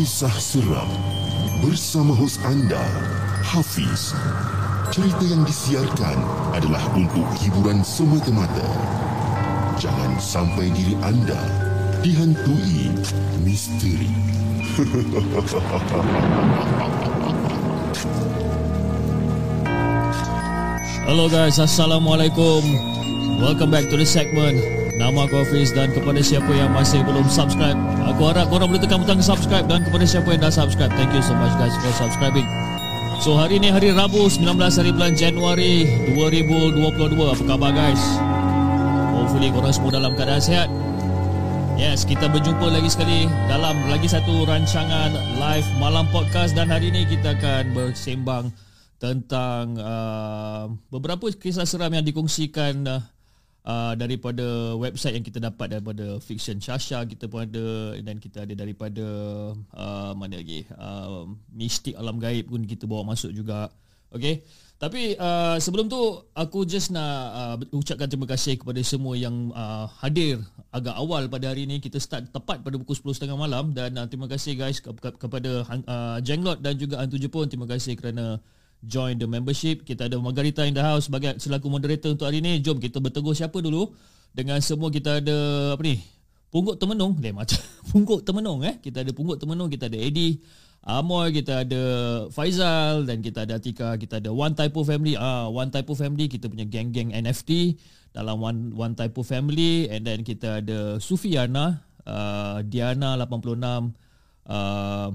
kisah seram bersama hos anda Hafiz. Cerita yang disiarkan adalah untuk hiburan semata-mata. Jangan sampai diri anda dihantui misteri. Hello guys, Assalamualaikum Welcome back to the segment Nama aku Hafiz dan kepada siapa yang masih belum subscribe Aku harap korang boleh tekan butang subscribe Dan kepada siapa yang dah subscribe. Thank you so much guys for subscribing. So hari ni hari Rabu 19 hari bulan Januari 2022 Apa khabar guys? Hopefully korang semua dalam keadaan sihat. Yes, kita berjumpa lagi sekali dalam lagi satu rancangan live malam podcast. Dan hari ini kita akan bersembang tentang uh, beberapa kisah seram yang dikongsikan uh, uh, daripada website yang kita dapat daripada Fiction Shasha kita pun ada dan kita ada daripada uh, mana lagi? Uh, Mistik Alam Gaib pun kita bawa masuk juga. Okay? Tapi uh, sebelum tu aku just nak uh, ucapkan terima kasih kepada semua yang uh, hadir agak awal pada hari ini kita start tepat pada pukul 10.30 malam. Dan uh, terima kasih guys ke- ke- kepada uh, Jenglot dan juga Hantu Jepun. Terima kasih kerana join the membership. Kita ada Margarita in the house sebagai selaku moderator untuk hari ini. Jom kita bertegur siapa dulu. Dengan semua kita ada apa ni? Pungguk Temenung. Dia macam Pungguk Temenung eh. Kita ada Pungguk Temenung, kita ada Eddie, Amoy, kita ada Faizal dan kita ada Atika, kita ada One Typo Family. Ah, One Typo Family kita punya geng-geng NFT dalam One One Typo Family and then kita ada Sufiana, uh, Diana 86 uh,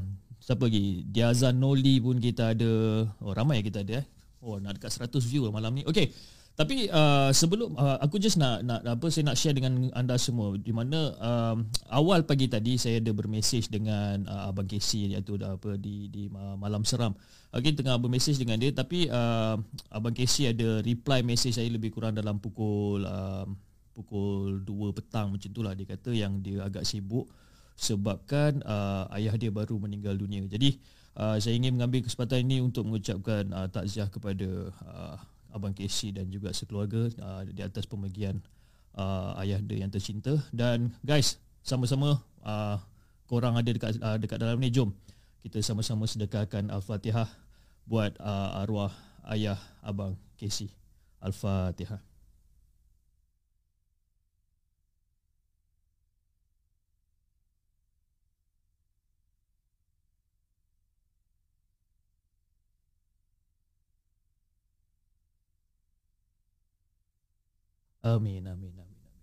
Siapa lagi? Diazan Noli pun kita ada. Oh ramai kita ada eh. Oh nak dekat 100 view malam ni. Okay. Tapi uh, sebelum uh, aku just nak nak apa saya nak share dengan anda semua di mana um, awal pagi tadi saya ada bermesej dengan uh, abang Casey iaitu apa di di uh, malam seram. Okay tengah bermesej dengan dia tapi uh, abang Casey ada reply message saya lebih kurang dalam pukul uh, pukul 2 petang macam itulah dia kata yang dia agak sibuk sebabkan uh, ayah dia baru meninggal dunia. Jadi uh, saya ingin mengambil kesempatan ini untuk mengucapkan uh, takziah kepada uh, abang Casey dan juga sekeluarga uh, di atas pemergian uh, ayah dia yang tercinta dan guys sama-sama uh, korang ada dekat uh, dekat dalam ni jom kita sama-sama sedekahkan al-Fatihah buat uh, arwah ayah abang Casey. Al-Fatihah. Amin, amin, amin, amin.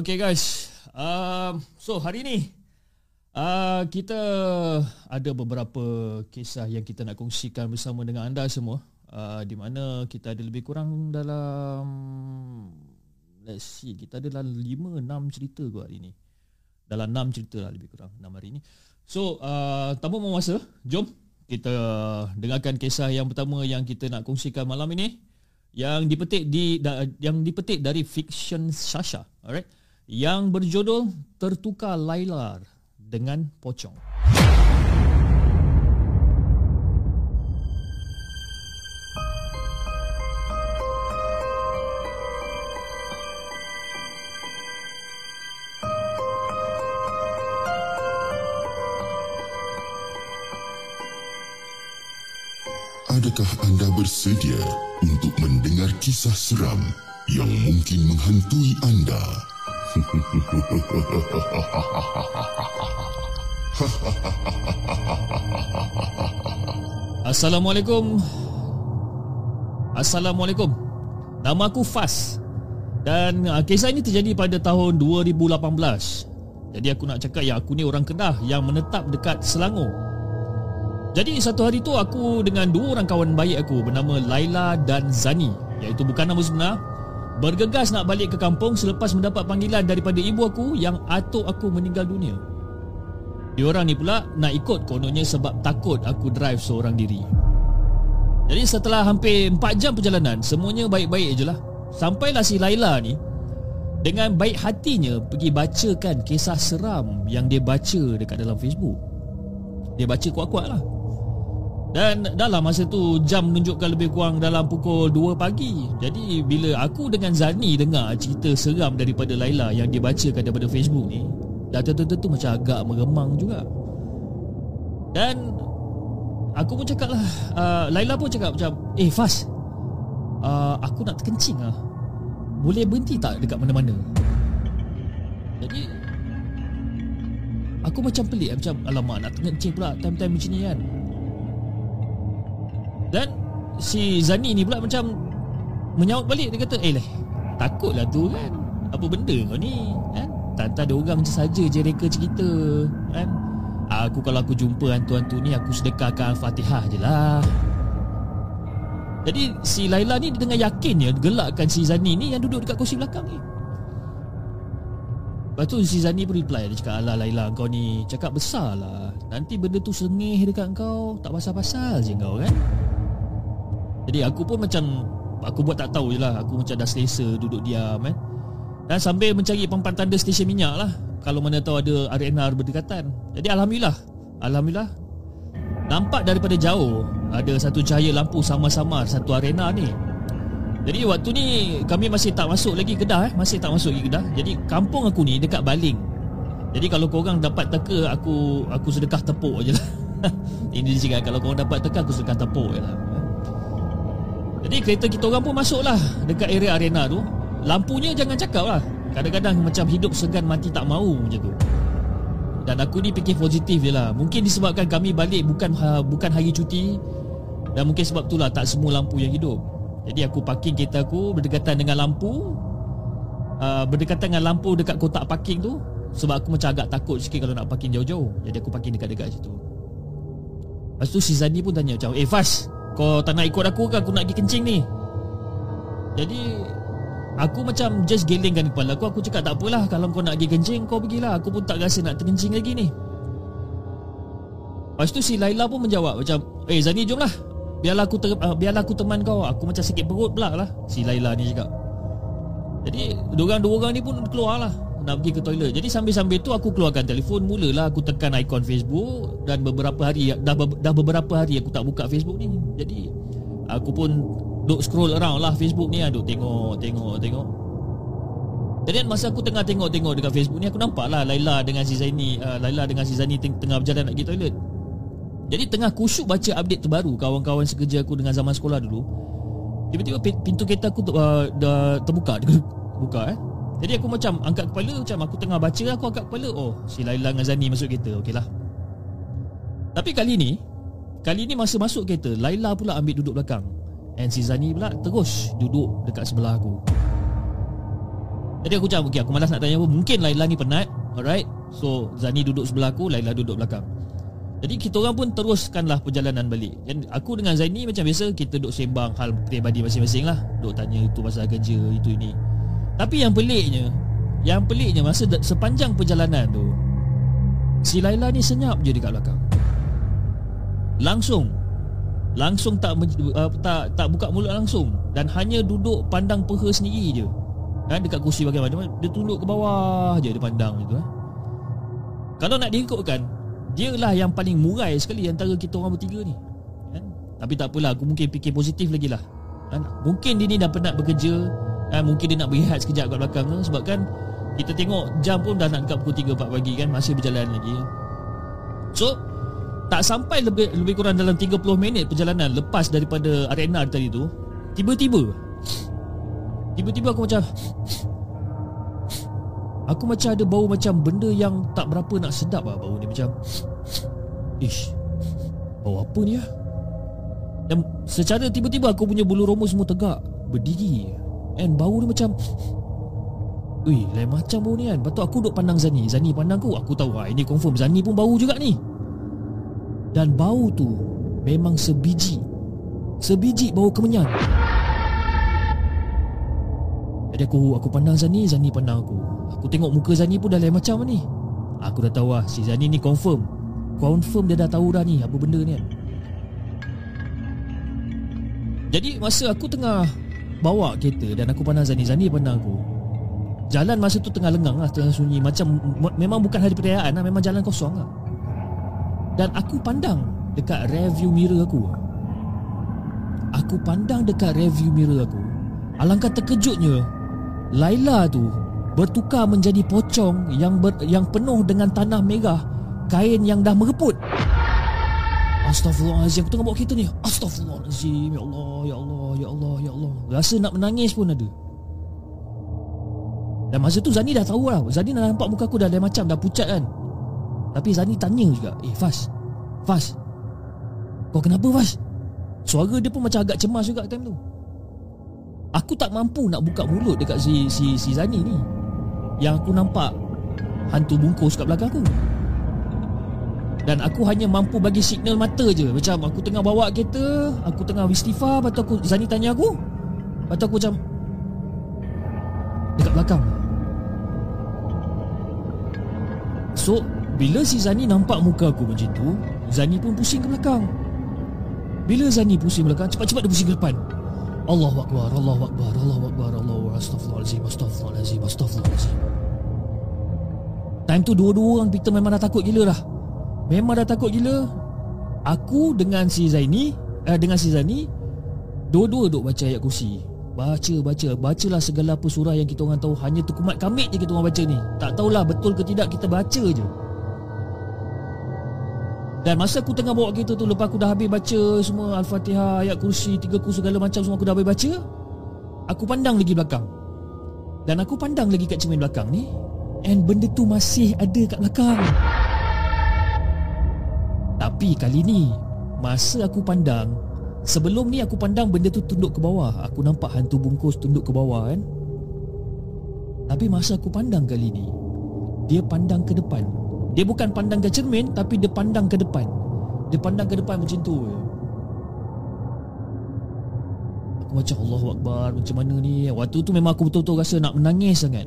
Okay guys, um, so hari ni uh, kita ada beberapa kisah yang kita nak kongsikan bersama dengan anda semua. Uh, di mana kita ada lebih kurang dalam let's see kita ada dalam 5 6 cerita kot hari ni. Dalam 6 cerita lah lebih kurang 6 hari ni. So, uh, tanpa membuang masa, jom kita dengarkan kisah yang pertama yang kita nak kongsikan malam ini yang dipetik di da, yang dipetik dari fiction Sasha, alright? Yang berjudul Tertukar Laila dengan Pocong. Adakah anda bersedia untuk mendengar kisah seram yang mungkin menghantui anda? Assalamualaikum. Assalamualaikum. Nama aku Fas. Dan uh, kisah ini terjadi pada tahun 2018. Jadi aku nak cakap ya aku ni orang Kedah yang menetap dekat Selangor. Jadi satu hari tu aku dengan dua orang kawan baik aku bernama Laila dan Zani iaitu bukan nama sebenar bergegas nak balik ke kampung selepas mendapat panggilan daripada ibu aku yang atuk aku meninggal dunia. Diorang ni pula nak ikut kononnya sebab takut aku drive seorang diri. Jadi setelah hampir 4 jam perjalanan semuanya baik-baik je lah. Sampailah si Laila ni dengan baik hatinya pergi bacakan kisah seram yang dia baca dekat dalam Facebook. Dia baca kuat-kuat lah. Dan dalam masa tu jam menunjukkan lebih kurang dalam pukul 2 pagi. Jadi bila aku dengan Zani dengar cerita seram daripada Laila yang dia bacakan daripada Facebook ni, dah tentu-tentu macam agak meremang juga. Dan aku pun cakap lah, uh, Laila pun cakap macam, eh Fas, uh, aku nak terkencing lah. Boleh berhenti tak dekat mana-mana? Jadi Aku macam pelik Macam alamak nak terkencing pula Time-time macam ni kan dan si Zani ni pula macam menyawat balik dia kata, "Eh takutlah tu kan. Apa benda kau ni?" Kan? Tak ada orang macam saja je reka cerita, kan? Aku kalau aku jumpa hantu-hantu ni aku sedekahkan Al-Fatihah je lah. Jadi si Laila ni dengan yakinnya gelakkan si Zani ni yang duduk dekat kursi belakang ni. Lepas tu si Zani pun reply Dia cakap Alah Laila kau ni Cakap besar lah Nanti benda tu sengih dekat kau Tak pasal-pasal je kau kan jadi aku pun macam Aku buat tak tahu je lah. Aku macam dah selesa duduk diam eh. Dan sambil mencari pempan tanda stesen minyak lah. Kalau mana tahu ada RNR berdekatan. Jadi Alhamdulillah. Alhamdulillah. Nampak daripada jauh Ada satu cahaya lampu sama-sama Satu arena ni. Jadi waktu ni Kami masih tak masuk lagi kedah eh. Masih tak masuk lagi kedah. Jadi kampung aku ni dekat Baling. Jadi kalau korang dapat teka Aku aku sedekah tepuk je lah. Ini dia cakap Kalau korang dapat teka Aku sedekah tepuk je lah jadi kereta kita orang pun masuk lah Dekat area arena tu. Lampunya jangan cakap lah. Kadang-kadang macam hidup segan mati tak mau macam tu. Dan aku ni fikir positif je lah. Mungkin disebabkan kami balik bukan ha, bukan hari cuti. Dan mungkin sebab tu lah tak semua lampu yang hidup. Jadi aku parking kereta aku berdekatan dengan lampu. Uh, Berdekatan dengan lampu dekat kotak parking tu. Sebab aku macam agak takut sikit kalau nak parking jauh-jauh. Jadi aku parking dekat-dekat situ. Lepas tu si Zani pun tanya macam Eh Fas kau tak nak ikut aku ke? Aku nak pergi kencing ni. Jadi Aku macam just gelingkan kepala aku. Aku cakap tak apalah Kalau kau nak pergi kencing Kau pergilah. Aku pun tak rasa nak terkencing lagi ni. Lepas tu si Laila pun menjawab Macam Eh Zani jom lah Biarlah aku, ter, uh, biarlah aku teman kau. Aku macam sikit perut pula lah. Si Laila ni cakap. Jadi Dua orang ni pun keluar lah nak pergi ke toilet. Jadi sambil-sambil tu aku keluarkan telefon, mulalah aku tekan ikon Facebook dan beberapa hari dah dah beberapa hari aku tak buka Facebook ni. Jadi aku pun duk scroll around lah Facebook ni, duk tengok, tengok, tengok. Jadi masa aku tengah tengok-tengok dekat Facebook ni aku nampak lah Laila dengan si Zaini, uh, Laila dengan si Zaini teng- tengah berjalan nak pergi toilet. Jadi tengah kusyuk baca update terbaru kawan-kawan sekerja aku dengan zaman sekolah dulu. Tiba-tiba pintu kereta aku uh, dah terbuka, buka eh. Jadi aku macam angkat kepala Macam aku tengah baca Aku angkat kepala Oh si Laila dengan Zani masuk kereta Okey lah Tapi kali ni Kali ni masa masuk kereta Laila pula ambil duduk belakang. And si Zani pula terus duduk dekat sebelah aku. Jadi aku macam Okay aku malas nak tanya apa Mungkin Laila ni penat Alright? So Zani duduk sebelah aku Laila duduk belakang. Jadi kita orang pun teruskanlah perjalanan balik. Dan aku dengan Zaini macam biasa Kita duduk sembang hal peribadi masing-masing lah. Duduk tanya itu pasal kerja, itu ini tapi yang peliknya Yang peliknya masa sepanjang perjalanan tu Si Laila ni senyap je dekat belakang. Langsung. Langsung tak uh, tak tak buka mulut langsung. Dan hanya duduk pandang peha sendiri je. Kan, Dekat kursi bagaimana Dia tunduk ke bawah je dia pandang gitu eh. Kalau nak diikutkan Dia lah yang paling murai sekali Antara kita orang bertiga ni. Kan? Tapi tak apalah Aku mungkin fikir positif lagi lah. Kan? Mungkin dia ni dah penat bekerja ha, Mungkin dia nak berehat sekejap kat belakang kan? Sebab kan Kita tengok jam pun dah nak dekat pukul 3-4 pagi kan Masih berjalan lagi So Tak sampai lebih lebih kurang dalam 30 minit perjalanan Lepas daripada arena tadi tu Tiba-tiba Tiba-tiba aku macam Aku macam ada bau macam benda yang tak berapa nak sedap lah bau ni Macam Ish Bau apa ni lah Dan secara tiba-tiba aku punya bulu roma semua tegak Berdiri And bau dia macam Ui, lain macam bau ni kan. Lepas tu aku duduk pandang Zani. Zani pandang aku. Aku tahu lah ini confirm Zani pun bau juga ni. Dan bau tu Memang sebiji. Sebiji bau kemenyan. Jadi aku aku pandang Zani Zani pandang aku. Aku tengok muka Zani pun dah lain macam ni. Aku dah tahu lah Si Zani ni confirm. Confirm dia dah tahu dah ni Apa benda ni kan. Jadi masa aku tengah bawa kereta dan aku pandang Zani Zani pandang aku Jalan masa tu tengah lengang lah Tengah sunyi Macam Memang bukan hari perayaan lah Memang jalan kosong lah Dan aku pandang dekat review mirror aku. Aku pandang dekat review mirror aku. Alangkah terkejutnya, Laila tu bertukar menjadi pocong yang ber, yang penuh dengan tanah merah, kain yang dah mereput. Astaghfirullahalazim, aku tengah bawa kereta ni. Astaghfirullahalazim, ya Allah, ya Allah, ya Allah, ya Allah. Rasa nak menangis pun ada. Dan masa tu Zani dah tahu lah Zani dah nampak muka aku dah lain macam Dah pucat kan Tapi Zani tanya juga Eh Fas Fas Kau kenapa Fas Suara dia pun macam agak cemas juga time tu Aku tak mampu nak buka mulut dekat si si, si Zani ni Yang aku nampak Hantu bungkus kat belakang aku Dan aku hanya mampu bagi signal mata je. Macam aku tengah bawa kereta Aku tengah istighfar Lepas tu aku, Zani tanya aku Lepas tu aku macam Dekat belakang. So Bila si Zani nampak muka aku macam tu Zani pun pusing ke belakang. Bila Zani pusing belakang Cepat-cepat dia pusing ke depan. Allahu Akbar Allahu Akbar Allahu Akbar Allahu Akbar Astaghfirullahaladzim Astaghfirullahaladzim Astaghfirullahaladzim. Time tu dua-dua orang kita memang dah takut gila dah Memang dah takut gila? Aku dengan si Zaini eh, Dengan si Zani Dua-dua duk baca ayat kursi. Baca, baca. Bacalah segala apa surah yang kita orang tahu. Hanya tukumat kamit je kita orang baca ni. Tak tahulah betul ke tidak kita baca je. Dan masa aku tengah bawa kereta tu Lepas aku dah habis baca semua Al-Fatihah, ayat kursi, tiga ku segala macam semua aku dah habis baca Aku pandang lagi belakang. Dan aku pandang lagi kat cermin belakang ni And benda tu masih ada kat belakang Tapi kali ni Masa aku pandang Sebelum ni aku pandang benda tu tunduk ke bawah. Aku nampak hantu bungkus tunduk ke bawah kan? Tapi masa aku pandang kali ni Dia pandang ke depan. Dia bukan pandang ke cermin Tapi dia pandang ke depan. Dia pandang ke depan macam tu. Aku macam Allah Akbar Macam mana ni? Waktu tu memang aku betul-betul rasa nak menangis sangat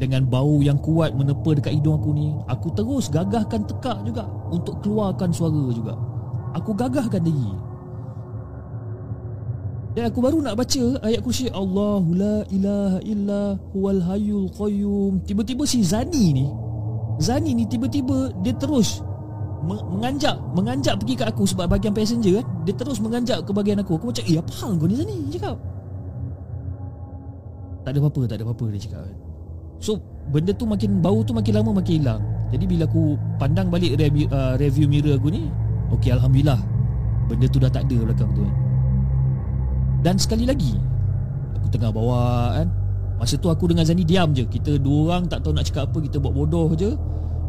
dengan bau yang kuat menepa dekat hidung aku ni Aku terus gagahkan tekak juga Untuk keluarkan suara juga Aku gagahkan diri dan aku baru nak baca ayat kursi Allahu la ilaha illa huwal hayyul qayyum. Tiba-tiba si Zani ni Zani ni tiba-tiba dia terus menganjak menganjak pergi ke aku sebab bahagian passenger kan. Dia terus menganjak ke bahagian aku. Aku macam, "Eh, apa hal kau ni Zani?" Dia cakap. Tak ada apa-apa, tak ada apa-apa dia cakap kan. So, benda tu makin bau tu makin lama makin hilang. Jadi bila aku pandang balik review, uh, review mirror aku ni, okey alhamdulillah. Benda tu dah tak ada belakang tu kan. Dan sekali lagi Aku tengah bawa kan Masa tu aku dengan Zani diam je Kita dua orang tak tahu nak cakap apa Kita buat bodoh je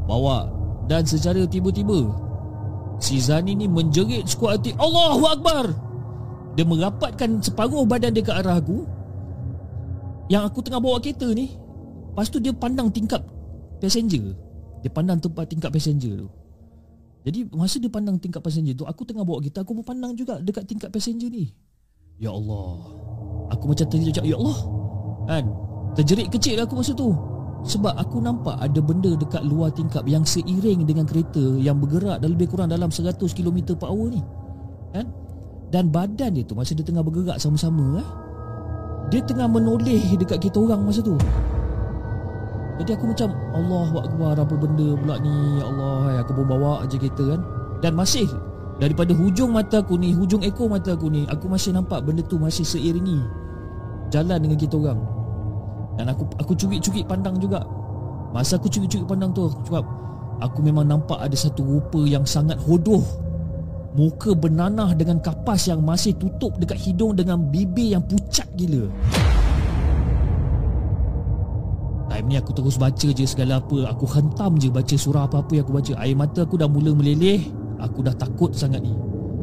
Bawa Dan secara tiba-tiba Si Zani ni menjerit sekuat hati Allahu Akbar Dia merapatkan separuh badan dia ke arah aku Yang aku tengah bawa kereta ni Lepas tu dia pandang tingkap passenger. Dia pandang tempat tingkap passenger tu. Jadi masa dia pandang tingkap passenger tu Aku tengah bawa kereta Aku pun pandang juga dekat tingkap passenger ni. Ya Allah. Aku macam terjerit Ya Allah. Kan? Terjerit kecil aku masa tu. Sebab aku nampak ada benda dekat luar tingkap Yang seiring dengan kereta Yang bergerak dan lebih kurang dalam 100 km per hour ni. Kan? Dan badan dia tu Masa dia tengah bergerak sama-sama eh, Dia tengah menoleh dekat kita orang masa tu Jadi aku macam Allah Akbar apa benda pula ni? Ya Allah Aku pun bawa je kereta kan. Dan masih Daripada hujung mata aku ni Hujung ekor mata aku ni Aku masih nampak benda tu masih seiringi Jalan dengan kita orang. Dan aku aku cubit-cubit pandang juga. Masa aku cubit-cubit pandang tu Sebab aku memang nampak ada satu rupa yang sangat hodoh. Muka bernanah dengan kapas yang masih tutup dekat hidung Dengan bibir yang pucat gila Time ni aku terus baca je segala apa. Aku hentam je baca surah apa-apa yang aku baca. Air mata aku dah mula meleleh. Aku dah takut sangat ni.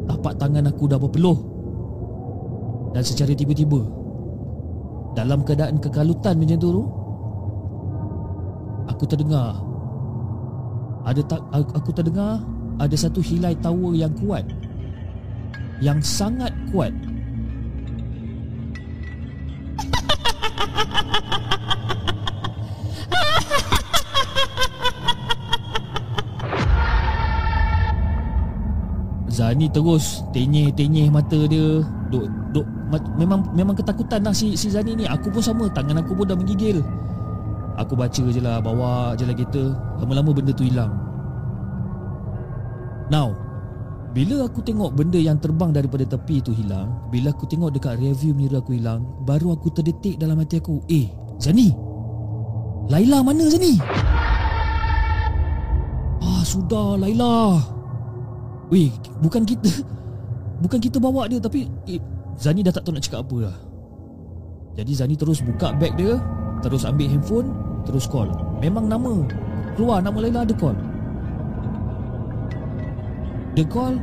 Tapak tangan aku dah berpeluh. Dan secara tiba-tiba Dalam keadaan kekalutan macam tu Aku terdengar ada tak aku terdengar ada satu hilai tawa yang kuat yang sangat kuat Zani terus tenyeh-tenyeh mata dia. Duk, duk, Memang memang ketakutan lah si, si Zani ni Aku pun sama. Tangan aku pun dah menggigil. Aku baca je lah Bawa je lah kereta. Lama-lama benda tu hilang. Now Bila aku tengok benda yang terbang daripada tepi tu hilang Bila aku tengok dekat review mirror aku hilang Baru aku terdetik dalam hati aku Eh Zani Laila mana Zani Ah sudah Laila Weh bukan kita. Bukan kita bawa dia tapi eh, Zani dah tak tahu nak cakap apa lah. Jadi Zani terus buka bag dia Terus ambil handphone Terus call. Memang nama Keluar nama Laila ada call. Dia call.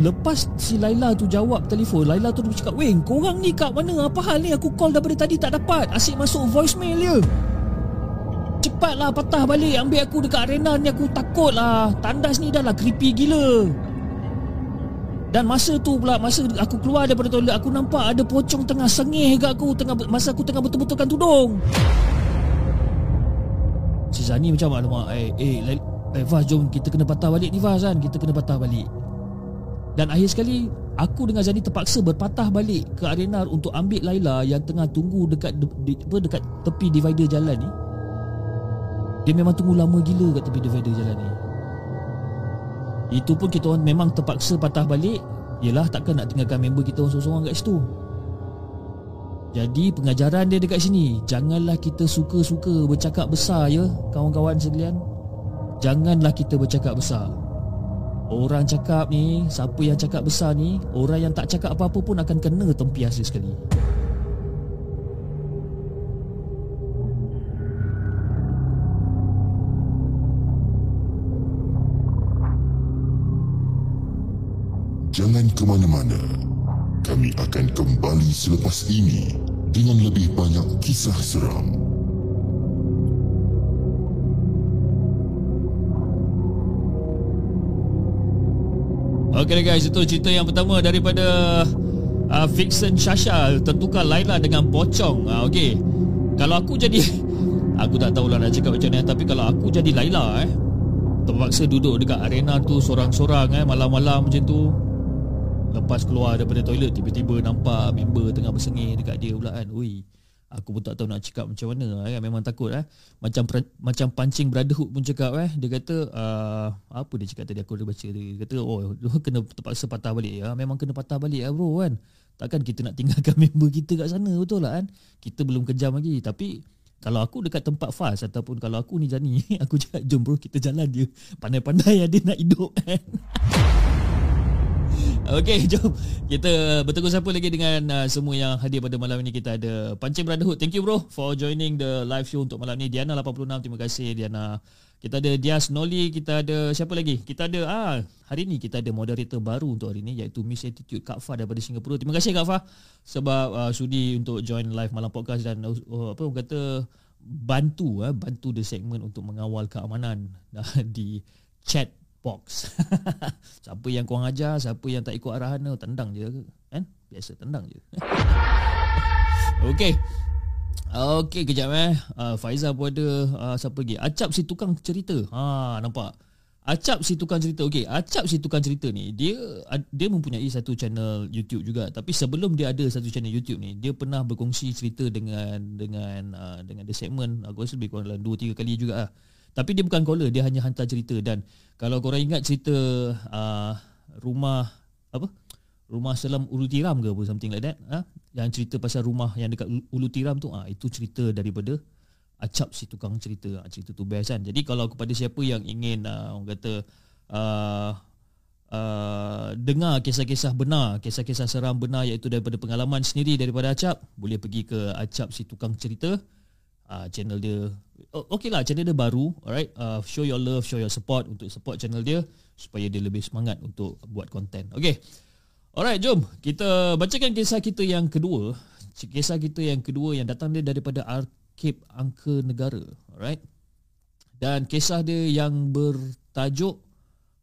Lepas si Laila tu jawab telefon Laila tu cakap Weh korang ni kat mana? Apa hal ni? Aku call daripada tadi tak dapat. Asyik masuk voicemail dia Cepatlah patah balik Ambil aku dekat arena ni Aku takut lah Tandas ni dah lah creepy gila. Dan masa tu pula Masa aku keluar daripada toilet Aku nampak ada pocong tengah sengih kat aku tengah Masa aku tengah betul-betulkan tudung. Si Zani macam Alamak Eh, eh, eh Faz jom kita kena patah balik ni Faz kan? Kita kena patah balik. Dan akhir sekali Aku dengan Zani terpaksa berpatah balik ke arena untuk ambil Laila yang tengah tunggu dekat de, de, apa, dekat tepi divider jalan ni. Dia memang tunggu lama gila kat tepi divider jalan ni. Itu pun kita orang memang terpaksa patah balik. Yelah takkan nak tinggalkan member kita orang seorang-seorang kat situ. Jadi pengajaran dia dekat sini, janganlah kita suka-suka bercakap besar ya kawan-kawan sekalian. Janganlah kita bercakap besar. Orang cakap ni Siapa yang cakap besar ni Orang yang tak cakap apa-apa pun Akan kena tempiasa sekali Jangan ke mana-mana. Kami akan kembali selepas ini Dengan lebih banyak kisah seram. Okay guys itu cerita yang pertama daripada uh, Vixen Shasha tertukar Laila dengan pocong uh, Okay Kalau aku jadi Aku tak tahulah nak cakap macam ni Tapi kalau aku jadi Laila eh Terpaksa duduk dekat arena tu Sorang-sorang eh Malam-malam macam tu Lepas keluar daripada toilet Tiba-tiba nampak member tengah bersengih dekat dia pula kan Ui Aku pun tak tahu nak cakap macam mana eh. Memang takut eh. Macam macam pancing brotherhood pun cakap eh. Dia kata uh, Apa dia cakap tadi aku dah baca dia. Dia kata oh kena terpaksa patah balik ya. Memang kena patah balik ya bro kan Takkan kita nak tinggalkan member kita kat sana betul lah kan Kita belum kejam lagi Tapi kalau aku dekat tempat fast Ataupun kalau aku ni Jani Aku cakap jom bro kita jalan je Pandai-pandai ada nak hidup kan Okey, jom kita bertegur sapa lagi dengan uh, semua yang hadir pada malam ini. Kita ada Pancing Brotherhood. Thank you bro for joining the live show untuk malam ini. Diana 86, terima kasih Diana. Kita ada Dias Noli, kita ada siapa lagi? Kita ada ah hari ini kita ada moderator baru untuk hari ini iaitu Miss Attitude Kak Fah daripada Singapura. Terima kasih Kak Fah sebab uh, sudi untuk join live malam podcast dan uh, apa kata bantu uh, bantu the segment untuk mengawal keamanan uh, di chat box. siapa yang kurang ajar, siapa yang tak ikut arahan tu, tendang je kan? Biasa tendang je. Okey. Okey, kejap eh. Uh, Faizal pun ada uh, siapa lagi? Acap si tukang cerita. Ha, nampak. Acap si tukang cerita. Okey, Acap si tukang cerita ni, dia dia mempunyai satu channel YouTube juga. Tapi sebelum dia ada satu channel YouTube ni, dia pernah berkongsi cerita dengan dengan uh, dengan the segment aku rasa lebih kurang dalam 2 3 kali juga ah. Tapi dia bukan caller, dia hanya hantar cerita dan kalau korang ingat cerita uh, rumah apa? Rumah Selam Ulu Tiram ke apa something like that, ha? Yang cerita pasal rumah yang dekat Ulu Tiram tu, ah ha, itu cerita daripada Acap si tukang cerita. Ha, cerita tu best kan. Jadi kalau kepada siapa yang ingin uh, orang kata uh, Uh, dengar kisah-kisah benar, kisah-kisah seram benar iaitu daripada pengalaman sendiri daripada Acap, boleh pergi ke Acap si tukang cerita. Uh, channel dia okay lah channel dia baru alright. Uh, show your love show your support untuk support channel dia supaya dia lebih semangat untuk buat konten okay. Alright jom kita bacakan kisah kita yang kedua. Kisah kita yang kedua yang datang dia daripada Arkib Angka Negara alright. Dan kisah dia yang bertajuk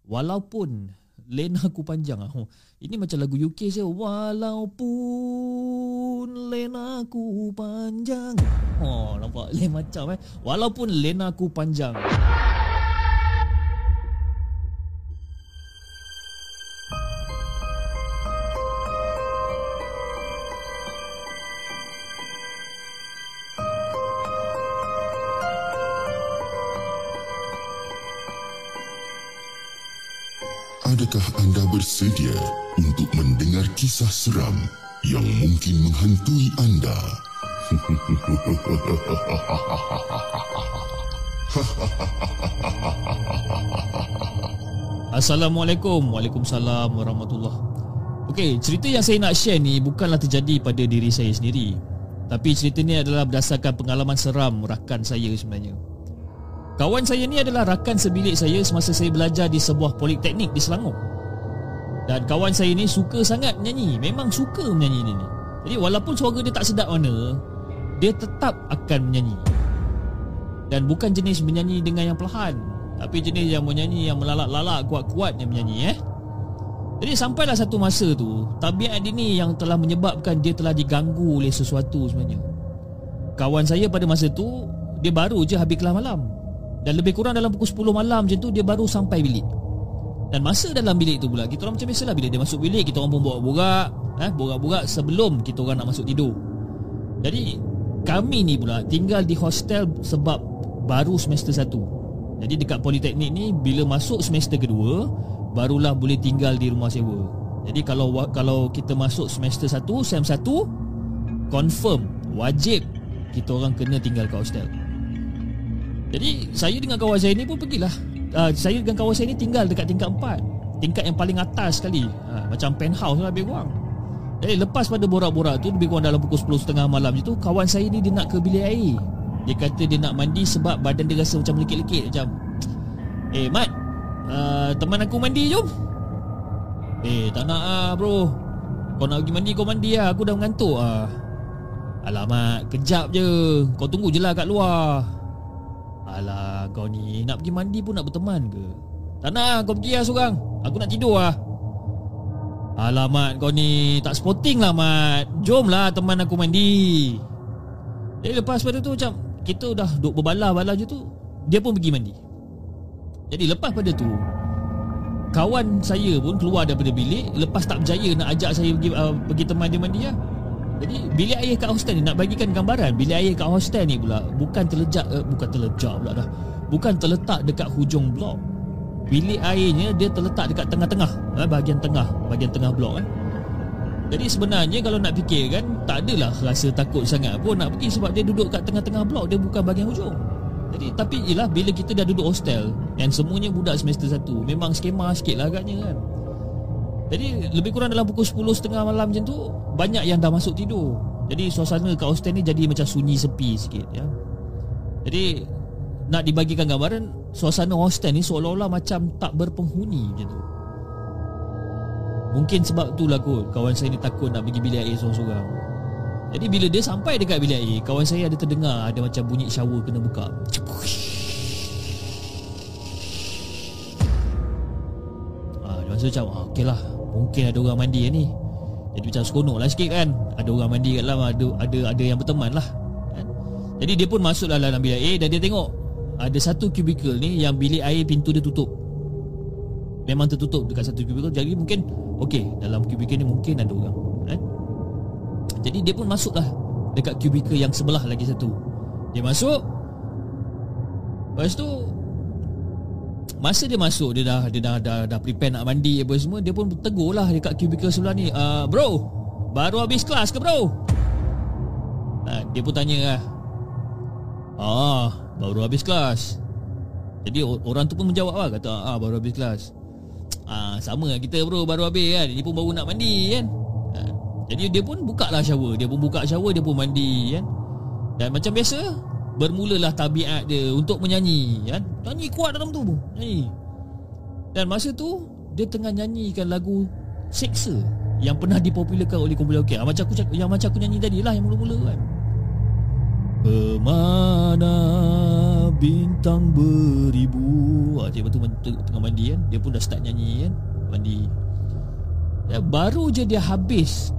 walaupun lena aku panjang ah ini macam lagu UK je Walaupun lenaku panjang. Oh nampak lain macam eh. Walaupun lenaku panjang. Adakah anda bersedia untuk mendengar kisah seram yang mungkin menghantui anda? Assalamualaikum Waalaikumsalam Warahmatullahi Okey, cerita yang saya nak share ni bukanlah terjadi pada diri saya sendiri. Tapi cerita ni adalah berdasarkan pengalaman seram rakan saya sebenarnya. Kawan saya ni adalah rakan sebilik saya semasa saya belajar di sebuah politeknik di Selangor. Dan kawan saya ni suka sangat menyanyi, memang suka menyanyi ni. Jadi walaupun suara dia tak sedap mana, dia tetap akan menyanyi. Dan bukan jenis menyanyi dengan yang perlahan, tapi jenis yang menyanyi yang melalak-lalak kuat-kuat yang menyanyi eh. Jadi sampailah satu masa tu Tabiat dia ni yang telah menyebabkan Dia telah diganggu oleh sesuatu sebenarnya Kawan saya pada masa tu Dia baru je habis kelas malam Dan lebih kurang dalam pukul 10 malam macam tu Dia baru sampai bilik Dan masa dalam bilik tu pula Kita orang macam biasalah Bila dia masuk bilik Kita orang pun borak-borak eh, Borak-borak sebelum kita orang nak masuk tidur Jadi Kami ni pula tinggal di hostel Sebab baru semester 1 Jadi dekat politeknik ni Bila masuk semester kedua barulah boleh tinggal di rumah sewa. Jadi kalau kalau kita masuk semester 1, sem 1 confirm wajib kita orang kena tinggal kat hostel. Jadi saya dengan kawan saya ni pun pergilah. Uh, saya dengan kawan saya ni tinggal dekat tingkat 4. Tingkat yang paling atas sekali. Uh, macam penthouse lah lebih kurang. Jadi lepas pada borak-borak tu lebih kurang dalam pukul 10.30 malam je tu kawan saya ni dia nak ke bilik air. Dia kata dia nak mandi sebab badan dia rasa macam lekit-lekit macam Eh Mat uh, Teman aku mandi jom Eh tak nak ah bro Kau nak pergi mandi kau mandi lah Aku dah mengantuk ah. Alamak kejap je Kau tunggu je lah kat luar Alah kau ni Nak pergi mandi pun nak berteman ke? Tak nak kau pergi lah seorang. Aku nak tidur lah. Alamat kau ni Tak sporting lah Mat. Jom lah teman aku mandi. Jadi lepas pada tu macam Kita dah duduk berbalah-balah je tu Dia pun pergi mandi. Jadi lepas pada tu Kawan saya pun keluar daripada bilik. Lepas tak berjaya nak ajak saya pergi, uh, pergi teman dia mandi lah Jadi bilik air kat hostel ni Nak bagikan gambaran Bilik air kat hostel ni pula Bukan terlejak uh, Bukan terlejak pula dah Bukan terletak dekat hujung blok Bilik airnya dia terletak dekat tengah-tengah eh, Bahagian tengah Bahagian tengah blok eh. Jadi sebenarnya kalau nak fikir kan Tak adalah rasa takut sangat pun nak pergi Sebab dia duduk kat tengah-tengah blok Dia bukan bahagian hujung jadi tapi ialah bila kita dah duduk hostel and semuanya budak semester 1, memang skema sikit lah agaknya kan. Jadi lebih kurang dalam pukul 10.30 malam macam tu banyak yang dah masuk tidur. Jadi suasana kat hostel ni jadi macam sunyi sepi sikit ya. Jadi nak dibagikan gambaran suasana hostel ni seolah-olah macam tak berpenghuni macam tu. Mungkin sebab tu lah kot kawan saya ni takut nak pergi bilik air seorang-seorang. Jadi bila dia sampai dekat bilik air Kawan saya ada terdengar Ada macam bunyi shower kena buka ah, Dia rasa macam ah, Okey lah Mungkin ada orang mandi ni. Jadi macam seronok lah sikit kan. Ada orang mandi kat dalam Ada ada, ada yang berteman lah kan? Jadi dia pun masuk dalam bilik air Dan dia tengok Ada satu kubikel ni Yang bilik air pintu dia tutup. Memang tertutup dekat satu kubikel. Jadi mungkin Okey dalam kubikel ni mungkin ada orang kan? Jadi dia pun masuk lah Dekat kubikel yang sebelah lagi satu. Dia masuk. Lepas tu Masa dia masuk Dia dah dia dah, dah, dah prepare nak mandi apa semua Dia pun tegur lah Dekat kubikel sebelah ni uh, Bro Baru habis kelas ke bro? Uh, Dia pun tanya lah Ah, baru habis kelas. Jadi orang tu pun menjawab lah Kata ah, baru habis kelas. Ah, sama lah kita bro Baru habis kan Dia pun baru nak mandi kan? Jadi dia pun buka lah shower Dia pun buka shower Dia pun mandi kan? Dan macam biasa Bermulalah tabiat dia Untuk menyanyi kan? Nyanyi kuat dalam tu Nyanyi. Dan masa tu Dia tengah nyanyikan lagu Seksa Yang pernah dipopularkan oleh kumpulan okay. Macam aku Yang macam aku nyanyi tadi lah Yang mula-mula kan. Kemana bintang beribu? Ah, Dia betul tengah mandi kan? Dia pun dah start nyanyi kan? Mandi. Ya, baru je dia habis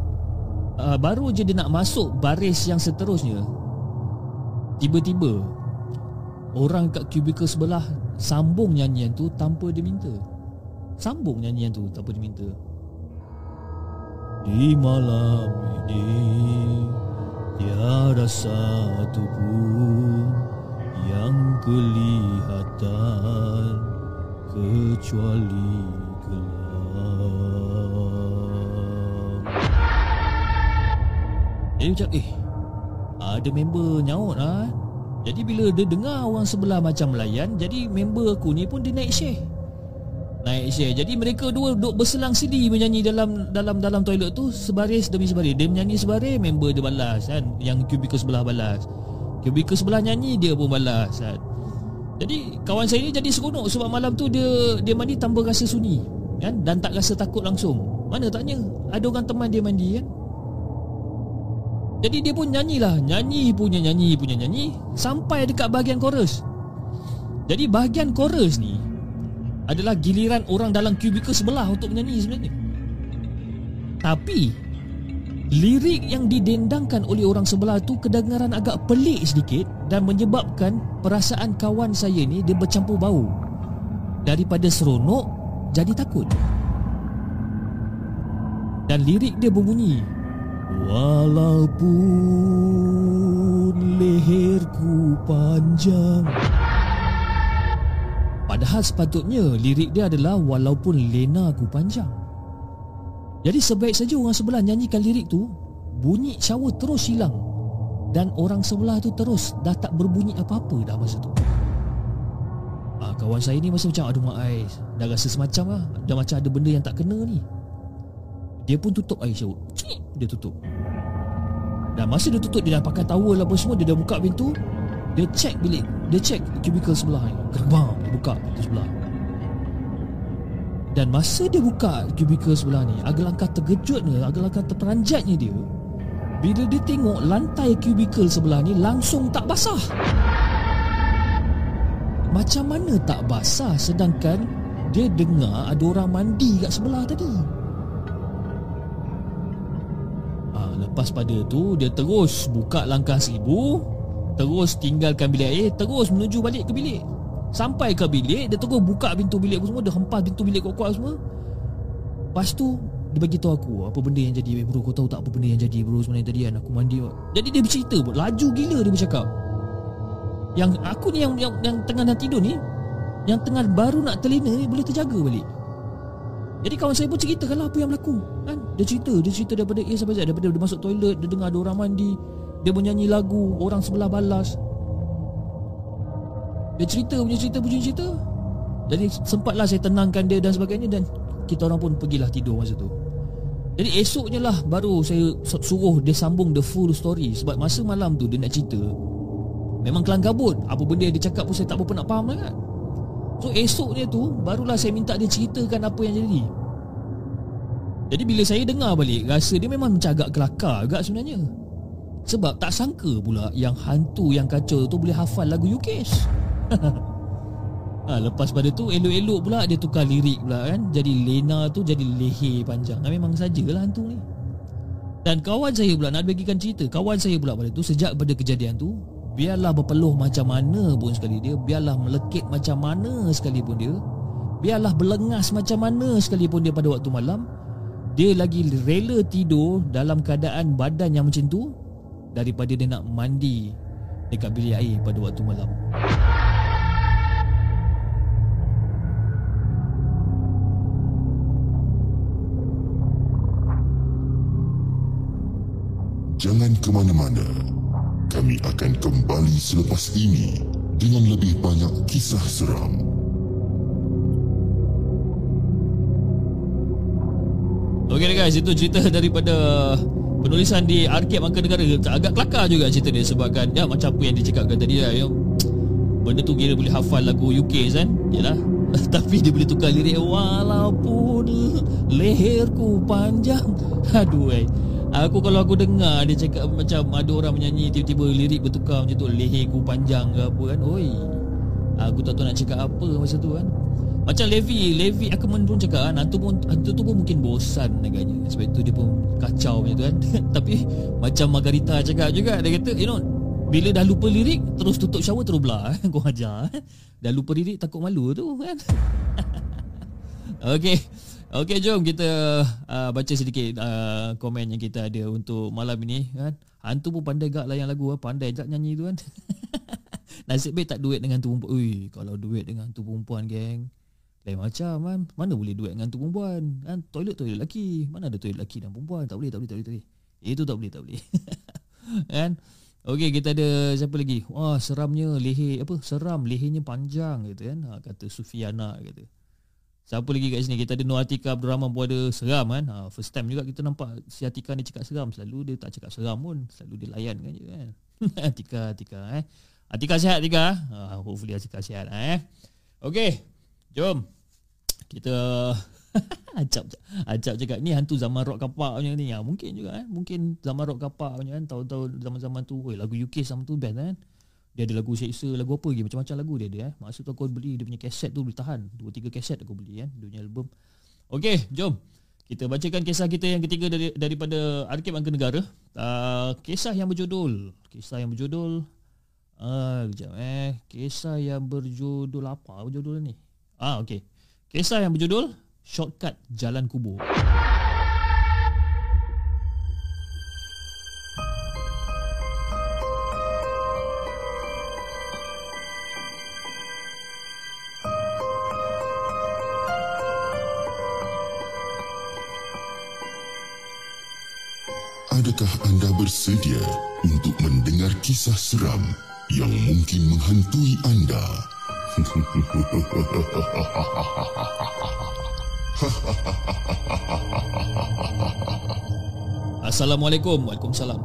uh, baru je dia nak masuk baris yang seterusnya Tiba-tiba Orang kat cubicle sebelah Sambung nyanyian tu tanpa dia minta. Sambung nyanyian tu tanpa dia minta. Di malam ini Tiada satu pun Yang kelihatan Kecuali gelap Dia eh, macam eh ada member nyaut lah Jadi bila dia dengar orang sebelah macam melayan Jadi member aku ni pun dia naik share. Naik share. Jadi mereka dua duduk berselang sidi Menyanyi dalam dalam dalam toilet tu Sebaris demi sebaris. Dia menyanyi sebaris Member dia balas kan. Yang kubikel sebelah balas. Kubikel sebelah nyanyi Dia pun balas kan. Jadi kawan saya ni jadi seronok sebab malam tu dia dia mandi tanpa rasa sunyi kan. Dan tak rasa takut langsung. Mana taknya ada orang teman dia mandi kan. Jadi dia pun nyanyilah. Nyanyi punya nyanyi punya nyanyi Sampai dekat bahagian chorus. Jadi bahagian chorus ni Adalah giliran orang dalam kubikel sebelah Untuk menyanyi sebenarnya. Tapi Lirik yang didendangkan oleh orang sebelah tu Kedengaran agak pelik sedikit Dan menyebabkan perasaan kawan saya ni Dia bercampur bau. Daripada seronok Jadi takut. Dan lirik dia berbunyi Walaupun leherku panjang. Padahal sepatutnya lirik dia adalah Walaupun lenaku panjang. Jadi sebaik saja orang sebelah nyanyikan lirik tu Bunyi shower terus hilang. Dan orang sebelah tu terus Dah tak berbunyi apa-apa dah masa tu. Ah, Kawan saya ni masa macam Aduh mak ais Dah rasa semacam lah. Dah macam ada benda yang tak kena ni dia pun tutup air shower. Dia tutup. Dan masa dia tutup Dia dah pakai towel apa semua Dia dah buka pintu Dia check bilik. Dia check cubicle sebelah Gerbang Dia buka pintu sebelah. Dan masa dia buka cubicle sebelah ni Agak langkah terkejut ni Agak langkah terperanjatnya dia. Bila dia tengok Lantai cubicle sebelah ni Langsung tak basah. Macam mana tak basah? Sedangkan Dia dengar Ada orang mandi kat sebelah tadi Lepas pada tu Dia terus buka langkah seribu Terus tinggalkan bilik air Terus menuju balik ke bilik. Sampai ke bilik Dia terus buka pintu bilik semua Dia hempas pintu bilik kuat-kuat semua. Lepas tu Dia bagi tahu aku Apa benda yang jadi Bro? Kau tahu tak apa benda yang jadi Bro sebenarnya tadi kan? Aku mandi Jadi dia bercerita bro. Laju gila dia bercakap. Yang aku ni yang, yang, yang tengah nak tidur ni Yang tengah baru nak terlena ni Boleh terjaga balik jadi kawan saya pun ceritakanlah apa yang berlaku kan? Dia cerita Dia cerita daripada A sampai Z Daripada dia masuk toilet Dia dengar ada orang mandi Dia menyanyi lagu Orang sebelah balas. Dia cerita punya cerita punya cerita. Jadi sempatlah saya tenangkan dia dan sebagainya Dan kita orang pun pergilah tidur masa tu. Jadi esoknya lah Baru saya suruh dia sambung the full story. Sebab masa malam tu dia nak cerita Memang kelang kabut. Apa benda yang dia cakap pun saya tak berapa nak faham lah So esoknya tu Barulah saya minta dia ceritakan apa yang jadi. Jadi bila saya dengar balik Rasa dia memang macam agak kelakar agak sebenarnya. Sebab tak sangka pula Yang hantu yang kacau tu boleh hafal lagu UKS ha, Lepas pada tu elok-elok pula Dia tukar lirik pula kan. Jadi Lena tu jadi leher panjang. Ha, Memang sajalah hantu ni. Dan kawan saya pula nak bagikan cerita. Kawan saya pula pada tu Sejak pada kejadian tu Biarlah berpeluh macam mana pun sekali dia Biarlah melekit macam mana sekalipun dia Biarlah berlengas macam mana sekalipun dia pada waktu malam Dia lagi rela tidur dalam keadaan badan yang macam tu Daripada dia nak mandi dekat bilik air pada waktu malam. Jangan ke mana-mana kami akan kembali selepas ini dengan lebih banyak kisah seram. Okey guys, itu cerita daripada penulisan di Arkib Angka Negara. Agak kelakar juga cerita dia sebabkan ya macam apa yang dicakapkan tadi lah. Ya. Benda tu kira boleh hafal lagu UK kan? Yalah. Tapi dia boleh tukar lirik walaupun leherku panjang. Aduh eh. Aku kalau aku dengar dia cakap macam ada orang menyanyi tiba-tiba lirik bertukar macam tu leherku panjang ke apa kan. Oi. Aku tak tahu nak cakap apa masa tu kan. Macam Levi, Levi Ackerman pun cakap kan hantu pun hantu tu pun mungkin bosan agaknya. Sebab itu dia pun kacau macam tu kan. Tapi macam Margarita cakap juga dia kata you know bila dah lupa lirik terus tutup shower terus belah kau ajar. Dah lupa lirik takut malu tu kan. Okay Okey jom kita uh, baca sedikit uh, komen yang kita ada untuk malam ini kan. Hantu pun pandai gak layan lagu ah, pandai jak nyanyi tu kan. Nasib baik tak duet dengan tu perempuan. Ui, kalau duet dengan tu perempuan geng. Lain macam kan. Mana boleh duet dengan tu perempuan? Kan toilet toilet lelaki. Mana ada toilet lelaki dan perempuan? Tak boleh, tak boleh, tak boleh. Tak boleh. Itu tak boleh, tak boleh. Kan Okey kita ada siapa lagi Wah seramnya leher Apa seram lehernya panjang gitu kan ha, Kata Sufiana kata Siapa lagi kat sini? Kita ada Nur Atika Abdul Rahman pun ada seram kan? Ha, First time juga kita nampak Si Atika ni cakap seram. Selalu dia tak cakap seram pun Selalu dia layan kan je kan? Atika Atika eh? Atika sihat Atika? Ha, Hopefully Atika sihat eh? Okey Jom. Kita acap acap cakap ni hantu zaman rock kapak punya ni. Ya mungkin juga eh? Mungkin zaman rock kapak punya kan? Tahun-tahun zaman-zaman tu oi lagu UK sama tu best kan dia ada lagu seksa lagu apa lagi? Macam-macam lagu dia ada eh. Masa tu aku beli dia punya kaset tu boleh tahan. Dua tiga kaset aku beli kan dia punya album. Okey jom. Kita bacakan kisah kita yang ketiga dari daripada Arkib Angka Negara. Uh, kisah yang berjudul. Kisah yang berjudul uh, kejap eh. Kisah yang berjudul apa berjudul ni? Ah okey. Kisah yang berjudul shortcut jalan kubur. Bersedia untuk mendengar kisah seram yang mungkin menghantui anda? Assalamualaikum. Waalaikumsalam.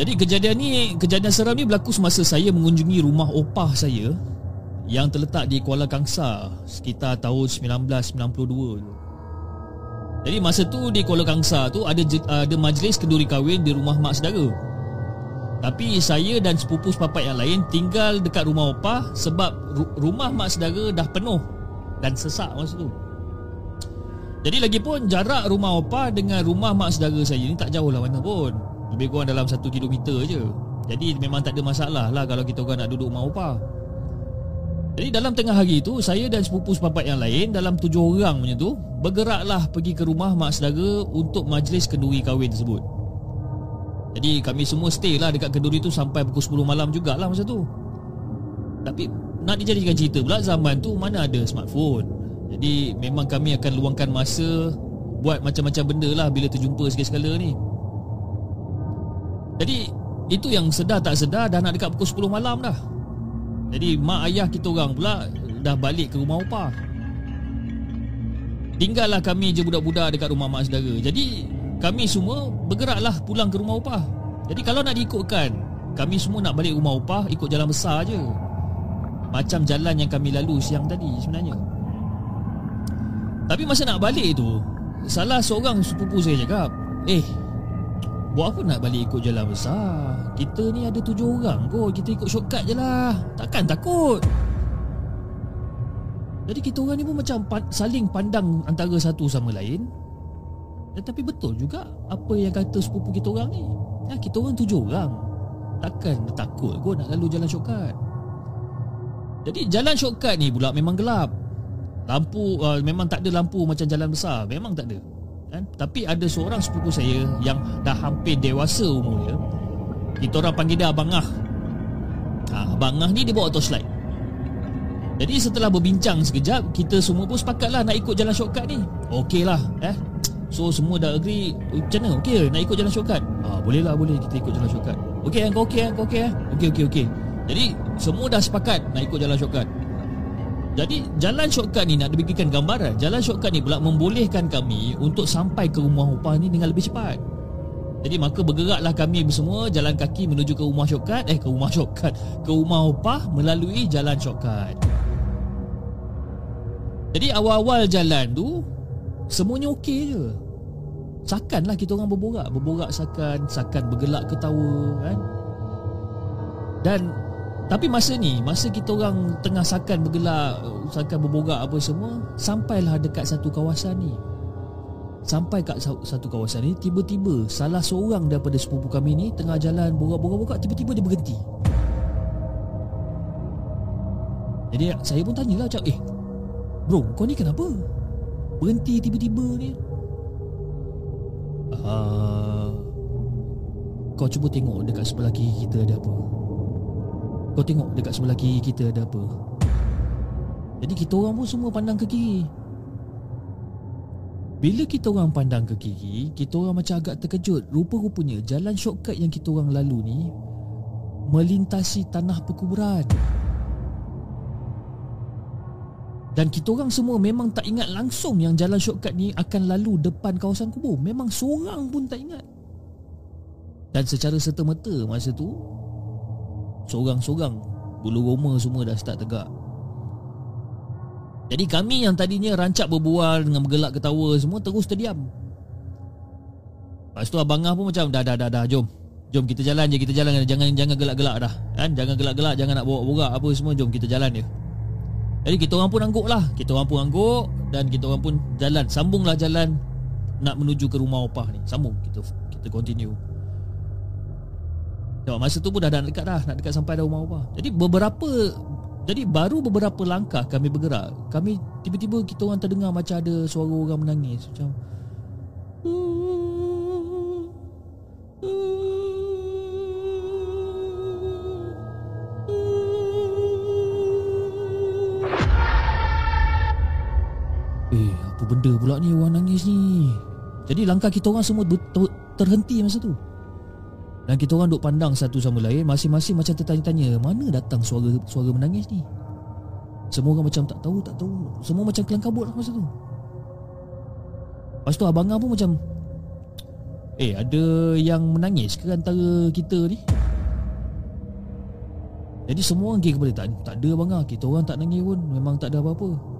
Jadi kejadian ni Kejadian seram ni berlaku semasa saya mengunjungi rumah opah saya Yang terletak di Kuala Kangsa Sekitar tahun 1992 Jadi masa tu di Kuala Kangsa tu Ada ada majlis kenduri kahwin di rumah mak saudara Tapi saya dan sepupu sepapat yang lain Tinggal dekat rumah opah Sebab rumah mak saudara dah penuh Dan sesak masa tu jadi lagi pun jarak rumah opa dengan rumah mak saudara saya ni tak jauh lah mana pun. Lebih kurang dalam satu kilometer je. Jadi memang tak ada masalah lah kalau kita orang nak duduk rumah opa. Jadi dalam tengah hari tu saya dan sepupu sepapat yang lain dalam tujuh orang punya tu bergeraklah pergi ke rumah mak saudara untuk majlis kenduri kahwin tersebut. Jadi kami semua stay lah dekat kenduri tu sampai pukul 10 malam jugalah masa tu. Tapi nak dijadikan cerita pula zaman tu mana ada smartphone. Jadi memang kami akan luangkan masa Buat macam-macam benda lah Bila terjumpa sekali-sekala ni Jadi Itu yang sedar tak sedar Dah nak dekat pukul 10 malam dah Jadi mak ayah kita orang pula Dah balik ke rumah opah Tinggallah kami je budak-budak Dekat rumah mak saudara. Jadi Kami semua Bergeraklah pulang ke rumah opah Jadi kalau nak diikutkan Kami semua nak balik rumah opah Ikut jalan besar je. Macam jalan yang kami lalu siang tadi sebenarnya. Tapi masa nak balik tu Salah seorang sepupu saya cakap Eh Buat apa nak balik ikut jalan besar? Kita ni ada tujuh orang kot. Kita ikut shortcut je lah. Takkan takut? Jadi kita orang ni pun macam Saling pandang antara satu sama lain. Tetapi betul juga Apa yang kata sepupu kita orang ni. Ya, Kita orang tujuh orang. Takkan takut kot nak lalu jalan shortcut. Jadi jalan shortcut ni pula memang gelap. Lampu uh, memang tak ada lampu macam jalan besar, memang tak ada. Kan? Tapi ada seorang sepupu saya yang dah hampir dewasa umurnya. Kita orang panggil dia Abang Ah. Ha, Abang Ah ni dia bawa torchlight. Jadi setelah berbincang sekejap, kita semua pun sepakatlah nak ikut jalan shortcut ni. Okey lah, eh. So semua dah agree Macam mana? Okey nak ikut jalan shortcut? Ah, boleh lah boleh kita ikut jalan shortcut Okey kau okey kau okey Okey okey okey Jadi semua dah sepakat nak ikut jalan shortcut jadi jalan shortcut ni nak dibagikan gambaran. Jalan shortcut ni pula membolehkan kami Untuk sampai ke rumah upah ni dengan lebih cepat. Jadi maka bergeraklah kami semua Jalan kaki menuju ke rumah shortcut. Eh ke rumah shortcut. Ke rumah upah melalui jalan shortcut. Jadi awal-awal jalan tu Semuanya okey je. Sakanlah kita orang berborak. Berborak sakan Sakan bergelak ketawa kan? Dan tapi masa ni Masa kita orang tengah sakan bergelak Sakan berborak apa semua Sampailah dekat satu kawasan ni. Sampai kat satu kawasan ni Tiba-tiba Salah seorang daripada sepupu kami ni Tengah jalan borak-borak-borak Tiba-tiba dia berhenti. Jadi saya pun tanyalah Cak Eh Bro kau ni kenapa? Berhenti tiba-tiba ni? Uh, Kau cuba tengok Dekat sebelah kiri kita ada apa kau tengok dekat sebelah kiri kita ada apa? Jadi kita orang pun semua pandang ke kiri. Bila kita orang pandang ke kiri Kita orang macam agak terkejut. Rupa-rupanya jalan shortcut yang kita orang lalu ni Melintasi tanah perkuburan. Dan kita orang semua memang tak ingat langsung Yang jalan shortcut ni akan lalu depan kawasan kubur. Memang seorang pun tak ingat. Dan secara serta-merta masa tu Seorang-seorang Bulu roma semua dah start tegak. Jadi kami yang tadinya rancak berbual Dengan bergelak ketawa semua terus terdiam. Lepas tu abang Ah pun macam Dah dah dah dah jom. Jom kita jalan je kita jalan. Jangan jangan gelak-gelak dah kan? Jangan gelak-gelak Jangan nak borak-borak apa semua Jom kita jalan je jadi kita orang pun angguk lah Kita orang pun angguk Dan kita orang pun jalan. Sambunglah jalan Nak menuju ke rumah opah ni. Sambung. Kita kita continue Sebab masa tu pun dah, dah dekat dah Nak dekat sampai dah rumah opah Jadi beberapa Jadi baru beberapa langkah kami bergerak. Kami tiba-tiba kita orang terdengar Macam ada suara orang menangis Macam Eh apa benda pula ni orang nangis ni? Jadi langkah kita orang semua ber- terhenti masa tu Dan kita orang duk pandang satu sama lain Masing-masing macam tertanya-tanya Mana datang suara suara menangis ni? Semua orang macam tak tahu tak tahu. Semua macam kelang kabut lah masa tu. Lepas tu abang pun macam Eh ada yang menangis ke antara kita ni? Jadi semua orang kira kepada tak, tak ada abang Kita orang tak nangis pun Memang tak ada apa-apa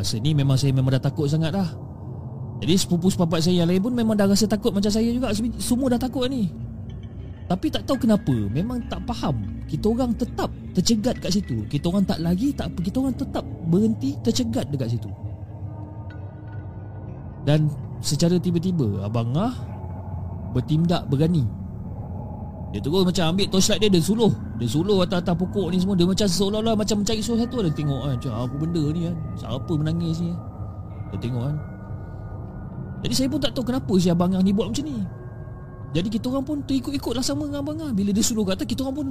Masa ni memang saya memang dah takut sangat dah. Jadi sepupu sepapat saya yang lain pun memang dah rasa takut macam saya juga. Semua dah takut ni. Tapi tak tahu kenapa Memang tak faham. Kita orang tetap tercegat kat situ. Kita orang tak lagi tak apa Kita orang tetap berhenti tercegat dekat situ. Dan secara tiba-tiba Abang Ah Bertindak berani dia terus macam ambil torchlight dia Dia suluh. Dia suluh atas-atas pokok ni semua. Dia macam seolah-olah macam mencari sesuatu Dia tengok kan Macam apa benda ni kan Siapa menangis ni Dia tengok kan Jadi saya pun tak tahu kenapa si abang ni buat macam ni. Jadi kita orang pun terikut-ikut lah sama dengan abang Bila dia suluh kat atas Kita orang pun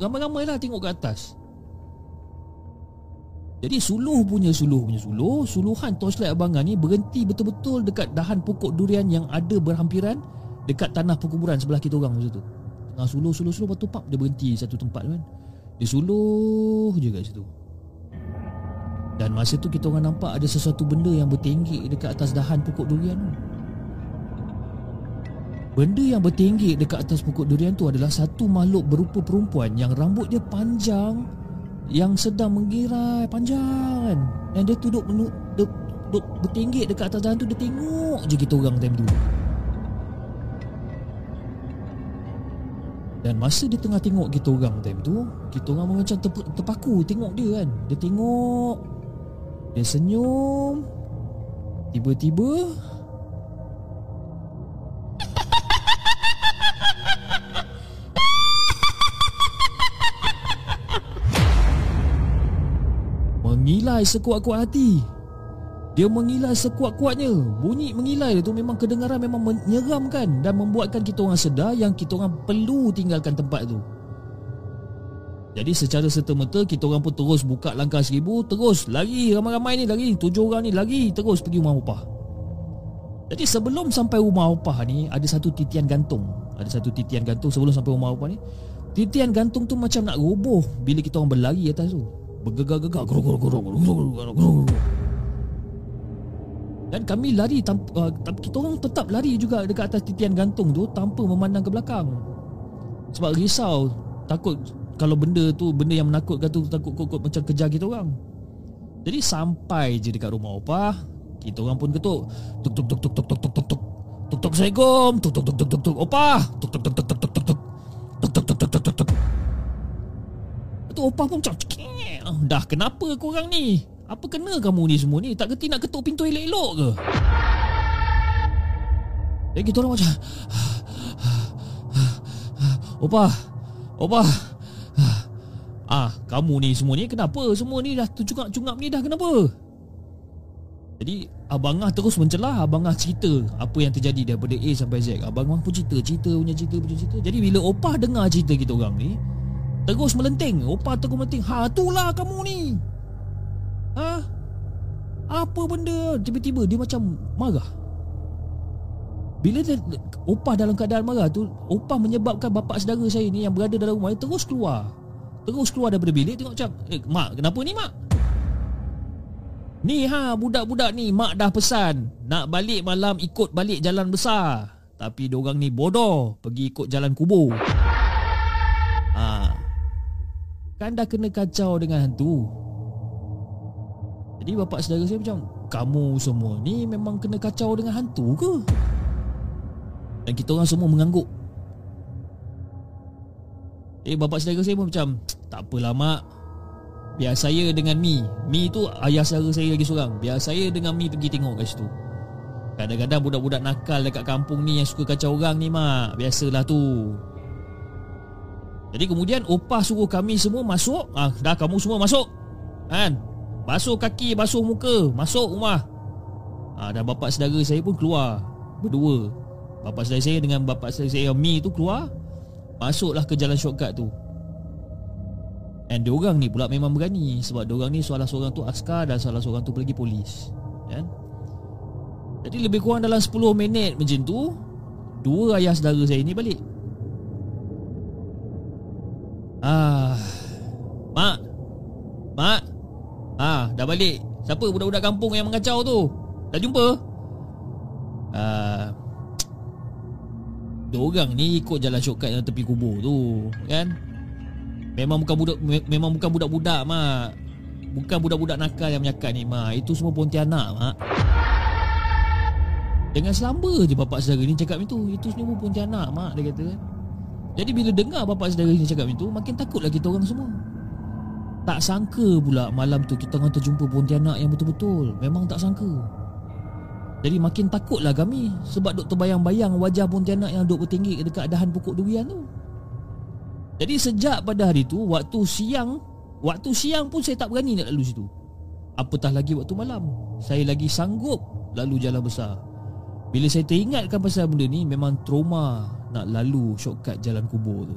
ramai-ramai lah tengok ke atas. Jadi suluh punya suluh punya suluh Suluhan torchlight abang ni berhenti betul-betul Dekat dahan pokok durian yang ada berhampiran Dekat tanah perkuburan sebelah kita orang masa tu Tengah suluh suluh suluh Lepas pap dia berhenti satu tempat kan Dia suluh je kat situ Dan masa tu kita orang nampak Ada sesuatu benda yang bertenggik Dekat atas dahan pokok durian tu Benda yang bertenggik dekat atas pokok durian tu adalah satu makhluk berupa perempuan yang rambut dia panjang yang sedang menggirai panjang kan. Dan dia duduk, duduk, duduk, bertenggik dekat atas dahan tu dia tengok je kita orang time tu. Dan masa dia tengah tengok kita orang time tu Kita orang macam ter- terpaku tengok dia kan. Dia tengok Dia senyum Tiba-tiba Mengilai sekuat-kuat hati dia mengilai sekuat-kuatnya. Bunyi mengilai itu memang kedengaran memang menyeramkan Dan membuatkan kita orang sedar Yang kita orang perlu tinggalkan tempat itu Jadi secara serta-merta Kita orang pun terus buka langkah seribu Terus lari ramai-ramai ni lari Tujuh orang ni lari terus pergi rumah upah. Jadi sebelum sampai rumah upah ni Ada satu titian gantung. Ada satu titian gantung sebelum sampai rumah upah ni. Titian gantung tu macam nak roboh Bila kita orang berlari atas tu. Bergegar-gegar Gerung-gerung-gerung dan kami lari tanpa, uh, Kita orang tetap lari juga Dekat atas titian gantung tu Tanpa memandang ke belakang Sebab risau Takut Kalau benda tu Benda yang menakutkan tu Takut kot macam kejar kita orang Jadi sampai je dekat rumah opah Kita orang pun ketuk Tuk tuk tuk tuk tuk tuk tuk tuk tuk Tuk tuk Assalamualaikum Tuk tuk tuk tuk tuk tuk Opah Tuk tuk tuk tuk tuk tuk tuk tuk Tuk tuk tuk tuk tuk tuk tuk Tu opah pun macam Dah kenapa korang ni apa kena kamu ni semua ni? Tak kerti nak ketuk pintu elok-elok ke? Eh kita orang macam Opa Opa. Ah, kamu ni semua ni kenapa? Semua ni dah tercungap-cungap ni dah kenapa? Jadi Abang Ah terus mencelah Abang Ah cerita Apa yang terjadi daripada A sampai Z. Abang Ah pun cerita Cerita punya cerita punya cerita. Jadi bila Opah dengar cerita kita orang ni Terus melenting. Opah terus melenting Ha itulah kamu ni Ha? Apa benda? Tiba-tiba dia macam marah. Bila dia, Opah dalam keadaan marah tu Opah menyebabkan bapak saudara saya ni Yang berada dalam rumah Terus keluar. Terus keluar daripada bilik Tengok macam eh, Mak kenapa ni mak? Ni ha budak-budak ni Mak dah pesan Nak balik malam Ikut balik jalan besar. Tapi diorang ni bodoh Pergi ikut jalan kubur. Ha. Kan dah kena kacau dengan hantu Jadi bapak saudara saya macam Kamu semua ni Memang kena kacau dengan hantu ke? Dan kita orang semua mengangguk. Eh bapak saudara saya pun macam Tak apalah mak. Biar saya dengan Mi. Mi tu ayah saudara saya lagi seorang. Biar saya dengan Mi pergi tengok kat situ. Kadang-kadang budak-budak nakal dekat kampung ni Yang suka kacau orang ni mak. Biasalah tu. Jadi kemudian Opah suruh kami semua masuk. Ah, Dah kamu semua masuk. Kan Basuh kaki, basuh muka Masuk rumah. Ah, Dan bapak saudara saya pun keluar Berdua. Bapak saudara saya dengan bapak saudara saya Mi tu keluar Masuklah ke jalan shortcut tu. And diorang ni pula memang berani Sebab diorang ni salah seorang tu askar Dan salah seorang tu pergi polis kan? Jadi lebih kurang dalam 10 minit macam tu Dua ayah saudara saya ni balik. Ah, Mak. Mak Ah, dah balik. Siapa budak-budak kampung yang mengacau tu? Dah jumpa? Ah, Diorang ni ikut jalan shortcut yang tepi kubur tu Kan? Memang bukan budak Memang bukan budak-budak mak. Bukan budak-budak nakal yang menyakat ni mak. Itu semua pontianak mak. Dengan selamba je bapak saudara ni cakap itu Itu semua pontianak mak dia kata kan? Jadi bila dengar bapak saudara ni cakap itu Makin takutlah kita orang semua Tak sangka pula malam tu kita orang terjumpa pontianak yang betul-betul. Memang tak sangka. Jadi makin takutlah kami Sebab duk terbayang-bayang wajah Pontianak yang duk bertinggi dekat dahan pokok durian tu. Jadi sejak pada hari tu Waktu siang Waktu siang pun saya tak berani nak lalu situ. Apatah lagi waktu malam. Saya lagi sanggup lalu jalan besar. Bila saya teringatkan pasal benda ni Memang trauma nak lalu shortcut jalan kubur tu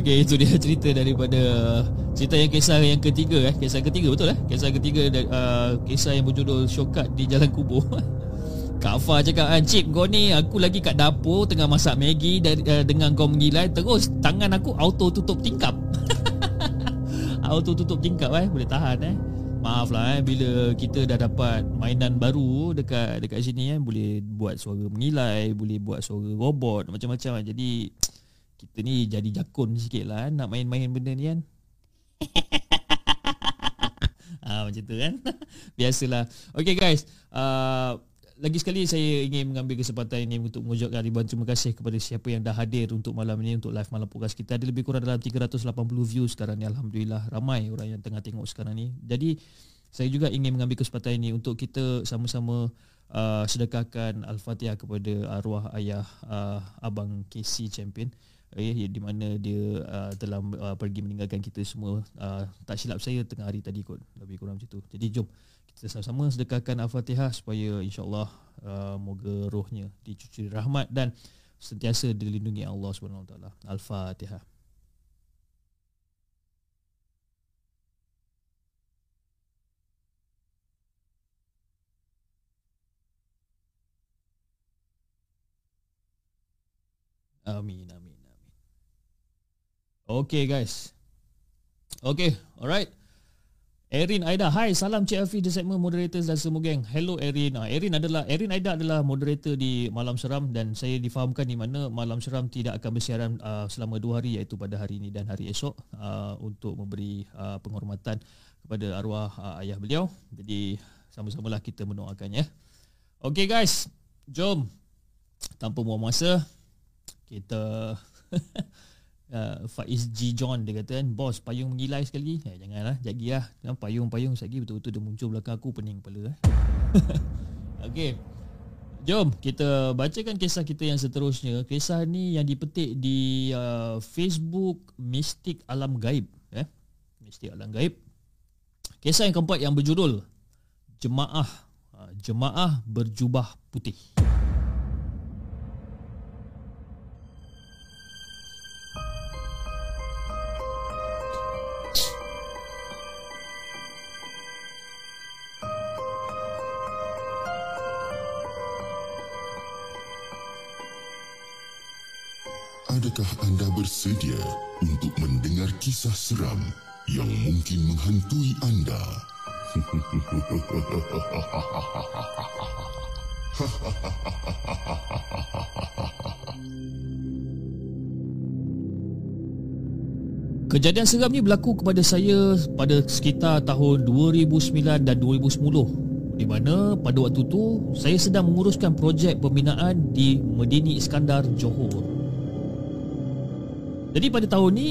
Okey itu dia cerita daripada cerita yang kisah yang ketiga eh. Kisah ketiga betul eh? Kisah ketiga uh, kisah yang berjudul shortcut di jalan kubur. Kak Fah cakap kan Cip kau ni aku lagi kat dapur Tengah masak Maggi dan, uh, Dengan kau mengilai Terus tangan aku auto tutup tingkap. Auto tutup tingkap eh. Boleh tahan eh. Maaf lah eh Bila kita dah dapat mainan baru Dekat dekat sini eh Boleh buat suara mengilai Boleh buat suara robot Macam-macam eh. Jadi kita ni jadi jakun sikit lah kan, nak main-main benda ni kan. ah macam tu kan. Biasalah. Okay guys, uh, lagi sekali saya ingin mengambil kesempatan ini untuk mengucapkan ribuan terima kasih kepada siapa yang dah hadir untuk malam ini untuk live malam podcast kita. Ada lebih kurang dalam 380 views sekarang ni alhamdulillah. Ramai orang yang tengah tengok sekarang ni. Jadi saya juga ingin mengambil kesempatan ini untuk kita sama-sama uh, sedekahkan al-Fatihah kepada arwah ayah uh, abang KC Champion eh, di mana dia uh, telah uh, pergi meninggalkan kita semua. Uh, tak silap saya tengah hari tadi kot. Lebih kurang macam tu. Jadi jom. Kita sama-sama sedekahkan al-fatihah supaya insyaallah uh, moga rohnya dicuci rahmat dan sentiasa dilindungi Allah Subhanahu taala. Al-fatihah. Amin Okay guys. Okay alright. Erin Aida Hai salam Cik Hafiz The segment moderators dan semua geng. Hello Erin. Uh, Erin adalah Erin Aida adalah moderator di Malam Seram Dan saya difahamkan di mana Malam Seram tidak akan bersiaran uh, selama dua hari Iaitu pada hari ini dan hari esok uh, Untuk memberi uh, penghormatan kepada arwah uh, ayah beliau. Jadi sama-samalah kita mendoakannya Okay guys. Jom. Tanpa buang masa Kita uh, Faiz G. John dia kata kan Bos payung mengilai sekali. Eh, Janganlah Jagi lah. Kan, Payung-payung sekali betul-betul dia muncul belakang aku Pening kepala eh. Okay Jom kita bacakan kisah kita yang seterusnya. Kisah ni yang dipetik di uh, Facebook Mistik Alam Gaib eh? Mistik Alam Gaib. Kisah yang keempat yang berjudul Jemaah. Uh, Jemaah Berjubah Putih Adakah anda bersedia untuk mendengar kisah seram yang mungkin menghantui anda? Kejadian seram ni berlaku kepada saya pada sekitar tahun 2009 dan 2010 di mana pada waktu tu saya sedang menguruskan projek pembinaan di Medini Iskandar Johor. Jadi pada tahun ni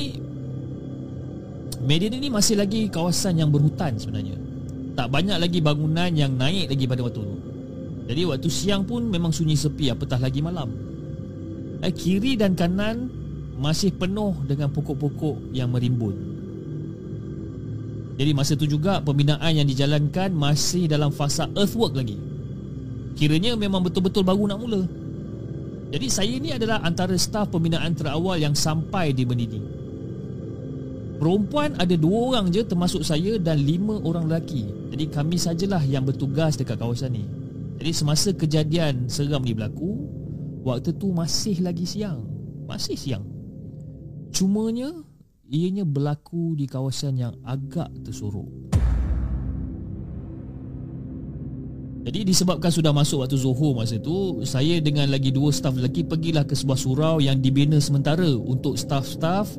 Medan ini masih lagi kawasan yang berhutan sebenarnya. Tak banyak lagi bangunan yang naik lagi pada waktu tu. Jadi waktu siang pun memang sunyi sepi apatah lagi malam. Eh, Kiri dan kanan masih penuh dengan pokok-pokok yang merimbun. Jadi masa tu juga pembinaan yang dijalankan masih dalam fasa earthwork lagi. Kiranya memang betul-betul baru nak mula jadi saya ni adalah antara staf pembinaan terawal yang sampai di Bendini. Perempuan ada dua orang je termasuk saya dan lima orang lelaki. Jadi kami sajalah yang bertugas dekat kawasan ni. Jadi semasa kejadian seram ni berlaku, waktu tu masih lagi siang. Masih siang. Cumanya ianya berlaku di kawasan yang agak tersorok. Jadi disebabkan sudah masuk waktu Zuhur masa tu Saya dengan lagi dua staf lelaki Pergilah ke sebuah surau yang dibina sementara Untuk staf-staf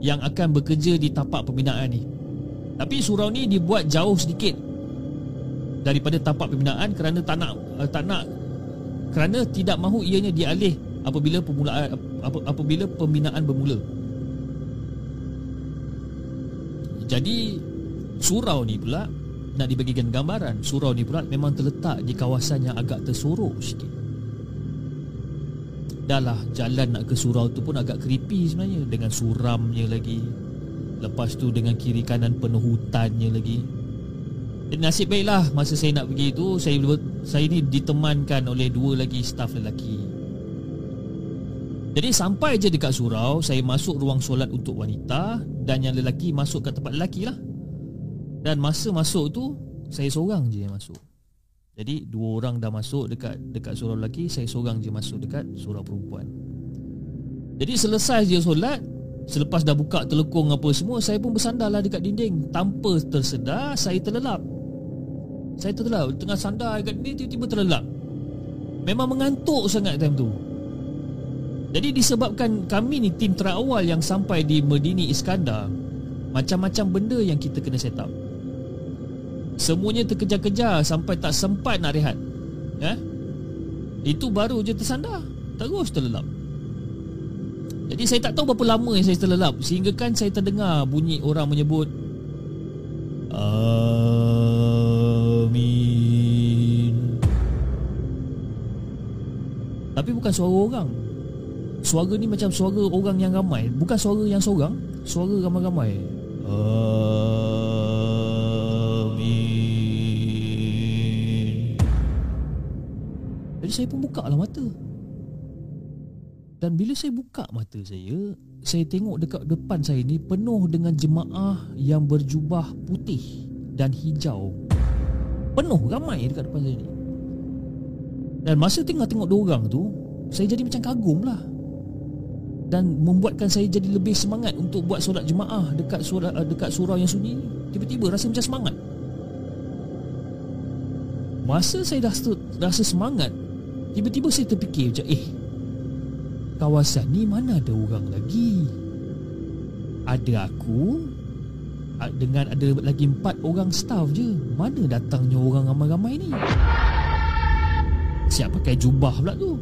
yang akan bekerja di tapak pembinaan ni. Tapi surau ni dibuat jauh sedikit Daripada tapak pembinaan kerana tak nak, uh, tak nak Kerana tidak mahu ianya dialih apabila apabila pembinaan bermula. Jadi surau ni pula nak dibagikan gambaran surau ni pula memang terletak di kawasan yang agak tersorok sikit. Dahlah jalan nak ke surau tu pun agak creepy sebenarnya. Dengan suramnya lagi. Lepas tu dengan kiri kanan penuh hutannya lagi. Dan nasib baiklah masa saya nak pergi tu Saya saya ni ditemankan oleh dua lagi staf lelaki. Jadi sampai je dekat surau Saya masuk ruang solat untuk wanita Dan yang lelaki masuk ke tempat lelaki lah dan masa masuk tu Saya seorang je yang masuk. Jadi dua orang dah masuk dekat dekat surau lelaki Saya seorang je masuk dekat surau perempuan. Jadi selesai je solat Selepas dah buka telekung apa semua Saya pun bersandarlah dekat dinding. Tanpa tersedar saya terlelap. Saya terlelap. Tengah sandar dekat dinding tiba-tiba terlelap. Memang mengantuk sangat time tu. Jadi disebabkan kami ni tim terawal yang sampai di Medini Iskandar Macam-macam benda yang kita kena set up Semuanya terkejar-kejar sampai tak sempat nak rehat. Ya? Itu baru je tersandar. Terus terlelap. Jadi saya tak tahu berapa lama yang saya terlelap sehingga kan saya terdengar bunyi orang menyebut Amin. Tapi bukan suara orang. Suara ni macam suara orang yang ramai, bukan suara yang seorang, suara ramai-ramai. Amin. Jadi saya pun buka lah mata Dan bila saya buka mata saya Saya tengok dekat depan saya ni Penuh dengan jemaah yang berjubah putih dan hijau Penuh ramai dekat depan saya ni Dan masa tengah tengok dua orang tu Saya jadi macam kagum lah dan membuatkan saya jadi lebih semangat untuk buat solat jemaah dekat surau dekat surau yang sunyi. Tiba-tiba rasa macam semangat. Masa saya dah rasa semangat, tiba-tiba saya terfikir macam eh kawasan ni mana ada orang lagi? Ada aku dengan ada lagi empat orang staff je. Mana datangnya orang ramai-ramai ni? Siap pakai jubah pula tu.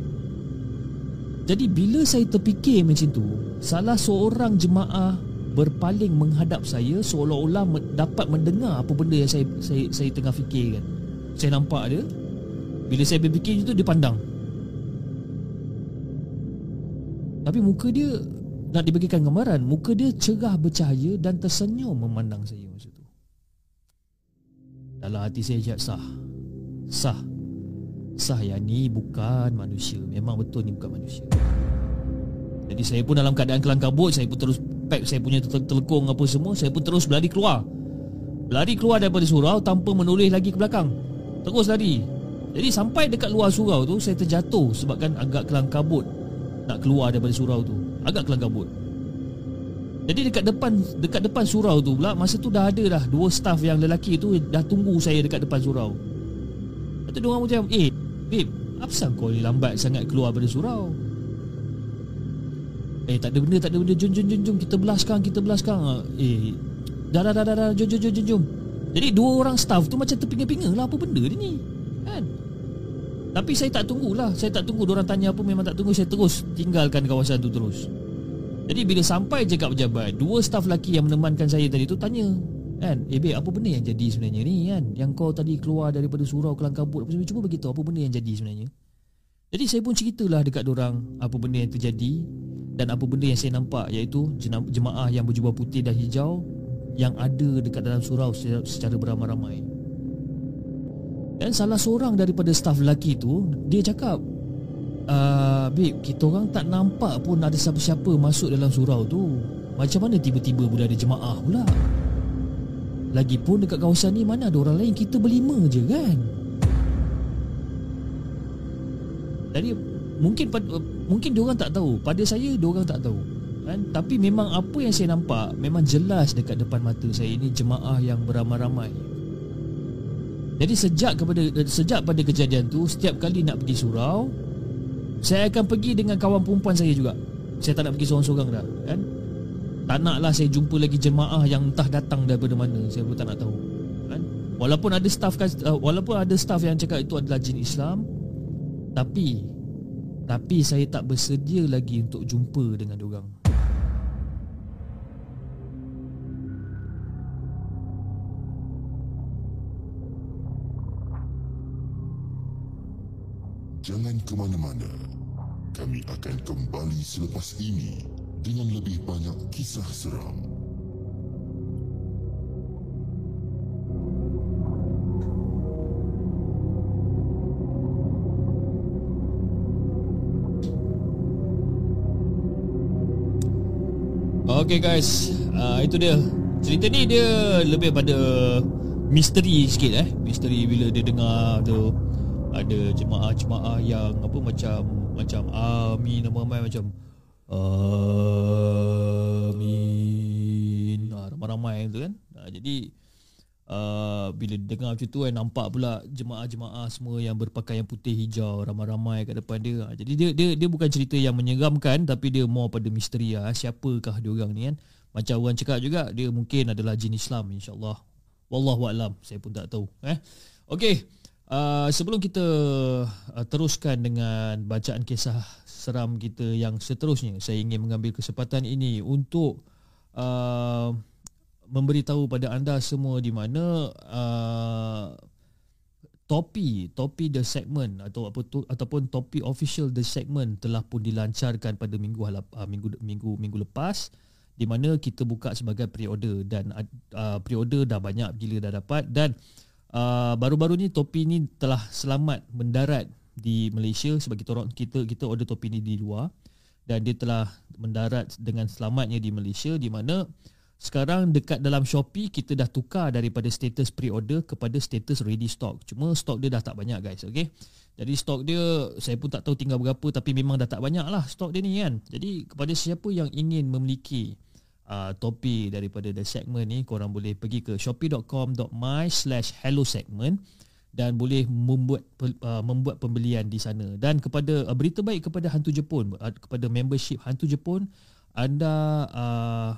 Jadi bila saya terfikir macam tu, salah seorang jemaah berpaling menghadap saya seolah-olah dapat mendengar apa benda yang saya saya, saya tengah fikirkan. Saya nampak dia. Bila saya berfikir itu dia pandang. Tapi muka dia nak dibagikan gambaran, muka dia cerah bercahaya dan tersenyum memandang saya masa tu. Dalam hati saya cakap sah. Sah sah yang ni bukan manusia Memang betul ni bukan manusia Jadi saya pun dalam keadaan kelang kabut Saya pun terus pack saya punya telekong apa semua Saya pun terus berlari keluar Berlari keluar daripada surau Tanpa menoleh lagi ke belakang Terus lari Jadi sampai dekat luar surau tu Saya terjatuh sebabkan agak kelang kabut Nak keluar daripada surau tu Agak kelang kabut jadi dekat depan dekat depan surau tu pula masa tu dah ada dah dua staff yang lelaki tu dah tunggu saya dekat depan surau. Lepas tu dia orang macam, "Eh, Babe, apa kau ni lambat sangat keluar dari surau? Eh, tak ada benda, tak ada benda. Jom, jom, jom, jom. Kita belah sekarang, kita belah sekarang. Eh, dah, dah, dah, dah, dah. Jom, jom, jom, jom, jom. Jadi, dua orang staff tu macam terpinga-pinga lah apa benda dia ni. Tapi saya tak tunggulah. Saya tak tunggu. Diorang tanya apa, memang tak tunggu. Saya terus tinggalkan kawasan tu terus. Jadi, bila sampai cakap pejabat, dua staff lelaki yang menemankan saya tadi tu tanya, Kan Eh babe apa benda yang jadi sebenarnya ni kan Yang kau tadi keluar daripada surau kelang kabut apa Cuba beritahu apa benda yang jadi sebenarnya Jadi saya pun ceritalah dekat orang Apa benda yang terjadi Dan apa benda yang saya nampak Iaitu jemaah yang berjubah putih dan hijau Yang ada dekat dalam surau secara beramai-ramai Dan salah seorang daripada staf lelaki tu Dia cakap uh, Babe kita orang tak nampak pun ada siapa-siapa masuk dalam surau tu. Macam mana tiba-tiba boleh ada jemaah pula? Lagipun dekat kawasan ni mana ada orang lain Kita berlima je kan? Jadi mungkin mungkin dia orang tak tahu. Pada saya dia orang tak tahu kan? Tapi memang apa yang saya nampak Memang jelas dekat depan mata saya Ini jemaah yang beramai-ramai Jadi sejak kepada sejak pada kejadian tu Setiap kali nak pergi surau Saya akan pergi dengan kawan perempuan saya juga Saya tak nak pergi seorang-seorang dah kan? Tak naklah saya jumpa lagi jemaah yang entah datang daripada mana Saya pun tak nak tahu kan? Walaupun ada staff uh, Walaupun ada staff yang cakap itu adalah jin Islam Tapi Tapi saya tak bersedia lagi untuk jumpa dengan diorang ke mana-mana Kami akan kembali selepas ini dengan lebih banyak kisah seram. Okay guys, uh, itu dia. Cerita ni dia lebih pada misteri sikit eh. Misteri bila dia dengar tu ada jemaah-jemaah yang apa macam macam amin nama macam Amin. Ha, ramai-ramai tu kan. Ha, jadi uh, bila dengar macam tu kan nampak pula jemaah-jemaah semua yang berpakaian putih hijau ramai-ramai kat depan dia. Ha, jadi dia dia dia bukan cerita yang menyeramkan tapi dia more pada misteri ah siapakah dia orang ni kan. Macam orang cakap juga dia mungkin adalah jin Islam insya-Allah. Wallahu alam. Saya pun tak tahu eh. Okey. Uh, sebelum kita uh, teruskan dengan bacaan kisah seram kita yang seterusnya saya ingin mengambil kesempatan ini untuk uh, memberitahu pada anda semua di mana uh, topi topi the segment atau apa tu ataupun topi official the segment telah pun dilancarkan pada minggu uh, minggu minggu minggu lepas di mana kita buka sebagai pre-order dan uh, pre-order dah banyak gila dah dapat dan uh, baru-baru ni topi ni telah selamat mendarat di Malaysia sebab kita orang kita kita order topi ni di luar dan dia telah mendarat dengan selamatnya di Malaysia di mana sekarang dekat dalam Shopee kita dah tukar daripada status pre-order kepada status ready stock. Cuma stok dia dah tak banyak guys, okay? Jadi stok dia saya pun tak tahu tinggal berapa tapi memang dah tak banyak lah stok dia ni kan. Jadi kepada siapa yang ingin memiliki uh, topi daripada the segment ni korang boleh pergi ke shopee.com.my slash hello segment dan boleh membuat uh, membuat pembelian di sana. Dan kepada uh, berita baik kepada Hantu Jepun, uh, kepada membership Hantu Jepun, anda uh,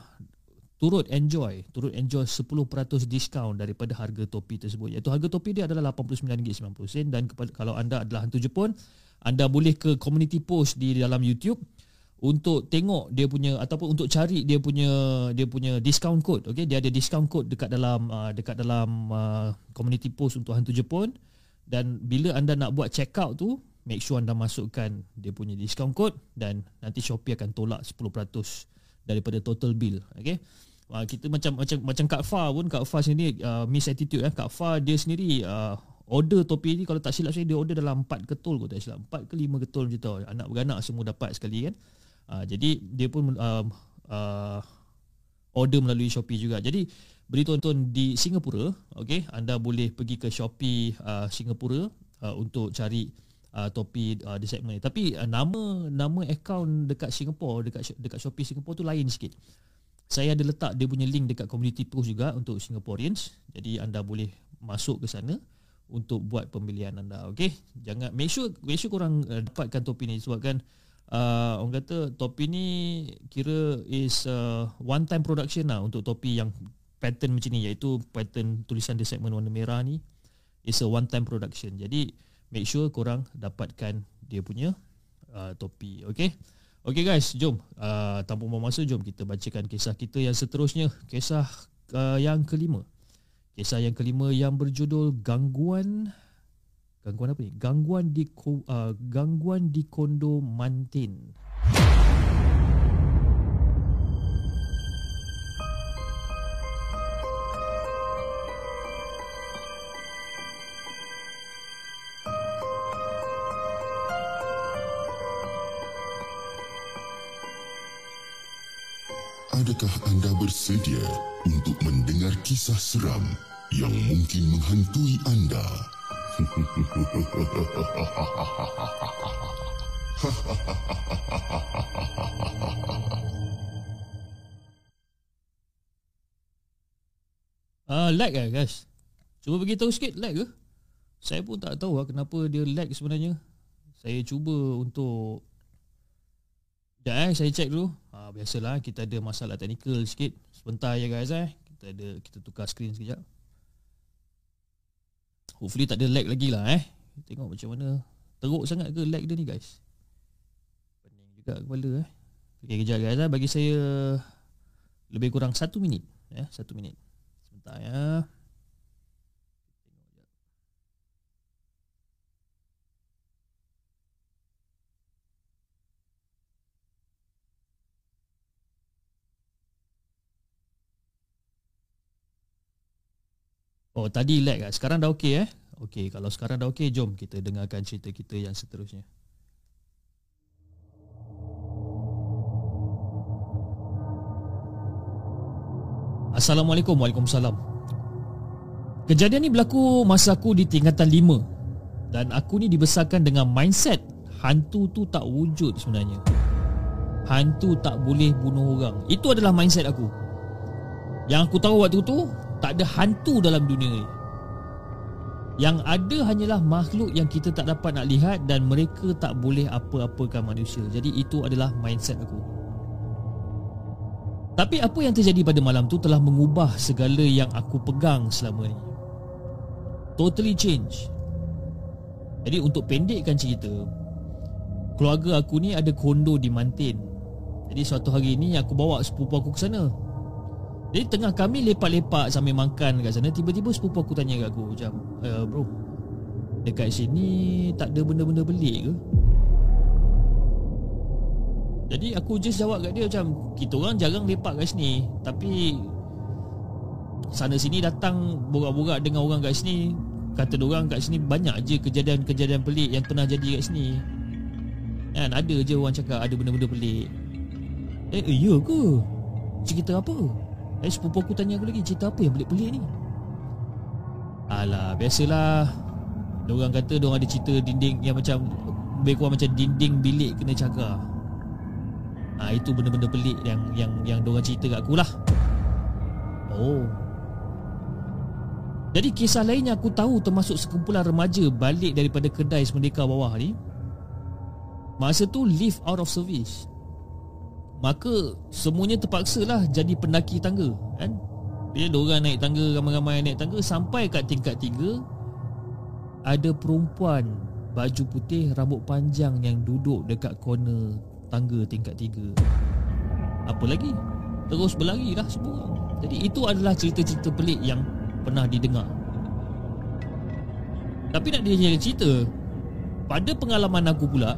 turut enjoy turut enjoy 10% diskaun daripada harga topi tersebut iaitu harga topi dia adalah RM89.90 dan kepada, kalau anda adalah hantu Jepun anda boleh ke community post di dalam YouTube untuk tengok dia punya ataupun untuk cari dia punya dia punya discount code okey dia ada discount code dekat dalam uh, dekat dalam uh, community post untuk hantu Jepun. Dan bila anda nak buat check out tu make sure anda masukkan dia punya discount code dan nanti Shopee akan tolak 10% daripada total bill okey uh, kita macam macam macam Kak Fa pun Kak Fa sendiri uh, miss attitude eh? Kak Fa dia sendiri uh, order topi ni kalau tak silap saya dia order dalam 4 ketul kot tak silap 4 ke 5 ketul macam tu. Anak beranak semua dapat sekali kan uh, jadi dia pun uh, uh, order melalui Shopee juga jadi beri tonton di Singapura okey anda boleh pergi ke Shopee uh, Singapura uh, untuk cari uh, topi uh, di segmen ni tapi uh, nama nama akaun dekat Singapura dekat dekat Shopee Singapura tu lain sikit saya ada letak dia punya link dekat community post juga untuk Singaporeans. Jadi anda boleh masuk ke sana untuk buat pembelian anda. Okey. Jangan make sure make sure korang uh, dapatkan topi ni sebabkan uh, orang kata topi ni kira is uh, one time production lah untuk topi yang pattern macam ni iaitu pattern tulisan di segmen warna merah ni is a one time production. Jadi make sure korang dapatkan dia punya uh, topi. Okey. Okey guys, jom uh, tanpa membuang masa jom kita bacakan kisah kita yang seterusnya, kisah uh, yang kelima. Kisah yang kelima yang berjudul gangguan gangguan apa ni? Gangguan di uh, gangguan di kondo Mantin. Adakah anda bersedia untuk mendengar kisah seram yang mungkin menghantui anda? Ah, uh, lag ke guys? Cuba beritahu sikit lag ke? Saya pun tak tahu lah kenapa dia lag sebenarnya. Saya cuba untuk Sekejap eh, saya check dulu. Ha, biasalah kita ada masalah teknikal sikit. Sebentar ya guys eh. Kita ada kita tukar skrin sekejap. Hopefully tak ada lag lagi lah eh. Tengok macam mana. Teruk sangat ke lag dia ni guys. Pening juga kepala eh. Okay kejap guys eh. Bagi saya lebih kurang satu minit. Eh, satu minit. Sebentar ya. Oh tadi lag lah Sekarang dah okey eh? Okey kalau sekarang dah okey Jom kita dengarkan cerita kita yang seterusnya. Assalamualaikum Waalaikumsalam. Kejadian ni berlaku masa aku di tingkatan 5 Dan aku ni dibesarkan dengan mindset Hantu tu tak wujud sebenarnya. Hantu tak boleh bunuh orang. Itu adalah mindset aku. Yang aku tahu waktu tu tak ada hantu dalam dunia ni. Yang ada hanyalah makhluk yang kita tak dapat nak lihat Dan mereka tak boleh apa-apakan manusia. Jadi itu adalah mindset aku. Tapi apa yang terjadi pada malam tu Telah mengubah segala yang aku pegang selama ni. Totally change. Jadi untuk pendekkan cerita Keluarga aku ni ada kondo di Mantin. Jadi suatu hari ni aku bawa sepupu aku ke sana jadi tengah kami lepak-lepak sambil makan kat sana Tiba-tiba sepupu aku tanya kat aku Macam uh, bro Dekat sini tak ada benda-benda belik ke? Jadi aku just jawab kat dia macam Kita orang jarang lepak kat sini Tapi Sana sini datang borak-borak dengan orang kat sini Kata orang kat sini banyak je kejadian-kejadian pelik yang pernah jadi kat sini Kan ada je orang cakap ada benda-benda pelik Eh, eh ya ke? Cerita apa? Eh sepupu aku tanya aku lagi Cerita apa yang pelik-pelik ni? Alah biasalah. Diorang kata diorang ada cerita dinding Yang macam Lebih kurang macam dinding bilik kena cagar ha, Itu benda-benda pelik yang Yang yang diorang cerita kat aku lah. Oh. Jadi kisah lain yang aku tahu Termasuk sekumpulan remaja Balik daripada kedai Semerdeka bawah ni Masa tu lift out of service Maka semuanya terpaksa lah jadi pendaki tangga kan? Dia orang naik tangga ramai-ramai naik tangga Sampai kat tingkat tiga Ada perempuan baju putih rambut panjang yang duduk dekat corner tangga tingkat tiga Apa lagi? Terus berlari lah semua Jadi itu adalah cerita-cerita pelik yang pernah didengar Tapi nak dia cerita Pada pengalaman aku pula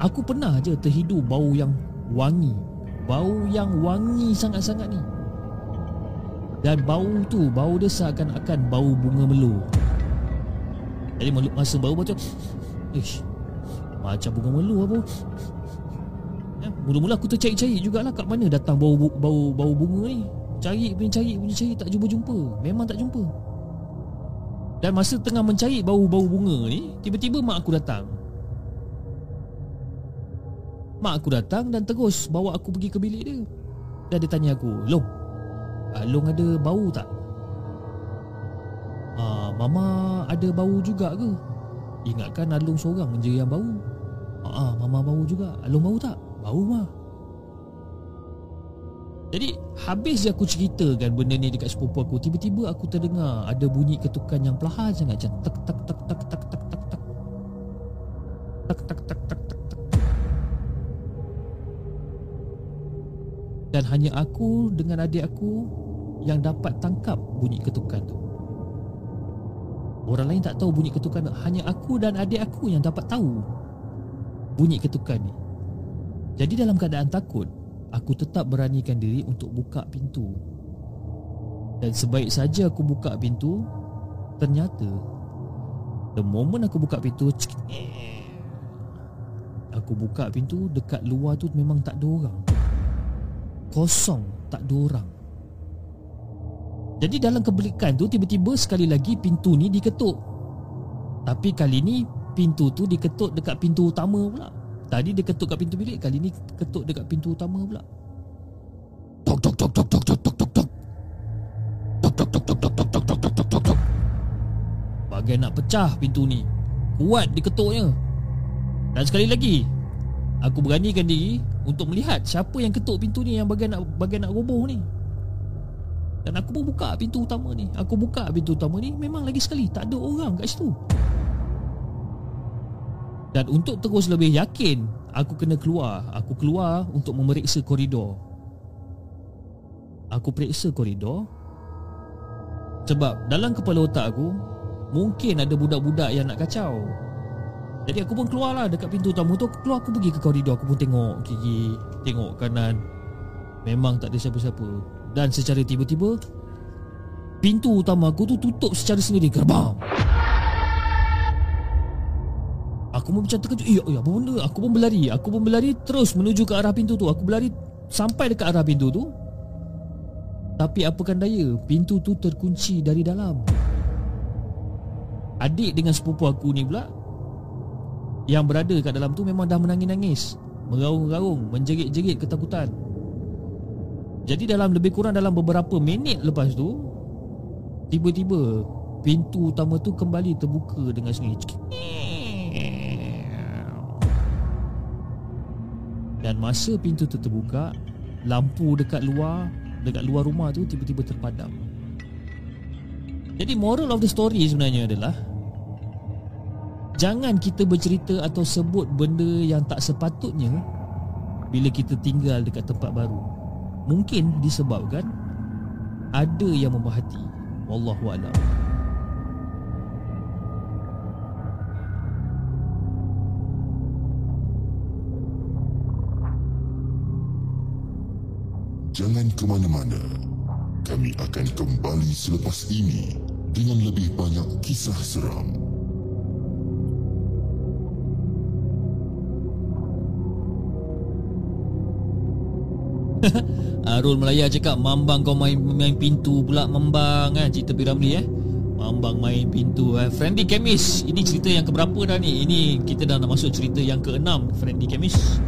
Aku pernah je terhidu bau yang wangi. Bau yang wangi sangat-sangat ni. Dan bau tu Bau dia seakan-akan bau bunga melu Jadi masa bau macam Ish Macam bunga melu apa? Ya, Mula-mula aku tercari-cari jugalah Kat mana datang bau bau bau bunga ni. Cari punya cari punya cari Tak jumpa-jumpa. Memang tak jumpa. Dan masa tengah mencari bau-bau bunga ni Tiba-tiba mak aku datang Mak aku datang dan terus bawa aku pergi ke bilik dia. Dan dia tanya aku Long uh, Long ada bau tak? Uh, Mama ada bau juga ke? Ingatkan Alung seorang je yang bau. Ah, uh, Mama bau juga. Alung bau tak? Bau mah Jadi habis je aku ceritakan benda ni dekat sepupu aku. Tiba-tiba aku terdengar ada bunyi ketukan yang perlahan sangat Macam tak tak tak tak tak tak tak Tak tak tak tak Dan hanya aku dengan adik aku Yang dapat tangkap bunyi ketukan tu. Orang lain tak tahu bunyi ketukan tu. Hanya aku dan adik aku yang dapat tahu Bunyi ketukan ni. Jadi dalam keadaan takut Aku tetap beranikan diri untuk buka pintu. Dan sebaik saja aku buka pintu Ternyata The moment aku buka pintu Aku buka pintu Dekat luar tu memang tak ada orang Kosong Tak ada orang Jadi dalam kebelikan tu Tiba-tiba sekali lagi Pintu ni diketuk Tapi kali ni Pintu tu diketuk dekat pintu utama pula Tadi dia ketuk kat pintu bilik Kali ni ketuk dekat pintu utama pula Tok tok tok tok tok tok tok tok tok Tok tok tok tok tok tok tok tok tok tok tok Bagai nak pecah pintu ni Kuat diketuknya Dan sekali lagi Aku beranikan diri untuk melihat siapa yang ketuk pintu ni yang bagian nak bagian nak roboh ni. Dan aku pun buka pintu utama ni. Aku buka pintu utama ni memang lagi sekali tak ada orang kat situ. Dan untuk terus lebih yakin, aku kena keluar. Aku keluar untuk memeriksa koridor. Aku periksa koridor. Sebab dalam kepala otak aku, mungkin ada budak-budak yang nak kacau. Jadi aku pun keluar lah dekat pintu utama tu. Aku keluar aku pergi ke koridor. Aku pun tengok kiri Tengok kanan. Memang tak ada siapa-siapa. Dan secara tiba-tiba Pintu utama aku tu tutup secara sendiri. Gerbang. Aku pun macam terkejut. Eh apa benda? Aku pun berlari. Aku pun berlari terus menuju ke arah pintu tu. Aku berlari sampai dekat arah pintu tu. Tapi apakan daya? Pintu tu terkunci dari dalam. Adik dengan sepupu aku ni pula yang berada kat dalam tu memang dah menangis-nangis. Meraung-raung Menjerit-jerit ketakutan. Jadi dalam lebih kurang dalam beberapa minit lepas tu Tiba-tiba Pintu utama tu kembali terbuka dengan sendiri Dan masa pintu tu terbuka Lampu dekat luar Dekat luar rumah tu tiba-tiba terpadam. Jadi moral of the story sebenarnya adalah Jangan kita bercerita atau sebut benda yang tak sepatutnya bila kita tinggal dekat tempat baru. Mungkin disebabkan ada yang memahati. Wallahu a'lam. Jangan ke mana-mana. Kami akan kembali selepas ini dengan lebih banyak kisah seram. Arul Melaya cakap Mambang kau main, main pintu pula Mambang kan Cerita Piramli eh Mambang main pintu eh. Friendly Chemist Ini cerita yang keberapa dah ni Ini kita dah nak masuk cerita yang keenam Friendly Chemist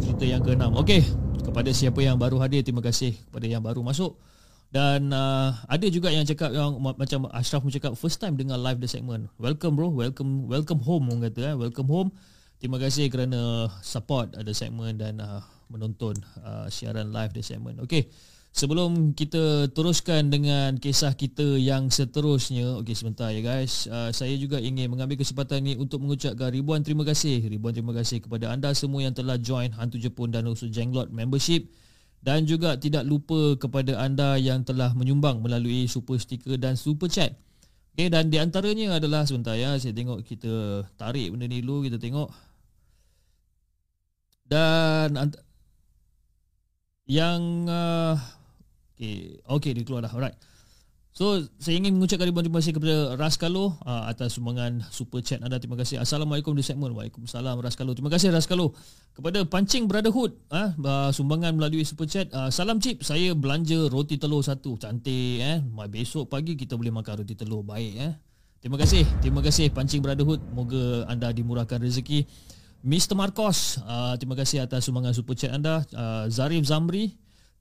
Cerita yang keenam Okey Kepada siapa yang baru hadir Terima kasih Kepada yang baru masuk dan uh, ada juga yang cakap yang macam Ashraf pun cakap first time dengar live the segment. Welcome bro, welcome welcome home orang kata eh. Welcome home. Terima kasih kerana support ada segmen dan uh, menonton uh, siaran live the segment. Okey. Sebelum kita teruskan dengan kisah kita yang seterusnya, okey sebentar ya guys. Uh, saya juga ingin mengambil kesempatan ini untuk mengucapkan ribuan terima kasih, ribuan terima kasih kepada anda semua yang telah join Hantu Jepun dan also Jenglot membership dan juga tidak lupa kepada anda yang telah menyumbang melalui super sticker dan super chat. Okay, dan di antaranya adalah sebentar ya, saya tengok kita tarik benda ni dulu, kita tengok. Dan yang uh, okay, okay dia keluar dah. Alright. So saya ingin mengucapkan ribuan terima kasih kepada Raskalo uh, atas sumbangan super chat anda. Terima kasih. Assalamualaikum di segmen. Waalaikumsalam Raskalo. Terima kasih Raskalo. Kepada Pancing Brotherhood uh, uh, sumbangan melalui super chat. Uh, salam cip. Saya belanja roti telur satu. Cantik eh. Besok pagi kita boleh makan roti telur. Baik eh. Terima kasih. Terima kasih Pancing Brotherhood. Moga anda dimurahkan rezeki. Mr. Marcos, uh, terima kasih atas sumbangan super chat anda. Uh, Zarif Zamri,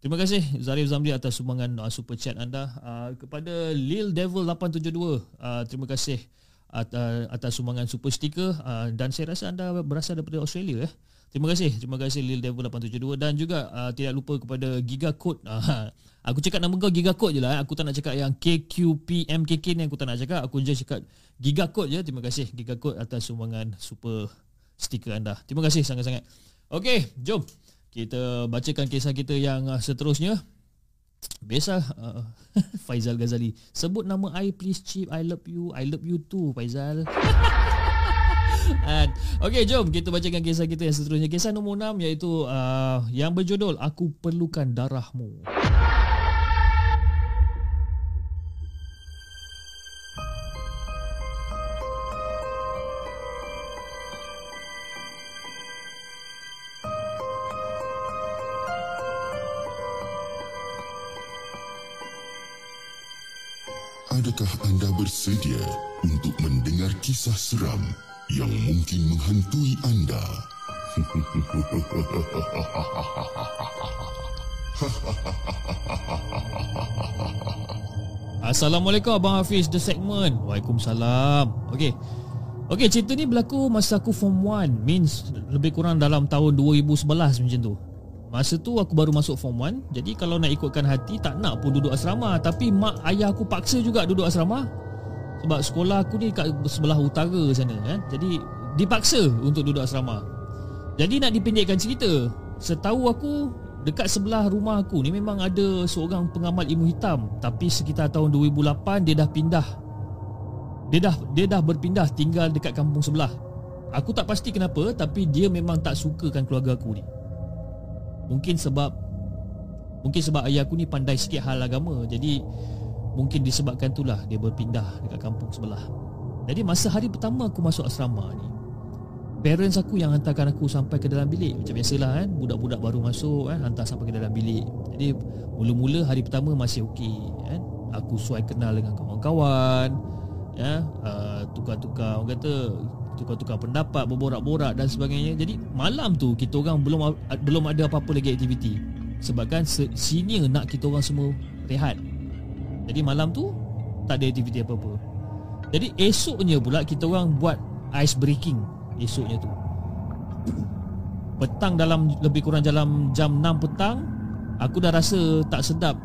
Terima kasih Zarif Zamri atas sumbangan uh, super chat anda uh, kepada Lil Devil 872. Uh, terima kasih atas, atas sumbangan super sticker uh, dan saya rasa anda berasal daripada Australia eh. Terima kasih. Terima kasih Lil Devil 872 dan juga uh, tidak lupa kepada Giga Code. Uh, aku cakap nama kau Giga Code je lah. Eh. Aku tak nak cakap yang KQPMKK ni aku tak nak cakap. Aku je cakap Giga Code je. Terima kasih Giga Code atas sumbangan super stiker anda. Terima kasih sangat-sangat. Okey, jom kita bacakan kisah kita yang uh, seterusnya. Biasa uh, Faizal Ghazali sebut nama I please chip I love you I love you too Faizal. And, okay jom kita bacakan kisah kita yang seterusnya Kisah nombor 6 iaitu uh, Yang berjudul Aku Perlukan Darahmu Adakah anda bersedia untuk mendengar kisah seram yang mungkin menghantui anda? Assalamualaikum Abang Hafiz The Segment. Waalaikumsalam. Okey. Okey cerita ni berlaku masa aku form 1 Means lebih kurang dalam tahun 2011 macam tu Masa tu aku baru masuk form 1 Jadi kalau nak ikutkan hati Tak nak pun duduk asrama. Tapi mak ayah aku paksa juga duduk asrama. Sebab sekolah aku ni kat sebelah utara sana kan? Jadi dipaksa untuk duduk asrama. Jadi nak dipendekkan cerita Setahu aku Dekat sebelah rumah aku ni memang ada seorang pengamal ilmu hitam. Tapi sekitar tahun 2008 dia dah pindah. Dia dah dia dah berpindah tinggal dekat kampung sebelah. Aku tak pasti kenapa Tapi dia memang tak sukakan keluarga aku ni Mungkin sebab Mungkin sebab ayah aku ni pandai sikit hal agama. Jadi Mungkin disebabkan itulah Dia berpindah dekat kampung sebelah. Jadi masa hari pertama aku masuk asrama ni Parents aku yang hantarkan aku sampai ke dalam bilik. Macam biasalah kan? Budak-budak baru masuk kan? Hantar sampai ke dalam bilik. Jadi Mula-mula hari pertama masih okey kan? Aku suai kenal dengan kawan-kawan ya, uh, Tukar-tukar Orang kata tukar-tukar pendapat, berborak-borak dan sebagainya. Jadi malam tu kita orang belum belum ada apa-apa lagi aktiviti. Sebabkan senior nak kita orang semua rehat. Jadi malam tu tak ada aktiviti apa-apa. Jadi esoknya pula kita orang buat ice breaking esoknya tu. Petang dalam lebih kurang dalam jam 6 petang aku dah rasa tak sedap.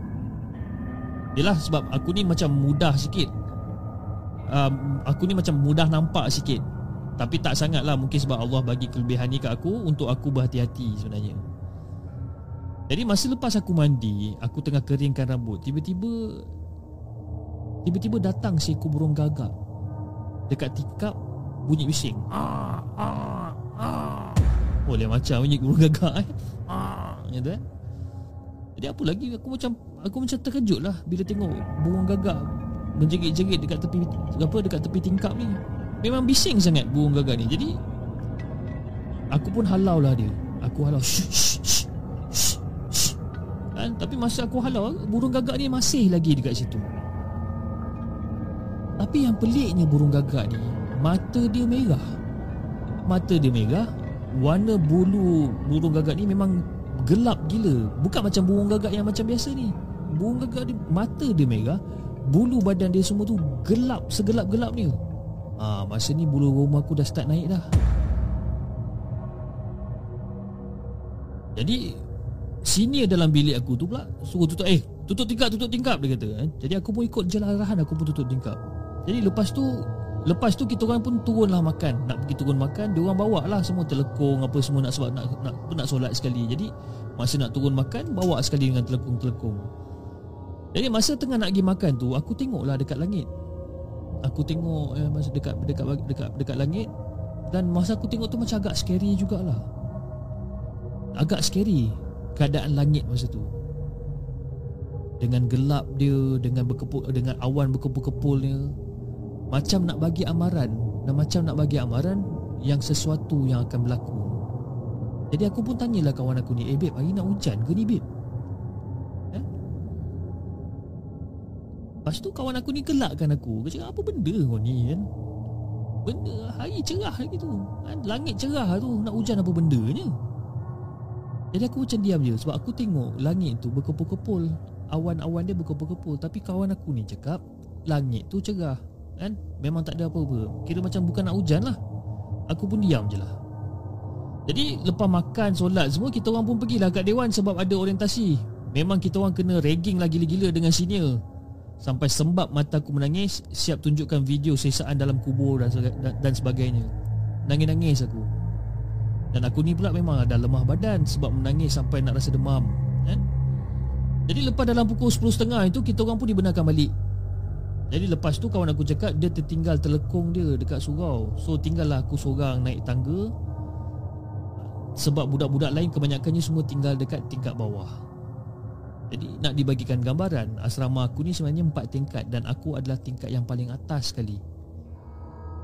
Yalah sebab aku ni macam mudah sikit. Um, aku ni macam mudah nampak sikit tapi tak sangat lah Mungkin sebab Allah bagi kelebihan ni kat aku Untuk aku berhati-hati sebenarnya. Jadi masa lepas aku mandi Aku tengah keringkan rambut Tiba-tiba Tiba-tiba datang seekor burung gagak. Dekat tikap Bunyi bising. Lain macam bunyi burung gagak eh. Macam tu eh. Jadi apa lagi aku macam Aku macam terkejut lah Bila tengok burung gagak Menjerit-jerit dekat tepi Apa dekat tepi tingkap ni Memang bising sangat burung gagak ni. Jadi Aku pun halau lah dia. Aku halau. Shh, shh, shh, shh, kan? Tapi masa aku halau Burung gagak ni masih lagi dekat situ. Tapi yang peliknya burung gagak ni Mata dia merah. Mata dia merah Warna bulu burung gagak ni memang gelap gila. Bukan macam burung gagak yang macam biasa ni. Burung gagak ni mata dia merah Bulu badan dia semua tu gelap segelap-gelap ni Ah, masa ni bulu rumah aku dah start naik dah. Jadi Senior dalam bilik aku tu pula Suruh tutup Eh tutup tingkap tutup tingkap Dia kata eh. Jadi aku pun ikut je arahan Aku pun tutup tingkap. Jadi lepas tu Lepas tu kita orang pun turunlah makan. Nak pergi turun makan Dia orang bawa lah semua telekong Apa semua nak sebab nak, nak, nak solat sekali. Jadi Masa nak turun makan Bawa sekali dengan telekong-telekong Jadi masa tengah nak pergi makan tu Aku tengok lah dekat langit Aku tengok eh, masa dekat, dekat dekat dekat dekat langit Dan masa aku tengok tu macam agak scary jugalah. Agak scary keadaan langit masa tu. Dengan gelap dia dengan berkepul dengan awan berkepul-kepulnya. Macam nak bagi amaran dan macam nak bagi amaran yang sesuatu yang akan berlaku. Jadi aku pun tanyalah kawan aku ni eh babe hari nak hujan ke ni babe Lepas tu kawan aku ni gelakkan aku. Dia cakap apa benda kau ni kan? Benda hari cerah lagi tu. Kan? Langit cerah tu Nak hujan apa bendanya? Jadi aku macam diam je. Sebab aku tengok langit tu berkepul-kepul. Awan-awan dia berkepul-kepul. Tapi kawan aku ni cakap Langit tu cerah. Kan Memang tak ada apa-apa. Kira macam bukan nak hujan lah. Aku pun diam je lah. Jadi lepas makan solat semua Kita orang pun pergilah kat Dewan Sebab ada orientasi. Memang kita orang kena ragging lah gila-gila dengan senior Sampai sembab mata aku menangis Siap tunjukkan video sesaan dalam kubur dan, dan sebagainya. Nangis-nangis aku. Dan aku ni pula memang dah lemah badan Sebab menangis sampai nak rasa demam kan? Jadi lepas dalam pukul 10.30 itu Kita orang pun dibenarkan balik. Jadi lepas tu kawan aku cakap Dia tertinggal telekong dia dekat surau. So tinggallah aku seorang naik tangga. Sebab budak-budak lain kebanyakannya semua tinggal dekat tingkat bawah Jadi nak dibagikan gambaran Asrama aku ni sebenarnya empat tingkat Dan aku adalah tingkat yang paling atas sekali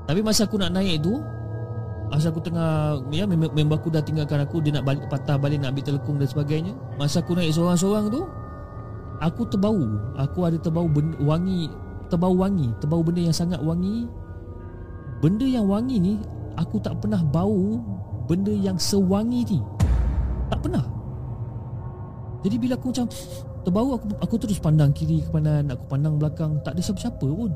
Tapi masa aku nak naik tu Masa aku tengah ya member aku dah tinggalkan aku dia nak balik, patah balik nak ambil telekung dan sebagainya. Masa aku naik seorang-seorang tu aku terbau. Aku ada terbau benda, wangi, terbau wangi, terbau benda yang sangat wangi. Benda yang wangi ni aku tak pernah bau benda yang sewangi ni. Tak pernah. Jadi bila aku macam terbau aku aku terus pandang kiri ke kanan, aku pandang belakang, tak ada siapa-siapa pun.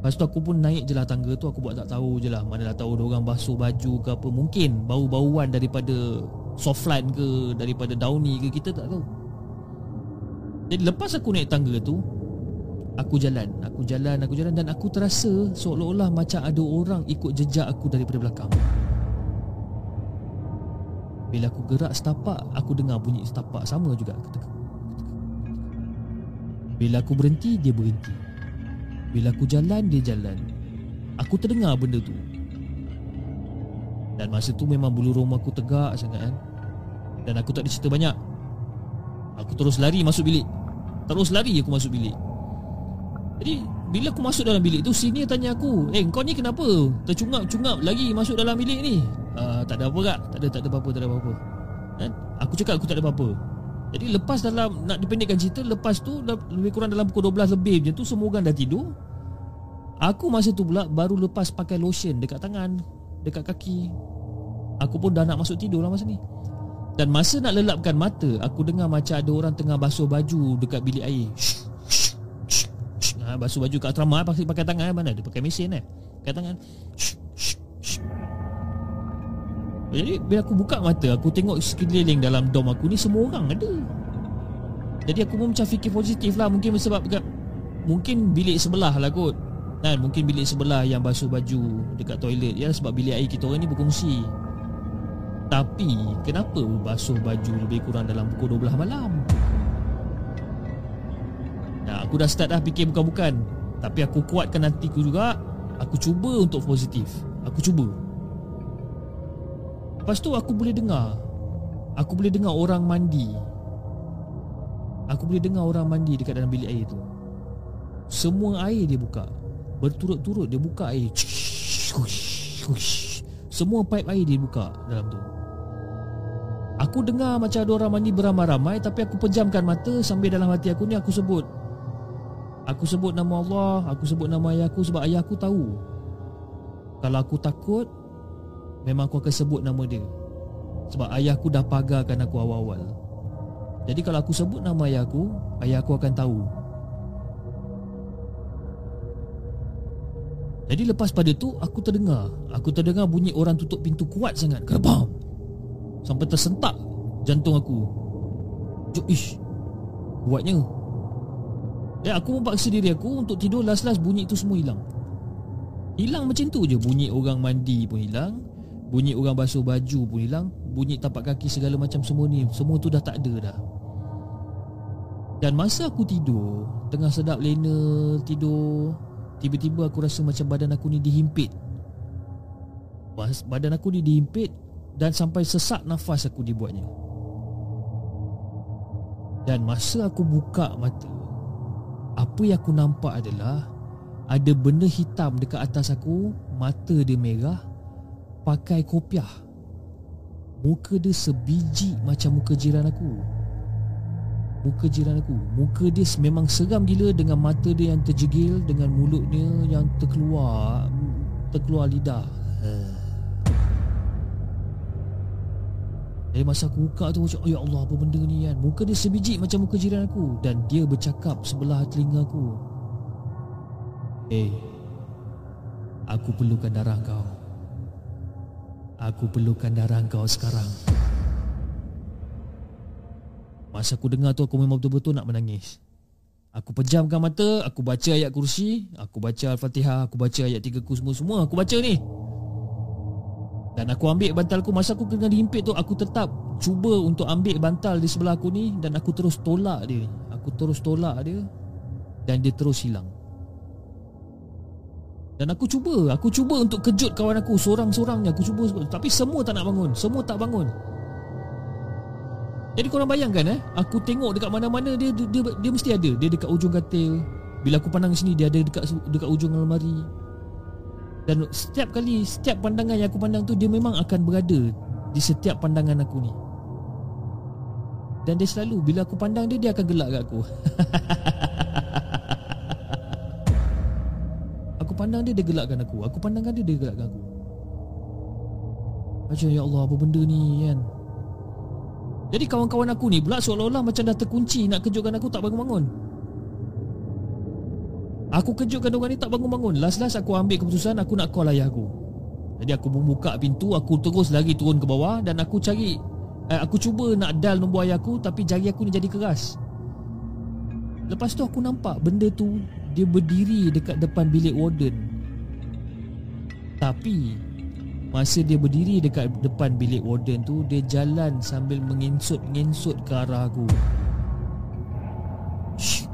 Lepas tu aku pun naik je lah tangga tu Aku buat tak tahu je lah Mana dah tahu orang basuh baju ke apa. Mungkin bau-bauan daripada Softline ke Daripada Downy ke Kita tak tahu. Jadi lepas aku naik tangga tu Aku jalan Aku jalan Aku jalan Dan aku terasa Seolah-olah macam ada orang Ikut jejak aku daripada belakang Bila aku gerak setapak Aku dengar bunyi setapak Sama juga. Bila aku berhenti Dia berhenti. Bila aku jalan, dia jalan. Aku terdengar benda tu. Dan masa tu memang bulu rumah aku tegak sangat kan? Dan aku tak ada cerita banyak. Aku terus lari masuk bilik. Terus lari aku masuk bilik. Jadi bila aku masuk dalam bilik tu Senior tanya aku Eh kau ni kenapa Tercungap-cungap lagi masuk dalam bilik ni uh, Tak ada apa kak. Tak ada tak ada apa-apa Tak ada apa-apa. Kan? Aku cakap aku tak ada apa-apa. Jadi lepas dalam Nak dipendekkan cerita Lepas tu Lebih kurang dalam pukul 12 lebih Macam tu semua orang dah tidur. Aku masa tu pula Baru lepas pakai lotion Dekat tangan Dekat kaki. Aku pun dah nak masuk tidur lah masa ni. Dan masa nak lelapkan mata Aku dengar macam ada orang tengah basuh baju Dekat bilik air. Ha, Basuh baju kat asrama pakai, tangan. Mana dia pakai mesin eh. Pakai tangan. Jadi bila aku buka mata Aku tengok sekeliling dalam dom aku ni Semua orang ada. Jadi aku pun macam fikir positif lah. Mungkin sebab Mungkin bilik sebelah lah kot. Kan? Mungkin bilik sebelah yang basuh baju Dekat toilet. Ya sebab bilik air kita orang ni berkongsi. Tapi Kenapa basuh baju lebih kurang dalam pukul 12 malam? Nah, aku dah start dah fikir bukan-bukan. Tapi aku kuatkan nantiku juga. Aku cuba untuk positif. Aku cuba Lepas tu aku boleh dengar. Aku boleh dengar orang mandi. Aku boleh dengar orang mandi dekat dalam bilik air tu. Semua air dia buka. Berturut-turut dia buka air. Semua pipe air dia buka dalam tu. Aku dengar macam ada orang mandi beramai-ramai Tapi aku pejamkan mata Sambil dalam hati aku ni aku sebut. Aku sebut nama Allah Aku sebut nama ayah aku Sebab ayah aku tahu. Kalau aku takut Memang aku akan sebut nama dia. Sebab ayah aku dah pagarkan aku awal-awal. Jadi kalau aku sebut nama ayah aku Ayah aku akan tahu. Jadi lepas pada tu Aku terdengar. Aku terdengar bunyi orang tutup pintu kuat sangat. Kerbam Sampai tersentak Jantung aku. Jok ish. Buatnya Eh aku paksa diri aku Untuk tidur. Last-last bunyi tu semua hilang. Hilang macam tu je. Bunyi orang mandi pun hilang Bunyi orang basuh baju pun hilang. Bunyi tapak kaki segala macam semua ni Semua tu dah tak ada dah. Dan masa aku tidur Tengah sedap lena tidur Tiba-tiba aku rasa macam badan aku ni dihimpit. Badan aku ni dihimpit Dan sampai sesak nafas aku dibuatnya. Dan masa aku buka mata apa yang aku nampak adalah Ada benda hitam dekat atas aku Mata dia merah Pakai kopiah. Muka dia sebiji macam muka jiran aku. Muka jiran aku. Muka dia memang seram gila Dengan mata dia yang terjegil Dengan mulutnya yang terkeluar Terkeluar lidah. Dari masa aku buka tu macam Ya Allah apa benda ni kan? Muka dia sebiji macam muka jiran aku. Dan dia bercakap sebelah telinga aku. Eh Aku perlukan darah kau Aku perlukan darah kau sekarang. Masa aku dengar tu aku memang betul-betul nak menangis. Aku pejamkan mata Aku baca ayat kursi Aku baca Al-Fatihah Aku baca ayat tiga ku semua-semua Aku baca ni. Dan aku ambil bantalku Masa aku kena dihimpit tu Aku tetap cuba untuk ambil bantal di sebelah aku ni Dan aku terus tolak dia. Aku terus tolak dia Dan dia terus hilang Dan aku cuba Aku cuba untuk kejut kawan aku Seorang-seorangnya Aku cuba Tapi semua tak nak bangun Semua tak bangun. Jadi korang bayangkan eh Aku tengok dekat mana-mana dia, dia, dia, dia mesti ada. Dia dekat ujung katil. Bila aku pandang sini Dia ada dekat dekat ujung almari dan setiap kali Setiap pandangan yang aku pandang tu Dia memang akan berada Di setiap pandangan aku ni. Dan dia selalu Bila aku pandang dia Dia akan gelak kat aku pandang dia Dia gelakkan aku. Aku pandangkan dia Dia gelakkan aku. Macam ya Allah Apa benda ni kan? Jadi kawan-kawan aku ni Pula seolah-olah Macam dah terkunci Nak kejutkan aku Tak bangun-bangun. Aku kejutkan orang ni tak bangun-bangun. Last-last aku ambil keputusan Aku nak call ayah aku. Jadi aku membuka pintu Aku terus lagi turun ke bawah Dan aku cari eh, Aku cuba nak dial nombor ayah aku Tapi jari aku ni jadi keras. Lepas tu aku nampak Benda tu Dia berdiri dekat depan bilik warden. Tapi Masa dia berdiri dekat depan bilik warden tu Dia jalan sambil menginsut-nginsut ke arah aku. Shh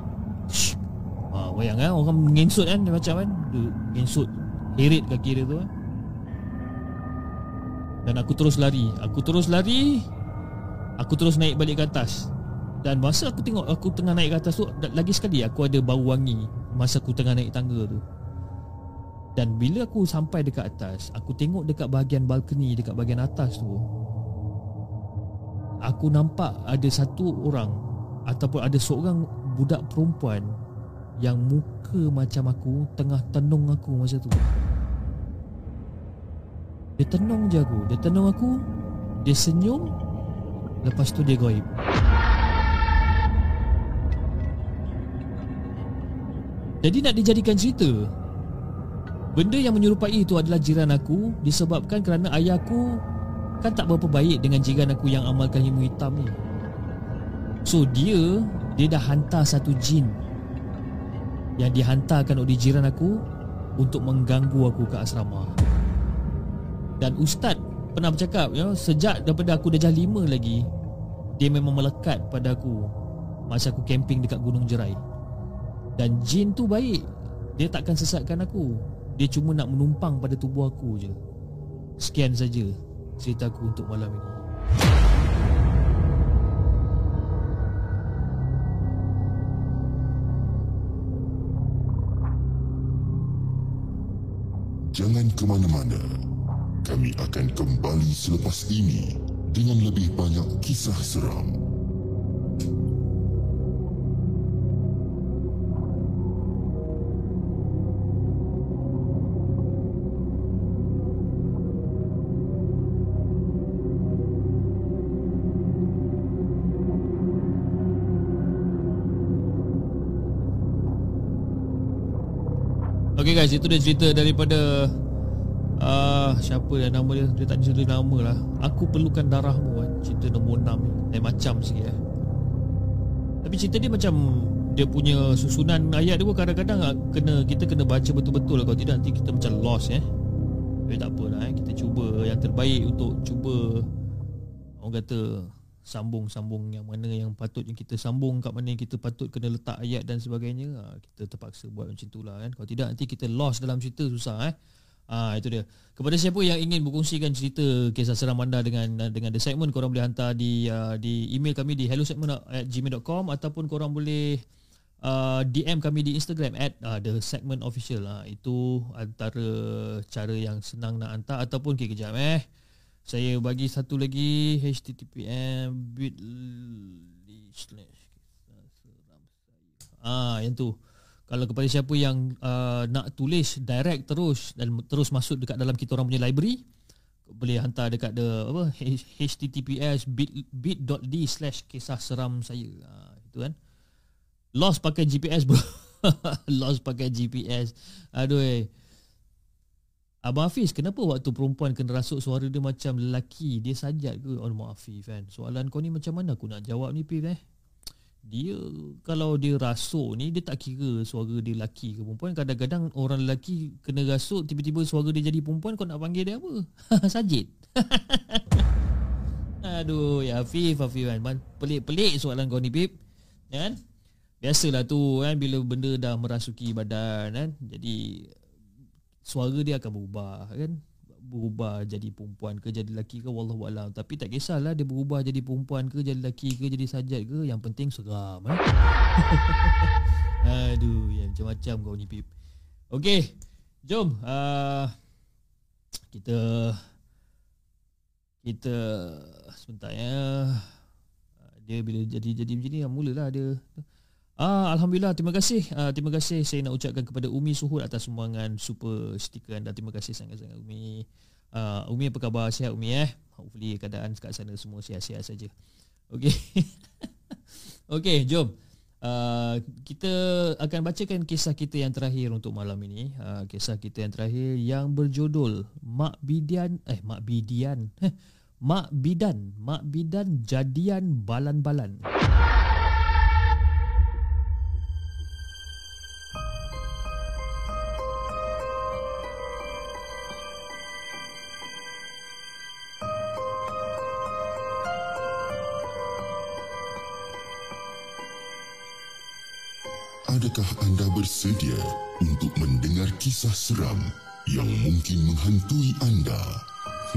Bayang kan Orang menginsut kan Macam kan. Menginsut Herit kaki dia tu kan. Dan aku terus lari. Aku terus lari Aku terus naik balik ke atas. Dan masa aku tengok Aku tengah naik ke atas tu Lagi sekali aku ada bau wangi Masa aku tengah naik tangga tu. Dan bila aku sampai dekat atas Aku tengok dekat bahagian balkoni Dekat bahagian atas tu Aku nampak ada satu orang Ataupun ada seorang budak perempuan yang muka macam aku Tengah tenung aku masa tu. Dia tenung je aku. Dia tenung aku Dia senyum Lepas tu dia goib Jadi nak dijadikan cerita Benda yang menyerupai itu adalah jiran aku Disebabkan kerana ayahku Kan tak berapa baik dengan jiran aku yang amalkan ilmu hitam ni So dia Dia dah hantar satu jin yang dihantarkan oleh jiran aku untuk mengganggu aku ke asrama. Dan ustaz pernah bercakap ya sejak daripada aku dah lima lagi dia memang melekat pada aku masa aku camping dekat Gunung Jerai. Dan jin tu baik. Dia takkan sesatkan aku. Dia cuma nak menumpang pada tubuh aku je. Sekian saja ceritaku untuk malam ini. Jangan ke mana-mana. Kami akan kembali selepas ini dengan lebih banyak kisah seram. Guys, itu dia cerita daripada uh, Siapa yang nama dia? Dia tak cerita nama lah Aku perlukan darahmu kan Cerita nombor 6 ni Lain macam sikit eh. Tapi cerita dia macam Dia punya susunan ayat dia pun kadang-kadang ah, kena Kita kena baca betul-betul Kalau tidak nanti kita macam lost eh Tapi tak apa lah eh. Kita cuba yang terbaik untuk cuba Orang kata sambung-sambung yang mana yang patutnya kita sambung kat mana yang kita patut kena letak ayat dan sebagainya ha, kita terpaksa buat macam itulah kan kalau tidak nanti kita lost dalam cerita susah eh Ah itu dia. Kepada siapa yang ingin berkongsikan cerita kisah seram anda dengan dengan The Segment korang boleh hantar di uh, di email kami di hellosegment@gmail.com ataupun korang boleh uh, DM kami di Instagram at uh, The Segment Official. Uh, itu antara cara yang senang nak hantar ataupun okay, kejap eh. Saya bagi satu lagi https bit.ly Ah yang tu. Kalau kepada siapa yang uh, nak tulis direct terus dan terus masuk dekat dalam kita orang punya library boleh hantar dekat the apa https bit bit.ly slash kisah seram saya. Ah itu kan. Lost pakai GPS bro. Lost pakai GPS. Aduh eh. Abang Hafiz, kenapa waktu perempuan kena rasuk suara dia macam lelaki? Dia sajat ke? Oh, maaf Hafiz kan. Soalan kau ni macam mana aku nak jawab ni, Pif eh? Dia, kalau dia rasuk ni, dia tak kira suara dia lelaki ke perempuan. Kadang-kadang orang lelaki kena rasuk, tiba-tiba suara dia jadi perempuan, kau nak panggil dia apa? Sajit. Aduh, ya Hafiz, Hafiz kan. Pelik-pelik soalan kau ni. Ya kan? Biasalah tu kan, bila benda dah merasuki badan kan. Jadi, suara dia akan berubah kan? Berubah jadi perempuan ke jadi lelaki ke wallahu alam. Tapi tak kisahlah dia berubah jadi perempuan ke jadi lelaki ke jadi sajat ke yang penting seram eh. Aduh ya macam-macam kau ni pip. Okey jom uh, kita kita sebentar ya. Dia bila jadi jadi macam ni mulalah dia Ah, Alhamdulillah, terima kasih. Ah, terima kasih saya nak ucapkan kepada Umi Suhud atas sumbangan super stiker anda. Terima kasih sangat-sangat Umi. Ah, Umi apa khabar? Sihat Umi eh? Hopefully keadaan kat sana semua sihat-sihat saja. Okey. Okey, jom. Uh, kita akan bacakan kisah kita yang terakhir untuk malam ini. Uh, kisah kita yang terakhir yang berjudul Mak Bidian eh Mak Bidian. Mak Bidan, Mak Bidan jadian balan-balan. Adakah anda bersedia untuk mendengar kisah seram yang mungkin menghantui anda?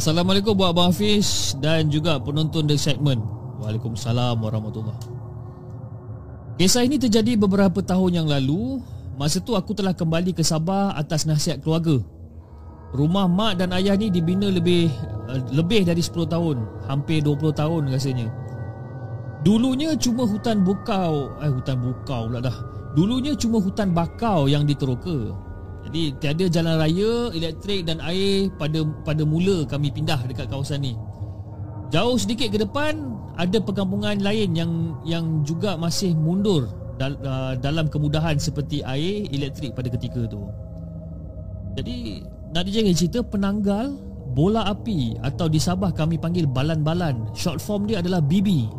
Assalamualaikum buat Abang Hafiz dan juga penonton The Segment. Waalaikumsalam warahmatullahi Kisah ini terjadi beberapa tahun yang lalu. Masa tu aku telah kembali ke Sabah atas nasihat keluarga Rumah mak dan ayah ni dibina lebih uh, lebih dari 10 tahun, hampir 20 tahun rasanya. Dulunya cuma hutan bukau, eh hutan bukau pula dah. Dulunya cuma hutan bakau yang diteroka. Jadi tiada jalan raya, elektrik dan air pada pada mula kami pindah dekat kawasan ni. Jauh sedikit ke depan ada perkampungan lain yang yang juga masih mundur dal, uh, dalam kemudahan seperti air, elektrik pada ketika tu. Jadi nak dijangin cerita penanggal bola api atau di Sabah kami panggil balan-balan. Short form dia adalah BB.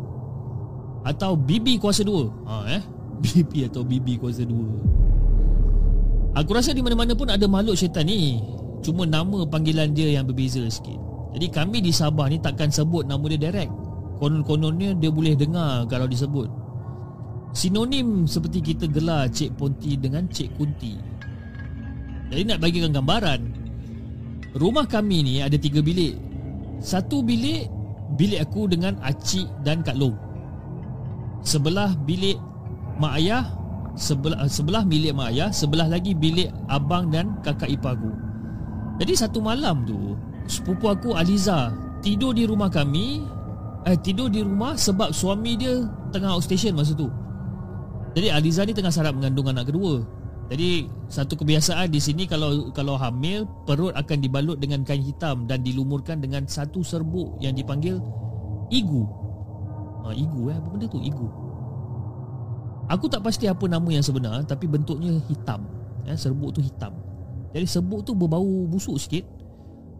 Atau BB kuasa 2. Ha eh. BB atau BB kuasa 2. Aku rasa di mana-mana pun ada makhluk syaitan ni. Cuma nama panggilan dia yang berbeza sikit. Jadi kami di Sabah ni takkan sebut nama dia direct. Konon-kononnya dia boleh dengar kalau disebut. Sinonim seperti kita gelar Cik Ponti dengan Cik Kunti. Jadi nak bagikan gambaran Rumah kami ni ada tiga bilik Satu bilik Bilik aku dengan Acik dan Kak Long Sebelah bilik Mak Ayah sebelah sebelah bilik mak ayah, sebelah lagi bilik abang dan kakak ipar aku. Jadi satu malam tu, sepupu aku Aliza tidur di rumah kami, eh tidur di rumah sebab suami dia tengah outstation masa tu. Jadi Aliza ni tengah sarap mengandung anak kedua. Jadi satu kebiasaan di sini kalau kalau hamil perut akan dibalut dengan kain hitam dan dilumurkan dengan satu serbuk yang dipanggil igu. Ha, igu eh apa benda tu igu. Aku tak pasti apa nama yang sebenar tapi bentuknya hitam. Ya, serbuk tu hitam. Jadi serbuk tu berbau busuk sikit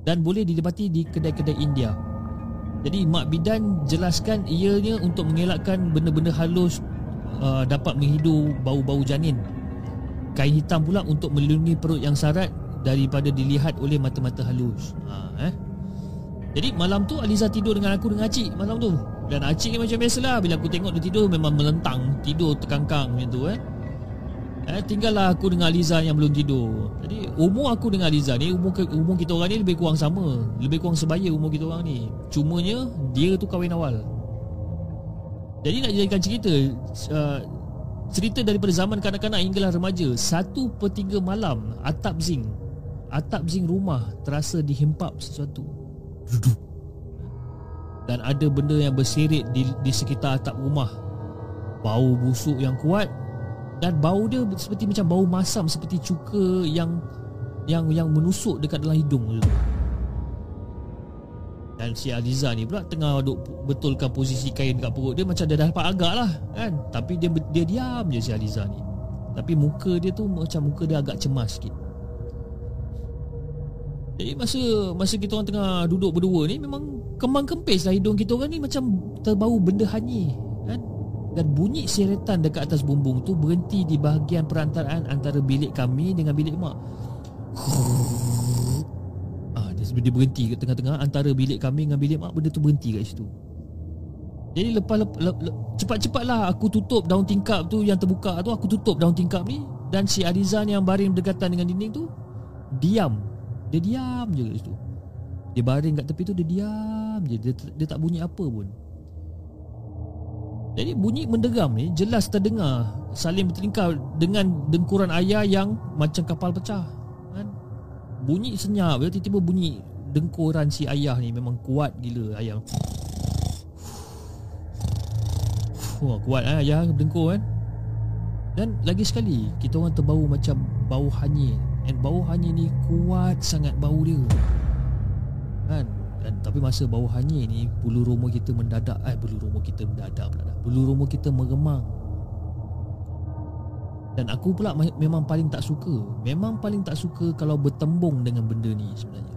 dan boleh didapati di kedai-kedai India. Jadi Mak Bidan jelaskan ianya untuk mengelakkan benda-benda halus uh, dapat menghidu bau-bau janin Kain hitam pula untuk melindungi perut yang sarat daripada dilihat oleh mata-mata halus. Ha, eh? Jadi malam tu Aliza tidur dengan aku dengan Acik malam tu. Dan Acik ni macam biasalah bila aku tengok dia tidur memang melentang, tidur terkangkang macam tu eh. Eh, tinggallah aku dengan Aliza yang belum tidur Jadi umur aku dengan Aliza ni Umur, umur kita orang ni lebih kurang sama Lebih kurang sebaya umur kita orang ni Cumanya dia tu kahwin awal Jadi nak jadikan cerita uh, Cerita daripada zaman kanak-kanak hinggalah remaja Satu per tiga malam Atap zinc Atap zinc rumah Terasa dihempap sesuatu. Dan ada benda yang berserit di, di sekitar atap rumah. Bau busuk yang kuat Dan bau dia seperti macam bau masam Seperti cuka yang Yang yang menusuk dekat dalam hidung. tu dan si Aliza ni pula tengah duk betulkan posisi kain dekat perut dia macam dia dah dapat agak lah kan. Tapi dia dia diam je si Aliza ni. Tapi muka dia tu macam muka dia agak cemas sikit. Jadi masa masa kita orang tengah duduk berdua ni memang kembang kempis lah hidung kita orang ni macam terbau benda hanyir kan. Dan bunyi seretan dekat atas bumbung tu berhenti di bahagian perantaraan antara bilik kami dengan bilik mak. Dia berhenti kat tengah-tengah Antara bilik kami dengan bilik mak Benda tu berhenti kat situ. Jadi lepas, lepas, lepas Cepat-cepatlah aku tutup daun tingkap tu Yang terbuka tu Aku tutup daun tingkap ni Dan si Arizan yang baring berdekatan dengan dinding tu Diam. Dia diam je kat situ. Dia baring kat tepi tu Dia diam je. Dia, dia tak bunyi apa pun. Jadi bunyi menderam ni jelas terdengar saling bertelingkar dengan dengkuran ayah yang macam kapal pecah bunyi senyap dia tiba-tiba bunyi dengkuran si ayah ni memang kuat gila ayah. Wah, kuat eh ayah dengkur kan. Dan lagi sekali kita orang terbau macam bau hanyir. And bau hanyir ni kuat sangat bau dia. Kan? Dan tapi masa bau hanyir ni bulu roma kita mendadak eh bulu roma kita mendadak pula Bulu roma kita meremang dan aku pula memang paling tak suka Memang paling tak suka kalau bertembung dengan benda ni sebenarnya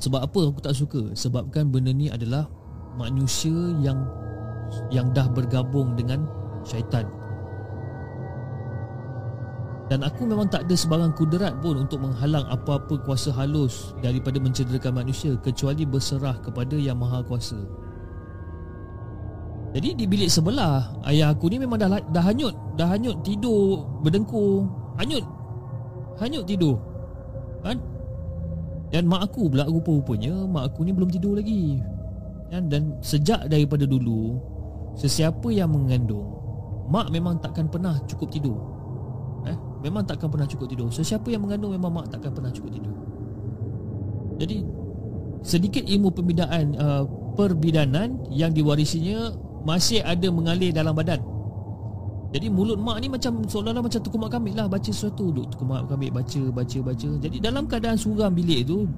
Sebab apa aku tak suka? Sebabkan benda ni adalah manusia yang yang dah bergabung dengan syaitan dan aku memang tak ada sebarang kuderat pun untuk menghalang apa-apa kuasa halus daripada mencederakan manusia kecuali berserah kepada yang maha kuasa. Jadi di bilik sebelah Ayah aku ni memang dah dah hanyut Dah hanyut tidur Berdengkur. Hanyut. Hanyut tidur. Kan? Dan mak aku pula rupa-rupanya Mak aku ni belum tidur lagi. Kan? Dan sejak daripada dulu Sesiapa yang mengandung Mak memang takkan pernah cukup tidur. Eh? Memang takkan pernah cukup tidur. Sesiapa yang mengandung Memang mak takkan pernah cukup tidur. Jadi Sedikit ilmu pembidaan uh, Perbidanan Yang diwarisinya masih ada mengalir dalam badan. Jadi mulut mak ni macam seolah-olah macam tukumak kambing lah baca sesuatu duk tukumak kambing baca baca baca. Jadi dalam keadaan suram bilik tu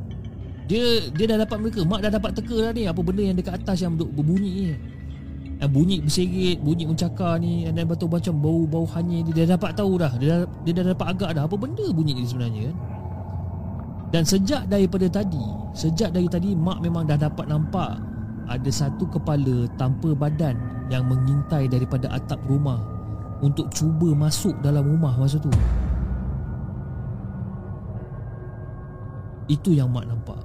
dia dia dah dapat mereka mak dah dapat teka dah ni apa benda yang dekat atas yang duk berbunyi ni. Yang bunyi berserit, bunyi mencakar ni dan batu macam bau-bau hanyir dia, dia dapat tahu dah. Dia dah, dia dah dapat agak dah apa benda bunyi ni sebenarnya kan. Dan sejak daripada tadi, sejak dari tadi mak memang dah dapat nampak ada satu kepala tanpa badan yang mengintai daripada atap rumah untuk cuba masuk dalam rumah masa tu. Itu yang mak nampak.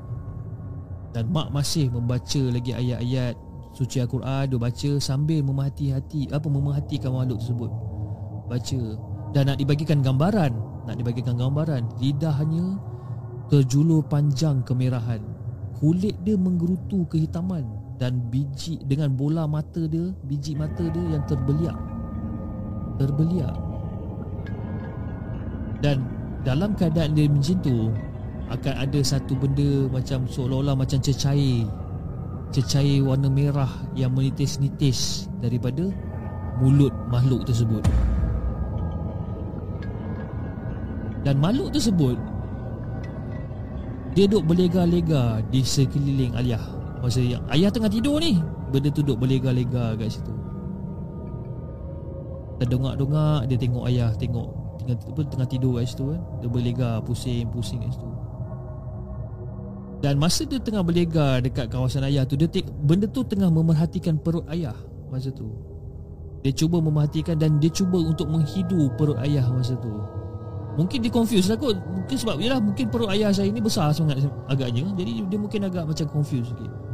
Dan mak masih membaca lagi ayat-ayat suci Al-Quran dia baca sambil memahati hati apa memerhatikan makhluk tersebut. Baca dan nak dibagikan gambaran, nak dibagikan gambaran lidahnya terjulur panjang kemerahan. Kulit dia menggerutu kehitaman dan biji dengan bola mata dia, biji mata dia yang terbeliak terbeliak. Dan dalam keadaan dia macam tu akan ada satu benda macam seolah-olah macam cecair cecair warna merah yang menitis-nitis daripada mulut makhluk tersebut. Dan makhluk tersebut dia duduk berlega-lega di sekeliling ayah. Masa yang ayah tengah tidur ni, benda tu duduk berlega-lega kat situ. Terdongak-dongak dia tengok ayah tengok tengah apa, tengah tidur kat situ kan. Dia berlega pusing-pusing kat situ. Dan masa dia tengah berlega dekat kawasan ayah tu dia tek, benda tu tengah memerhatikan perut ayah masa tu. Dia cuba memerhatikan dan dia cuba untuk menghidu perut ayah masa tu. Mungkin dia confused lah kot Mungkin sebab Yalah mungkin perut ayah saya ni Besar sangat agaknya Jadi dia mungkin agak macam confused sikit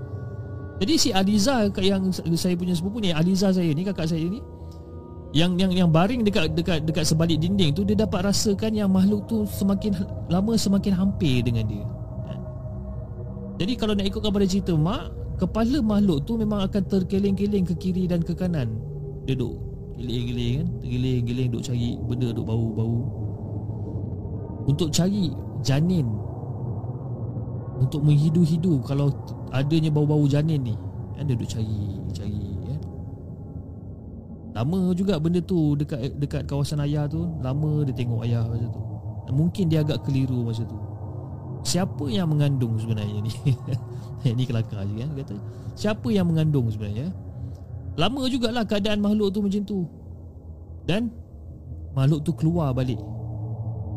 Jadi si Aliza Yang saya punya sepupu ni Aliza saya ni Kakak saya ni yang yang yang baring dekat dekat dekat sebalik dinding tu dia dapat rasakan yang makhluk tu semakin lama semakin hampir dengan dia. Jadi kalau nak ikutkan pada cerita mak, kepala makhluk tu memang akan terkeling-keling ke kiri dan ke kanan. Dia duduk giling-giling kan, tergiling-giling duk cari benda duk bau-bau untuk cari janin untuk menghidu-hidu kalau adanya bau-bau janin ni. Kan dia duk cari cari kan lama juga benda tu dekat dekat kawasan ayah tu. Lama dia tengok ayah masa tu. Mungkin dia agak keliru masa tu. Siapa yang mengandung sebenarnya ni? Ni kelakar je kan kata siapa yang mengandung sebenarnya lama jugalah keadaan makhluk tu macam tu. Dan makhluk tu keluar balik.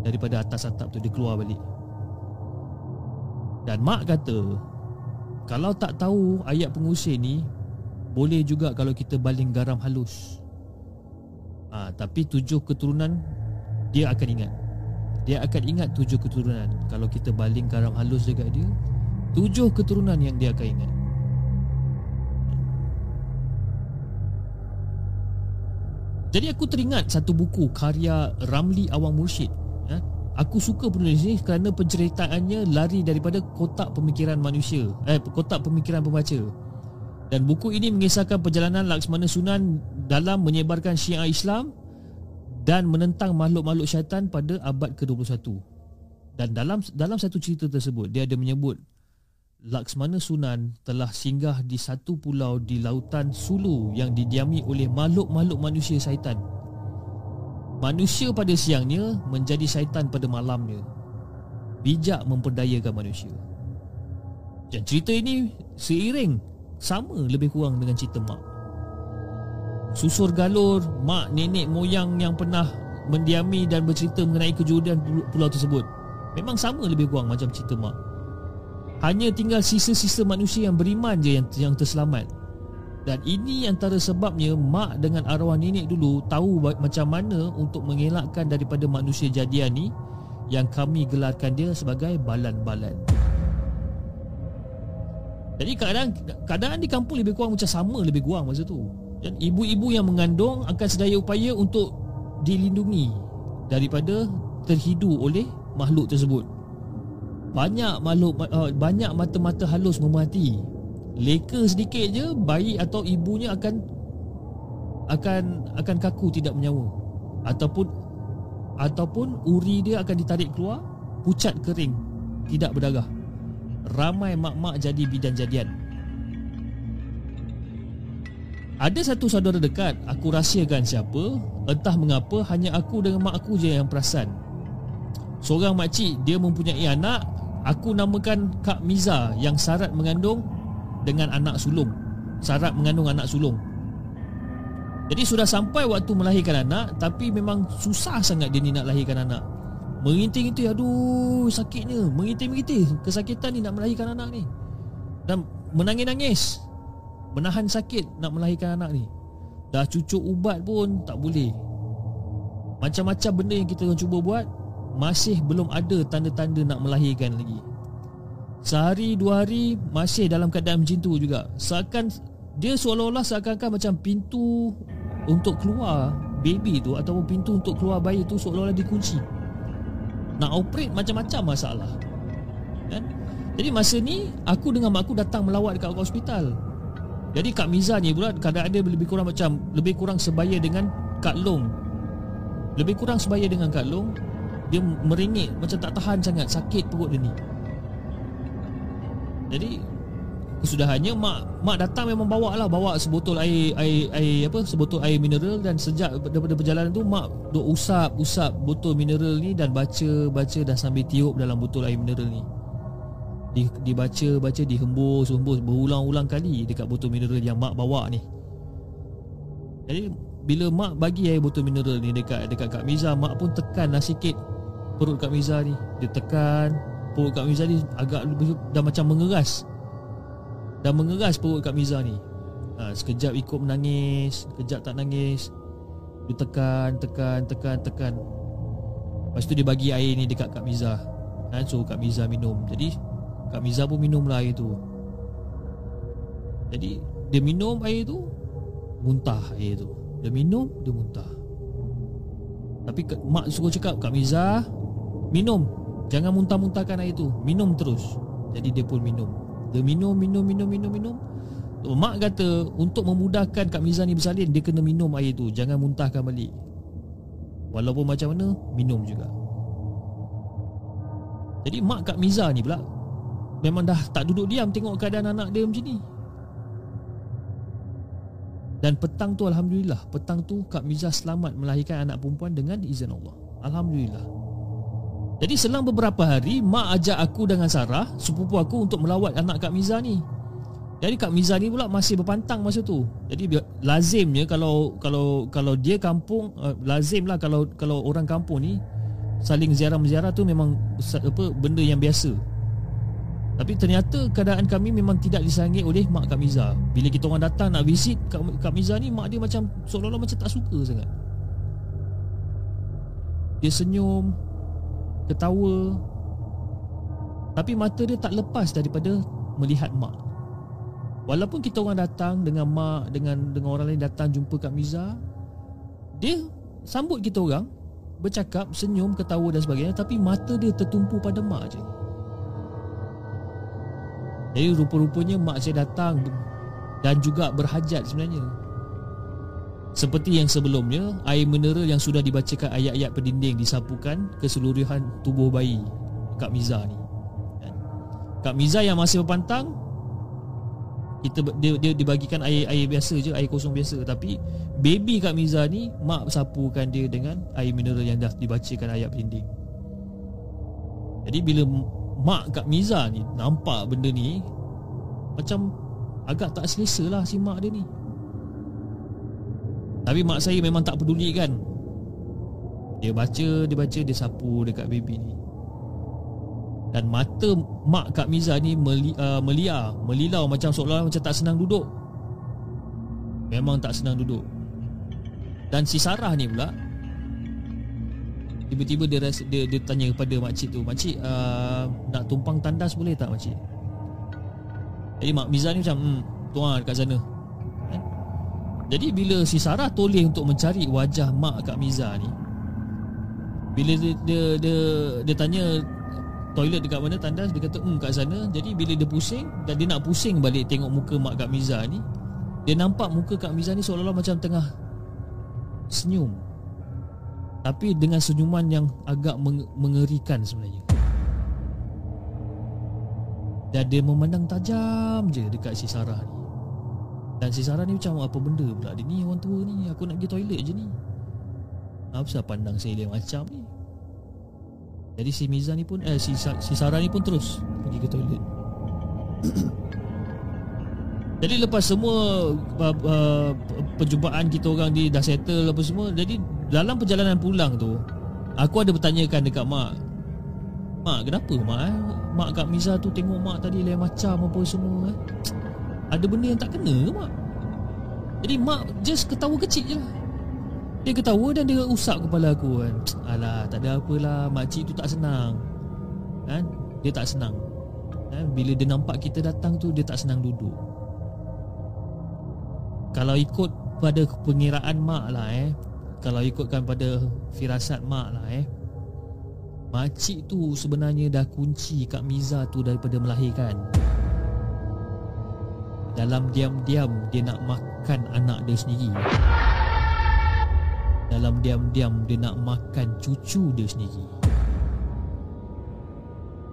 Daripada atas atap tu dia keluar balik. Dan mak kata kalau tak tahu ayat pengusir ni boleh juga kalau kita baling garam halus. Ha, tapi tujuh keturunan dia akan ingat. Dia akan ingat tujuh keturunan kalau kita baling garam halus dekat dia. Tujuh keturunan yang dia akan ingat. Jadi aku teringat satu buku karya Ramli Awang Mursyid? Aku suka penulis ni kerana penceritaannya lari daripada kotak pemikiran manusia. Eh, kotak pemikiran pembaca. Dan buku ini mengisahkan perjalanan Laksmana Sunan dalam menyebarkan syiar Islam Dan menentang makhluk-makhluk syaitan pada abad ke-21 Dan dalam dalam satu cerita tersebut Dia ada menyebut Laksmana Sunan telah singgah di satu pulau di lautan Sulu yang didiami oleh makhluk-makhluk manusia syaitan Manusia pada siangnya menjadi syaitan pada malamnya. Bijak memperdayakan manusia. Dan cerita ini seiring sama lebih kurang dengan cerita mak. Susur galur mak nenek moyang yang pernah mendiami dan bercerita mengenai kejadian pulau tersebut. Memang sama lebih kurang macam cerita mak. Hanya tinggal sisa-sisa manusia yang beriman je yang, yang terselamat. Dan ini antara sebabnya mak dengan arwah nenek dulu tahu macam mana untuk mengelakkan daripada manusia jadian ni yang kami gelarkan dia sebagai balan-balan. Jadi kadang keadaan di kampung lebih kurang macam sama lebih kurang masa tu. Dan ibu-ibu yang mengandung akan sedaya upaya untuk dilindungi daripada terhidu oleh makhluk tersebut. Banyak makhluk uh, banyak mata-mata halus memerhati leka sedikit je bayi atau ibunya akan akan akan kaku tidak menyawa ataupun ataupun uri dia akan ditarik keluar pucat kering tidak berdarah. Ramai mak-mak jadi bidan jadian. Ada satu saudara dekat aku rahsiakan siapa entah mengapa hanya aku dengan mak aku je yang perasan. Seorang makcik dia mempunyai anak aku namakan Kak Miza yang syarat mengandung dengan anak sulung. Syarat mengandung anak sulung. Jadi sudah sampai waktu melahirkan anak Tapi memang susah sangat dia ni nak lahirkan anak. Menginting-inting Aduh sakitnya. Menginting-inting Kesakitan ni nak melahirkan anak ni. Dan menangis-nangis. Menahan sakit nak melahirkan anak ni. Dah cucuk ubat pun tak boleh. Macam-macam benda yang kita cuba buat Masih belum ada tanda-tanda nak melahirkan lagi Sehari dua hari Masih dalam keadaan macam tu juga. Seakan Dia seolah-olah seakan-akan macam pintu Untuk keluar Baby tu Ataupun pintu untuk keluar bayi tu Seolah-olah dikunci. Nak operate macam-macam masalah. Kan? Jadi masa ni Aku dengan mak aku datang melawat dekat hospital. Jadi Kak Miza ni pula Keadaan dia lebih kurang macam Lebih kurang sebaya dengan Kak Long. Lebih kurang sebaya dengan Kak Long Dia meringit Macam tak tahan sangat Sakit perut dia ni Jadi Kesudahannya mak mak datang memang bawa lah. Bawa sebotol air air air apa sebotol air mineral dan sejak daripada perjalanan tu mak duk usap usap botol mineral ni dan baca baca dah sambil tiup dalam botol air mineral ni. Di, dibaca baca dihembus hembus berulang-ulang kali dekat botol mineral yang mak bawa ni. Jadi bila mak bagi air botol mineral ni dekat dekat Kak Miza mak pun tekan lah sikit perut Kak Miza ni. Dia tekan perut Kak Miza ni agak dah macam mengeras. Dah mengeras perut Kak Miza ni. Ha, Sekejap ikut menangis Sekejap tak nangis. Dia tekan, tekan, tekan, tekan. Lepas tu dia bagi air ni dekat Kak Miza. Ha, Suruh Kak Miza minum. Jadi Kak Miza pun minum lah air tu. Jadi Dia minum air tu Muntah air tu. Dia minum, dia muntah. Tapi mak suruh cakap Kak Miza Minum Jangan muntah-muntahkan air tu. Minum terus. Jadi dia pun minum. Dia minum, minum, minum, minum, minum. Mak kata Untuk memudahkan Kak Miza ni bersalin Dia kena minum air tu. Jangan muntahkan balik. Walaupun macam mana Minum juga. Jadi mak Kak Miza ni pula Memang dah tak duduk diam Tengok keadaan anak dia macam ni. Dan petang tu Alhamdulillah Petang tu Kak Miza selamat Melahirkan anak perempuan Dengan izin Allah. Alhamdulillah jadi selang beberapa hari Mak ajak aku dengan Sarah Sepupu aku untuk melawat anak Kak Miza ni. Jadi Kak Miza ni pula masih berpantang masa tu. Jadi lazimnya kalau kalau kalau dia kampung uh, Lazim lah kalau kalau orang kampung ni Saling ziarah-ziarah tu memang apa benda yang biasa. Tapi ternyata keadaan kami memang tidak disangit oleh Mak Kak Miza. Bila kita orang datang nak visit Kak, Kak Miza ni Mak dia macam seolah-olah macam tak suka sangat. Dia senyum ketawa. Tapi mata dia tak lepas daripada melihat mak. Walaupun kita orang datang dengan mak dengan dengan orang lain datang jumpa Kak Miza dia sambut kita orang bercakap senyum ketawa dan sebagainya tapi mata dia tertumpu pada mak je. Jadi rupa-rupanya mak saya datang dan juga berhajat sebenarnya seperti yang sebelumnya, air mineral yang sudah dibacakan ayat-ayat pendinding disapukan keseluruhan tubuh bayi Kak Miza ni. Kan? Kak Miza yang masih berpantang kita dia, dia dibagikan air air biasa je, air kosong biasa tapi baby Kak Miza ni mak sapukan dia dengan air mineral yang dah dibacakan ayat pendinding. Jadi bila mak Kak Miza ni nampak benda ni macam agak tak selesa lah si mak dia ni. Tapi mak saya memang tak peduli kan? Dia baca, dia baca, dia sapu dekat baby ni. Dan mata mak Kak Miza ni meli, uh, melia Melilau macam seolah-olah macam tak senang duduk. Memang tak senang duduk. Dan si Sarah ni pula Tiba-tiba dia, rasa, dia, dia tanya kepada makcik tu Makcik uh, nak tumpang tandas boleh tak makcik? Jadi mak Miza ni macam hmm, Tuan dekat sana jadi bila si Sarah toleh untuk mencari wajah mak Kak Miza ni Bila dia dia, dia, dia tanya toilet dekat mana tandas Dia kata hmm kat sana. Jadi bila dia pusing dan dia nak pusing balik tengok muka mak Kak Miza ni Dia nampak muka Kak Miza ni seolah-olah macam tengah senyum. Tapi dengan senyuman yang agak mengerikan sebenarnya. Dan dia memandang tajam je dekat si Sarah ni dan si Sarah ni macam apa benda pula Dia ni? Orang tua ni Aku nak pergi toilet je ni. Apa sebab pandang saya dia macam ni? Jadi si Miza ni pun Eh si, si Sarah ni pun terus Pergi ke toilet. Jadi lepas semua uh, uh, Perjumpaan kita orang di Dah settle apa semua Jadi dalam perjalanan pulang tu Aku ada bertanyakan dekat mak. Mak kenapa mak eh? Mak kat Miza tu tengok mak tadi Lain macam apa semua eh? Ada benda yang tak kena ke mak. Jadi mak just ketawa kecil je lah. Dia ketawa dan dia usap kepala aku kan. Alah tak ada apalah Makcik tu tak senang. Kan? Dia tak senang. Kan? Bila dia nampak kita datang tu Dia tak senang duduk. Kalau ikut pada pengiraan mak lah eh. Kalau ikutkan pada firasat mak lah eh. Makcik tu sebenarnya dah kunci Kak Miza tu daripada melahirkan dalam diam-diam dia nak makan anak dia sendiri dalam diam-diam dia nak makan cucu dia sendiri.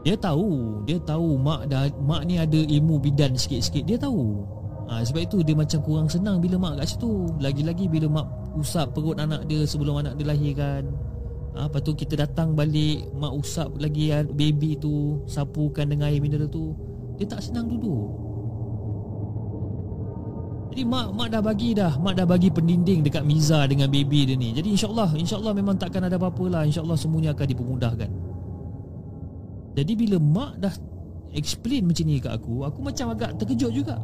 Dia tahu, dia tahu mak dah mak ni ada ilmu bidan sikit-sikit. Dia tahu. Ha, sebab itu dia macam kurang senang bila mak kat situ. Lagi-lagi bila mak usap perut anak dia sebelum anak dia lahirkan. Ha, lepas tu kita datang balik mak usap lagi baby tu, sapukan dengan air mineral tu. Dia tak senang duduk. Jadi mak mak dah bagi dah, mak dah bagi pendinding dekat Miza dengan baby dia ni. Jadi insya-Allah, insya-Allah memang takkan ada apa-apa lah. Insya-Allah semuanya akan dipermudahkan. Jadi bila mak dah explain macam ni kat aku, aku macam agak terkejut juga.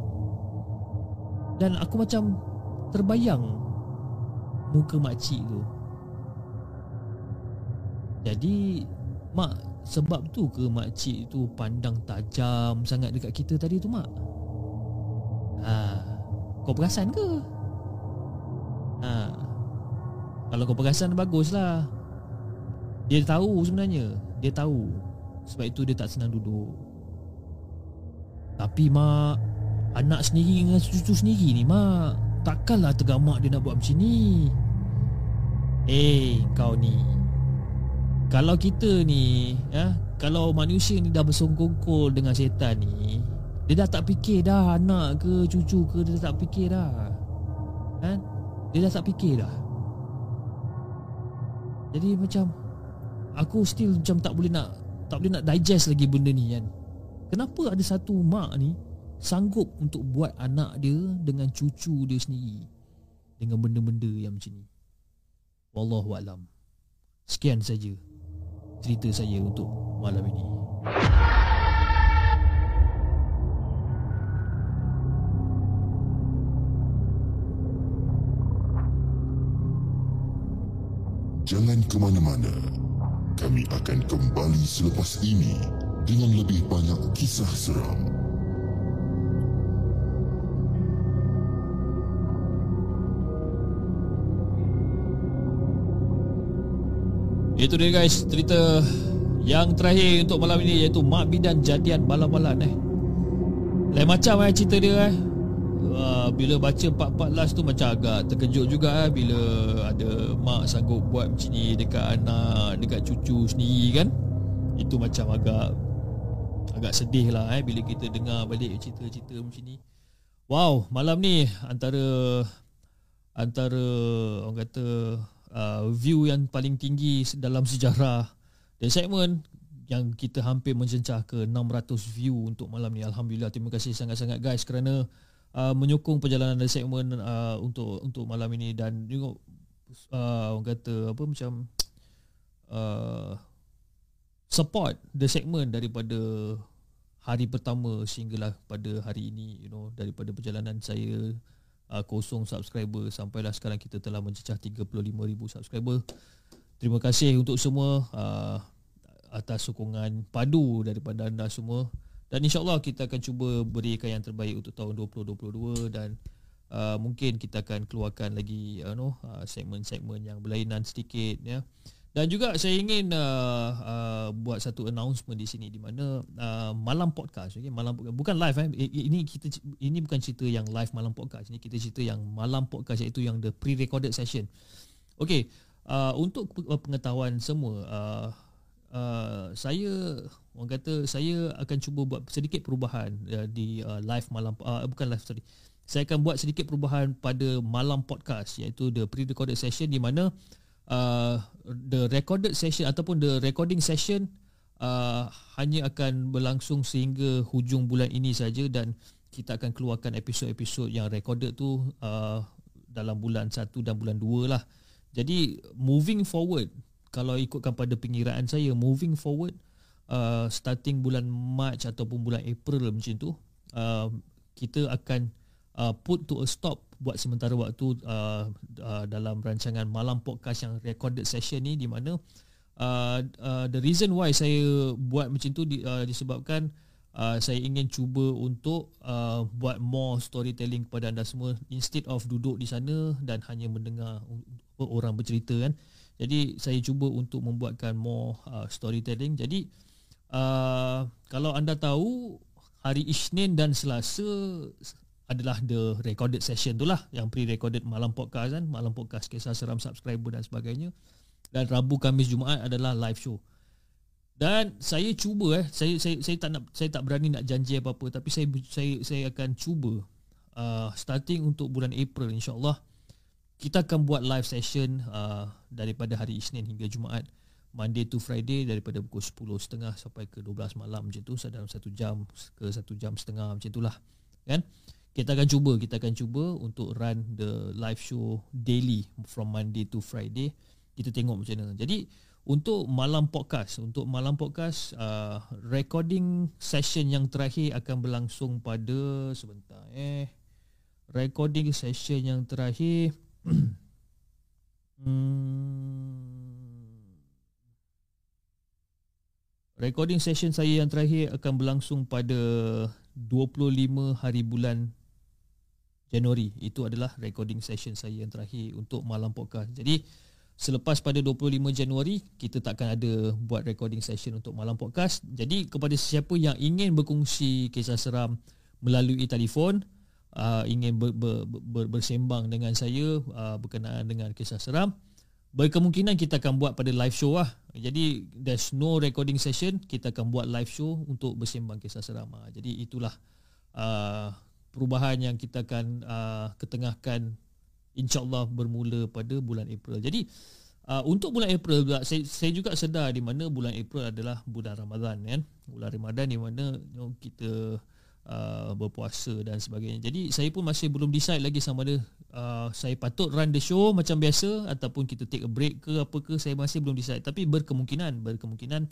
Dan aku macam terbayang muka mak cik tu. Jadi mak sebab tu ke mak cik tu pandang tajam sangat dekat kita tadi tu mak? Ha, kau perasan ke? Ha. Kalau kau perasan baguslah. Dia tahu sebenarnya. Dia tahu. Sebab itu dia tak senang duduk. Tapi mak, anak sendiri dengan cucu sendiri ni mak, takkanlah tergamak dia nak buat macam ni. Eh, kau ni. Kalau kita ni, ya, kalau manusia ni dah bersongkongkol dengan setan ni, dia dah tak fikir dah anak ke cucu ke dia dah tak fikir dah. Kan? Dia dah tak fikir dah. Jadi macam aku still macam tak boleh nak tak boleh nak digest lagi benda ni kan. Kenapa ada satu mak ni sanggup untuk buat anak dia dengan cucu dia sendiri dengan benda-benda yang macam ni. Wallahu alam. Sekian saja cerita saya untuk malam ini. Jangan ke mana-mana. Kami akan kembali selepas ini dengan lebih banyak kisah seram. Itu dia guys cerita yang terakhir untuk malam ini iaitu Mak Bidan Jadian Balan-Balan eh. Lain macam eh cerita dia eh. Uh, bila baca part-part last tu macam agak terkejut juga eh, bila ada mak sanggup buat macam ni dekat anak, dekat cucu sendiri kan. Itu macam agak agak sedih lah eh bila kita dengar balik cerita-cerita macam ni. Wow, malam ni antara antara orang kata uh, view yang paling tinggi dalam sejarah dan segmen yang kita hampir mencencah ke 600 view untuk malam ni. Alhamdulillah terima kasih sangat-sangat guys kerana uh, menyokong perjalanan dari segmen uh, untuk untuk malam ini. Dan juga uh, orang kata apa macam uh, support the segment daripada hari pertama sehinggalah pada hari ini you know daripada perjalanan saya uh, kosong subscriber sampailah sekarang kita telah mencecah 35,000 subscriber. Terima kasih untuk semua uh, atas sokongan padu daripada anda semua dan insyaAllah kita akan cuba berikan yang terbaik untuk tahun 2022 dan uh, mungkin kita akan keluarkan lagi uh, no, uh, segmen-segmen yang berlainan sedikit. ya. Dan juga saya ingin uh, uh, buat satu announcement di sini di mana uh, malam podcast okay? malam bukan live eh ini kita ini bukan cerita yang live malam podcast ini kita cerita yang malam podcast iaitu yang the pre-recorded session. Okey, uh, untuk pengetahuan semua uh, uh, saya orang kata saya akan cuba buat sedikit perubahan uh, di uh, live malam uh, bukan live sorry saya akan buat sedikit perubahan pada malam podcast iaitu the pre-recorded session di mana uh, the recorded session ataupun the recording session uh, hanya akan berlangsung sehingga hujung bulan ini saja dan kita akan keluarkan episod-episod yang recorded tu uh, dalam bulan 1 dan bulan 2 lah. Jadi moving forward kalau ikutkan pada pengiraan saya moving forward uh, starting bulan March ataupun bulan April macam tu uh, kita akan uh, put to a stop buat sementara waktu uh, uh, dalam rancangan malam podcast yang recorded session ni di mana uh, uh, the reason why saya buat macam tu di, uh, disebabkan uh, saya ingin cuba untuk uh, buat more storytelling kepada anda semua instead of duduk di sana dan hanya mendengar orang bercerita kan jadi saya cuba untuk membuatkan more uh, storytelling. Jadi uh, kalau anda tahu hari Isnin dan Selasa adalah the recorded session tu lah. Yang pre-recorded malam podcast kan. Malam podcast kisah seram subscriber dan sebagainya. Dan Rabu Kamis Jumaat adalah live show. Dan saya cuba eh saya saya saya tak nak saya tak berani nak janji apa-apa. Tapi saya saya saya akan cuba uh, starting untuk bulan April insyaallah. Kita akan buat live session uh, daripada hari Isnin hingga Jumaat Monday to Friday daripada pukul 10.30 sampai ke 12 malam macam tu dalam satu jam ke satu jam setengah macam itulah kan? Kita akan cuba kita akan cuba untuk run the live show daily from Monday to Friday. Kita tengok macam mana. Jadi untuk malam podcast untuk malam podcast uh, recording session yang terakhir akan berlangsung pada sebentar eh recording session yang terakhir hmm, recording session saya yang terakhir akan berlangsung pada 25 hari bulan Januari itu adalah recording session saya yang terakhir untuk malam podcast. Jadi selepas pada 25 Januari kita takkan ada buat recording session untuk malam podcast. Jadi kepada sesiapa yang ingin berkongsi kisah seram melalui telefon uh, ingin ber, ber, ber, bersembang dengan saya uh, berkenaan dengan kisah seram berkemungkinan kita akan buat pada live show lah. Jadi there's no recording session, kita akan buat live show untuk bersembang kisah seram. Uh, jadi itulah uh, perubahan yang kita akan uh, ketengahkan insyaallah bermula pada bulan April. Jadi uh, untuk bulan April juga saya, saya juga sedar di mana bulan April adalah bulan Ramadan kan. Bulan Ramadan di mana you know, kita uh, berpuasa dan sebagainya. Jadi saya pun masih belum decide lagi sama ada uh, saya patut run the show macam biasa ataupun kita take a break ke apa ke saya masih belum decide. Tapi berkemungkinan berkemungkinan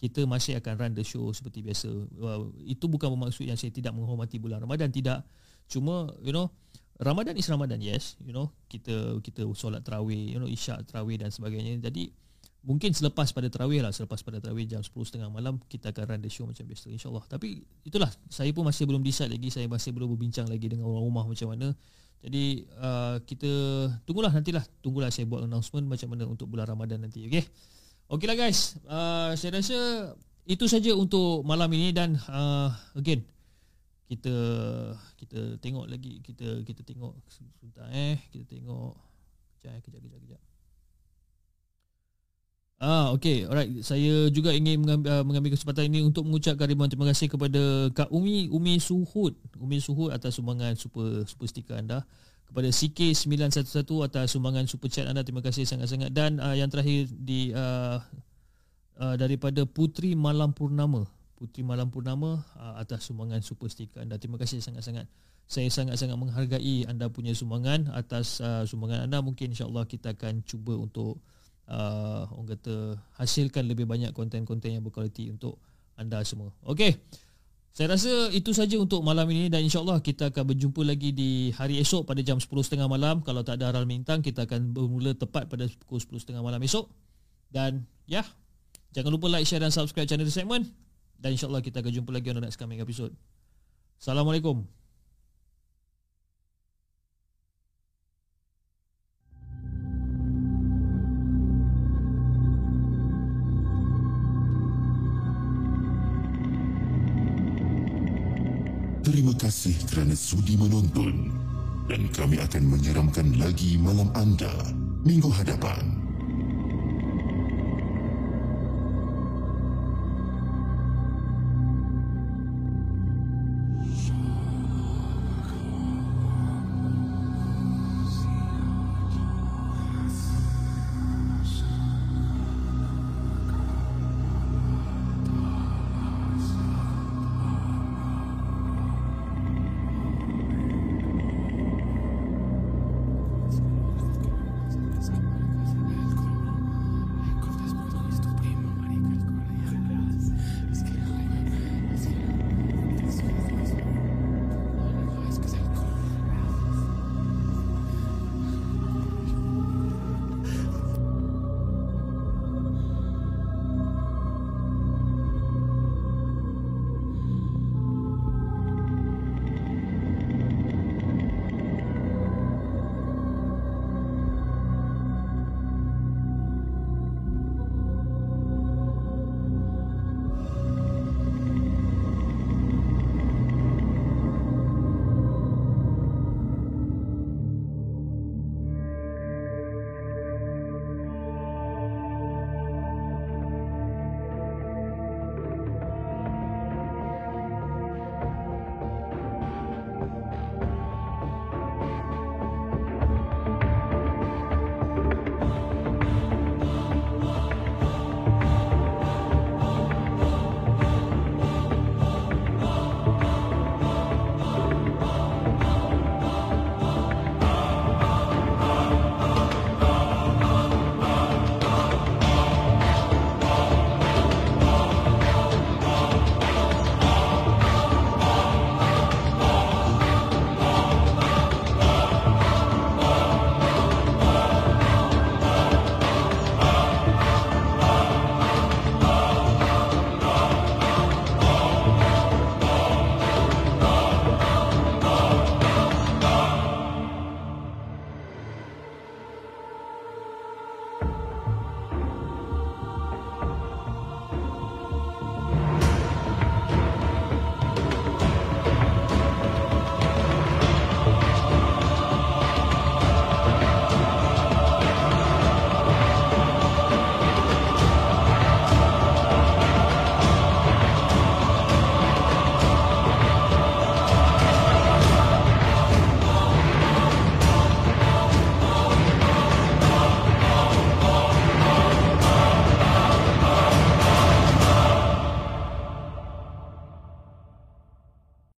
kita masih akan run the show seperti biasa. Uh, itu bukan bermaksud yang saya tidak menghormati bulan Ramadan tidak. Cuma you know Ramadan is Ramadan yes, you know kita kita solat tarawih, you know isyak tarawih dan sebagainya. Jadi mungkin selepas pada tarawih lah, selepas pada tarawih jam 10.30 malam kita akan run the show macam biasa insyaallah. Tapi itulah saya pun masih belum decide lagi, saya masih belum berbincang lagi dengan orang rumah macam mana. Jadi uh, kita tunggulah nantilah, tunggulah saya buat announcement macam mana untuk bulan Ramadan nanti, okey. Okeylah guys, uh, saya rasa itu saja untuk malam ini dan uh, again kita kita tengok lagi kita kita tengok sebentar eh kita tengok kejap eh, kejap kejap kejap Ah okey. Alright saya juga ingin mengambil, uh, mengambil kesempatan ini untuk mengucapkan ribuan terima kasih kepada Kak Umi Umi Suhud. Umi Suhud atas sumbangan super super stiker anda. Kepada CK911 atas sumbangan super chat anda terima kasih sangat-sangat. Dan uh, yang terakhir di uh, uh, daripada Putri Malam Purnama. Putri Malam Purnama uh, atas sumbangan super stiker anda. Terima kasih sangat-sangat. Saya sangat-sangat menghargai anda punya sumbangan atas uh, sumbangan anda. Mungkin insyaallah kita akan cuba untuk uh, orang kata hasilkan lebih banyak konten-konten yang berkualiti untuk anda semua okey saya rasa itu saja untuk malam ini dan insyaAllah kita akan berjumpa lagi di hari esok pada jam 10.30 malam. Kalau tak ada aral bintang, kita akan bermula tepat pada pukul 10.30 malam esok. Dan ya, jangan lupa like, share dan subscribe channel The Segment. Dan insyaAllah kita akan jumpa lagi on the next coming episode. Assalamualaikum. Terima kasih kerana sudi menonton dan kami akan menyeramkan lagi malam anda minggu hadapan.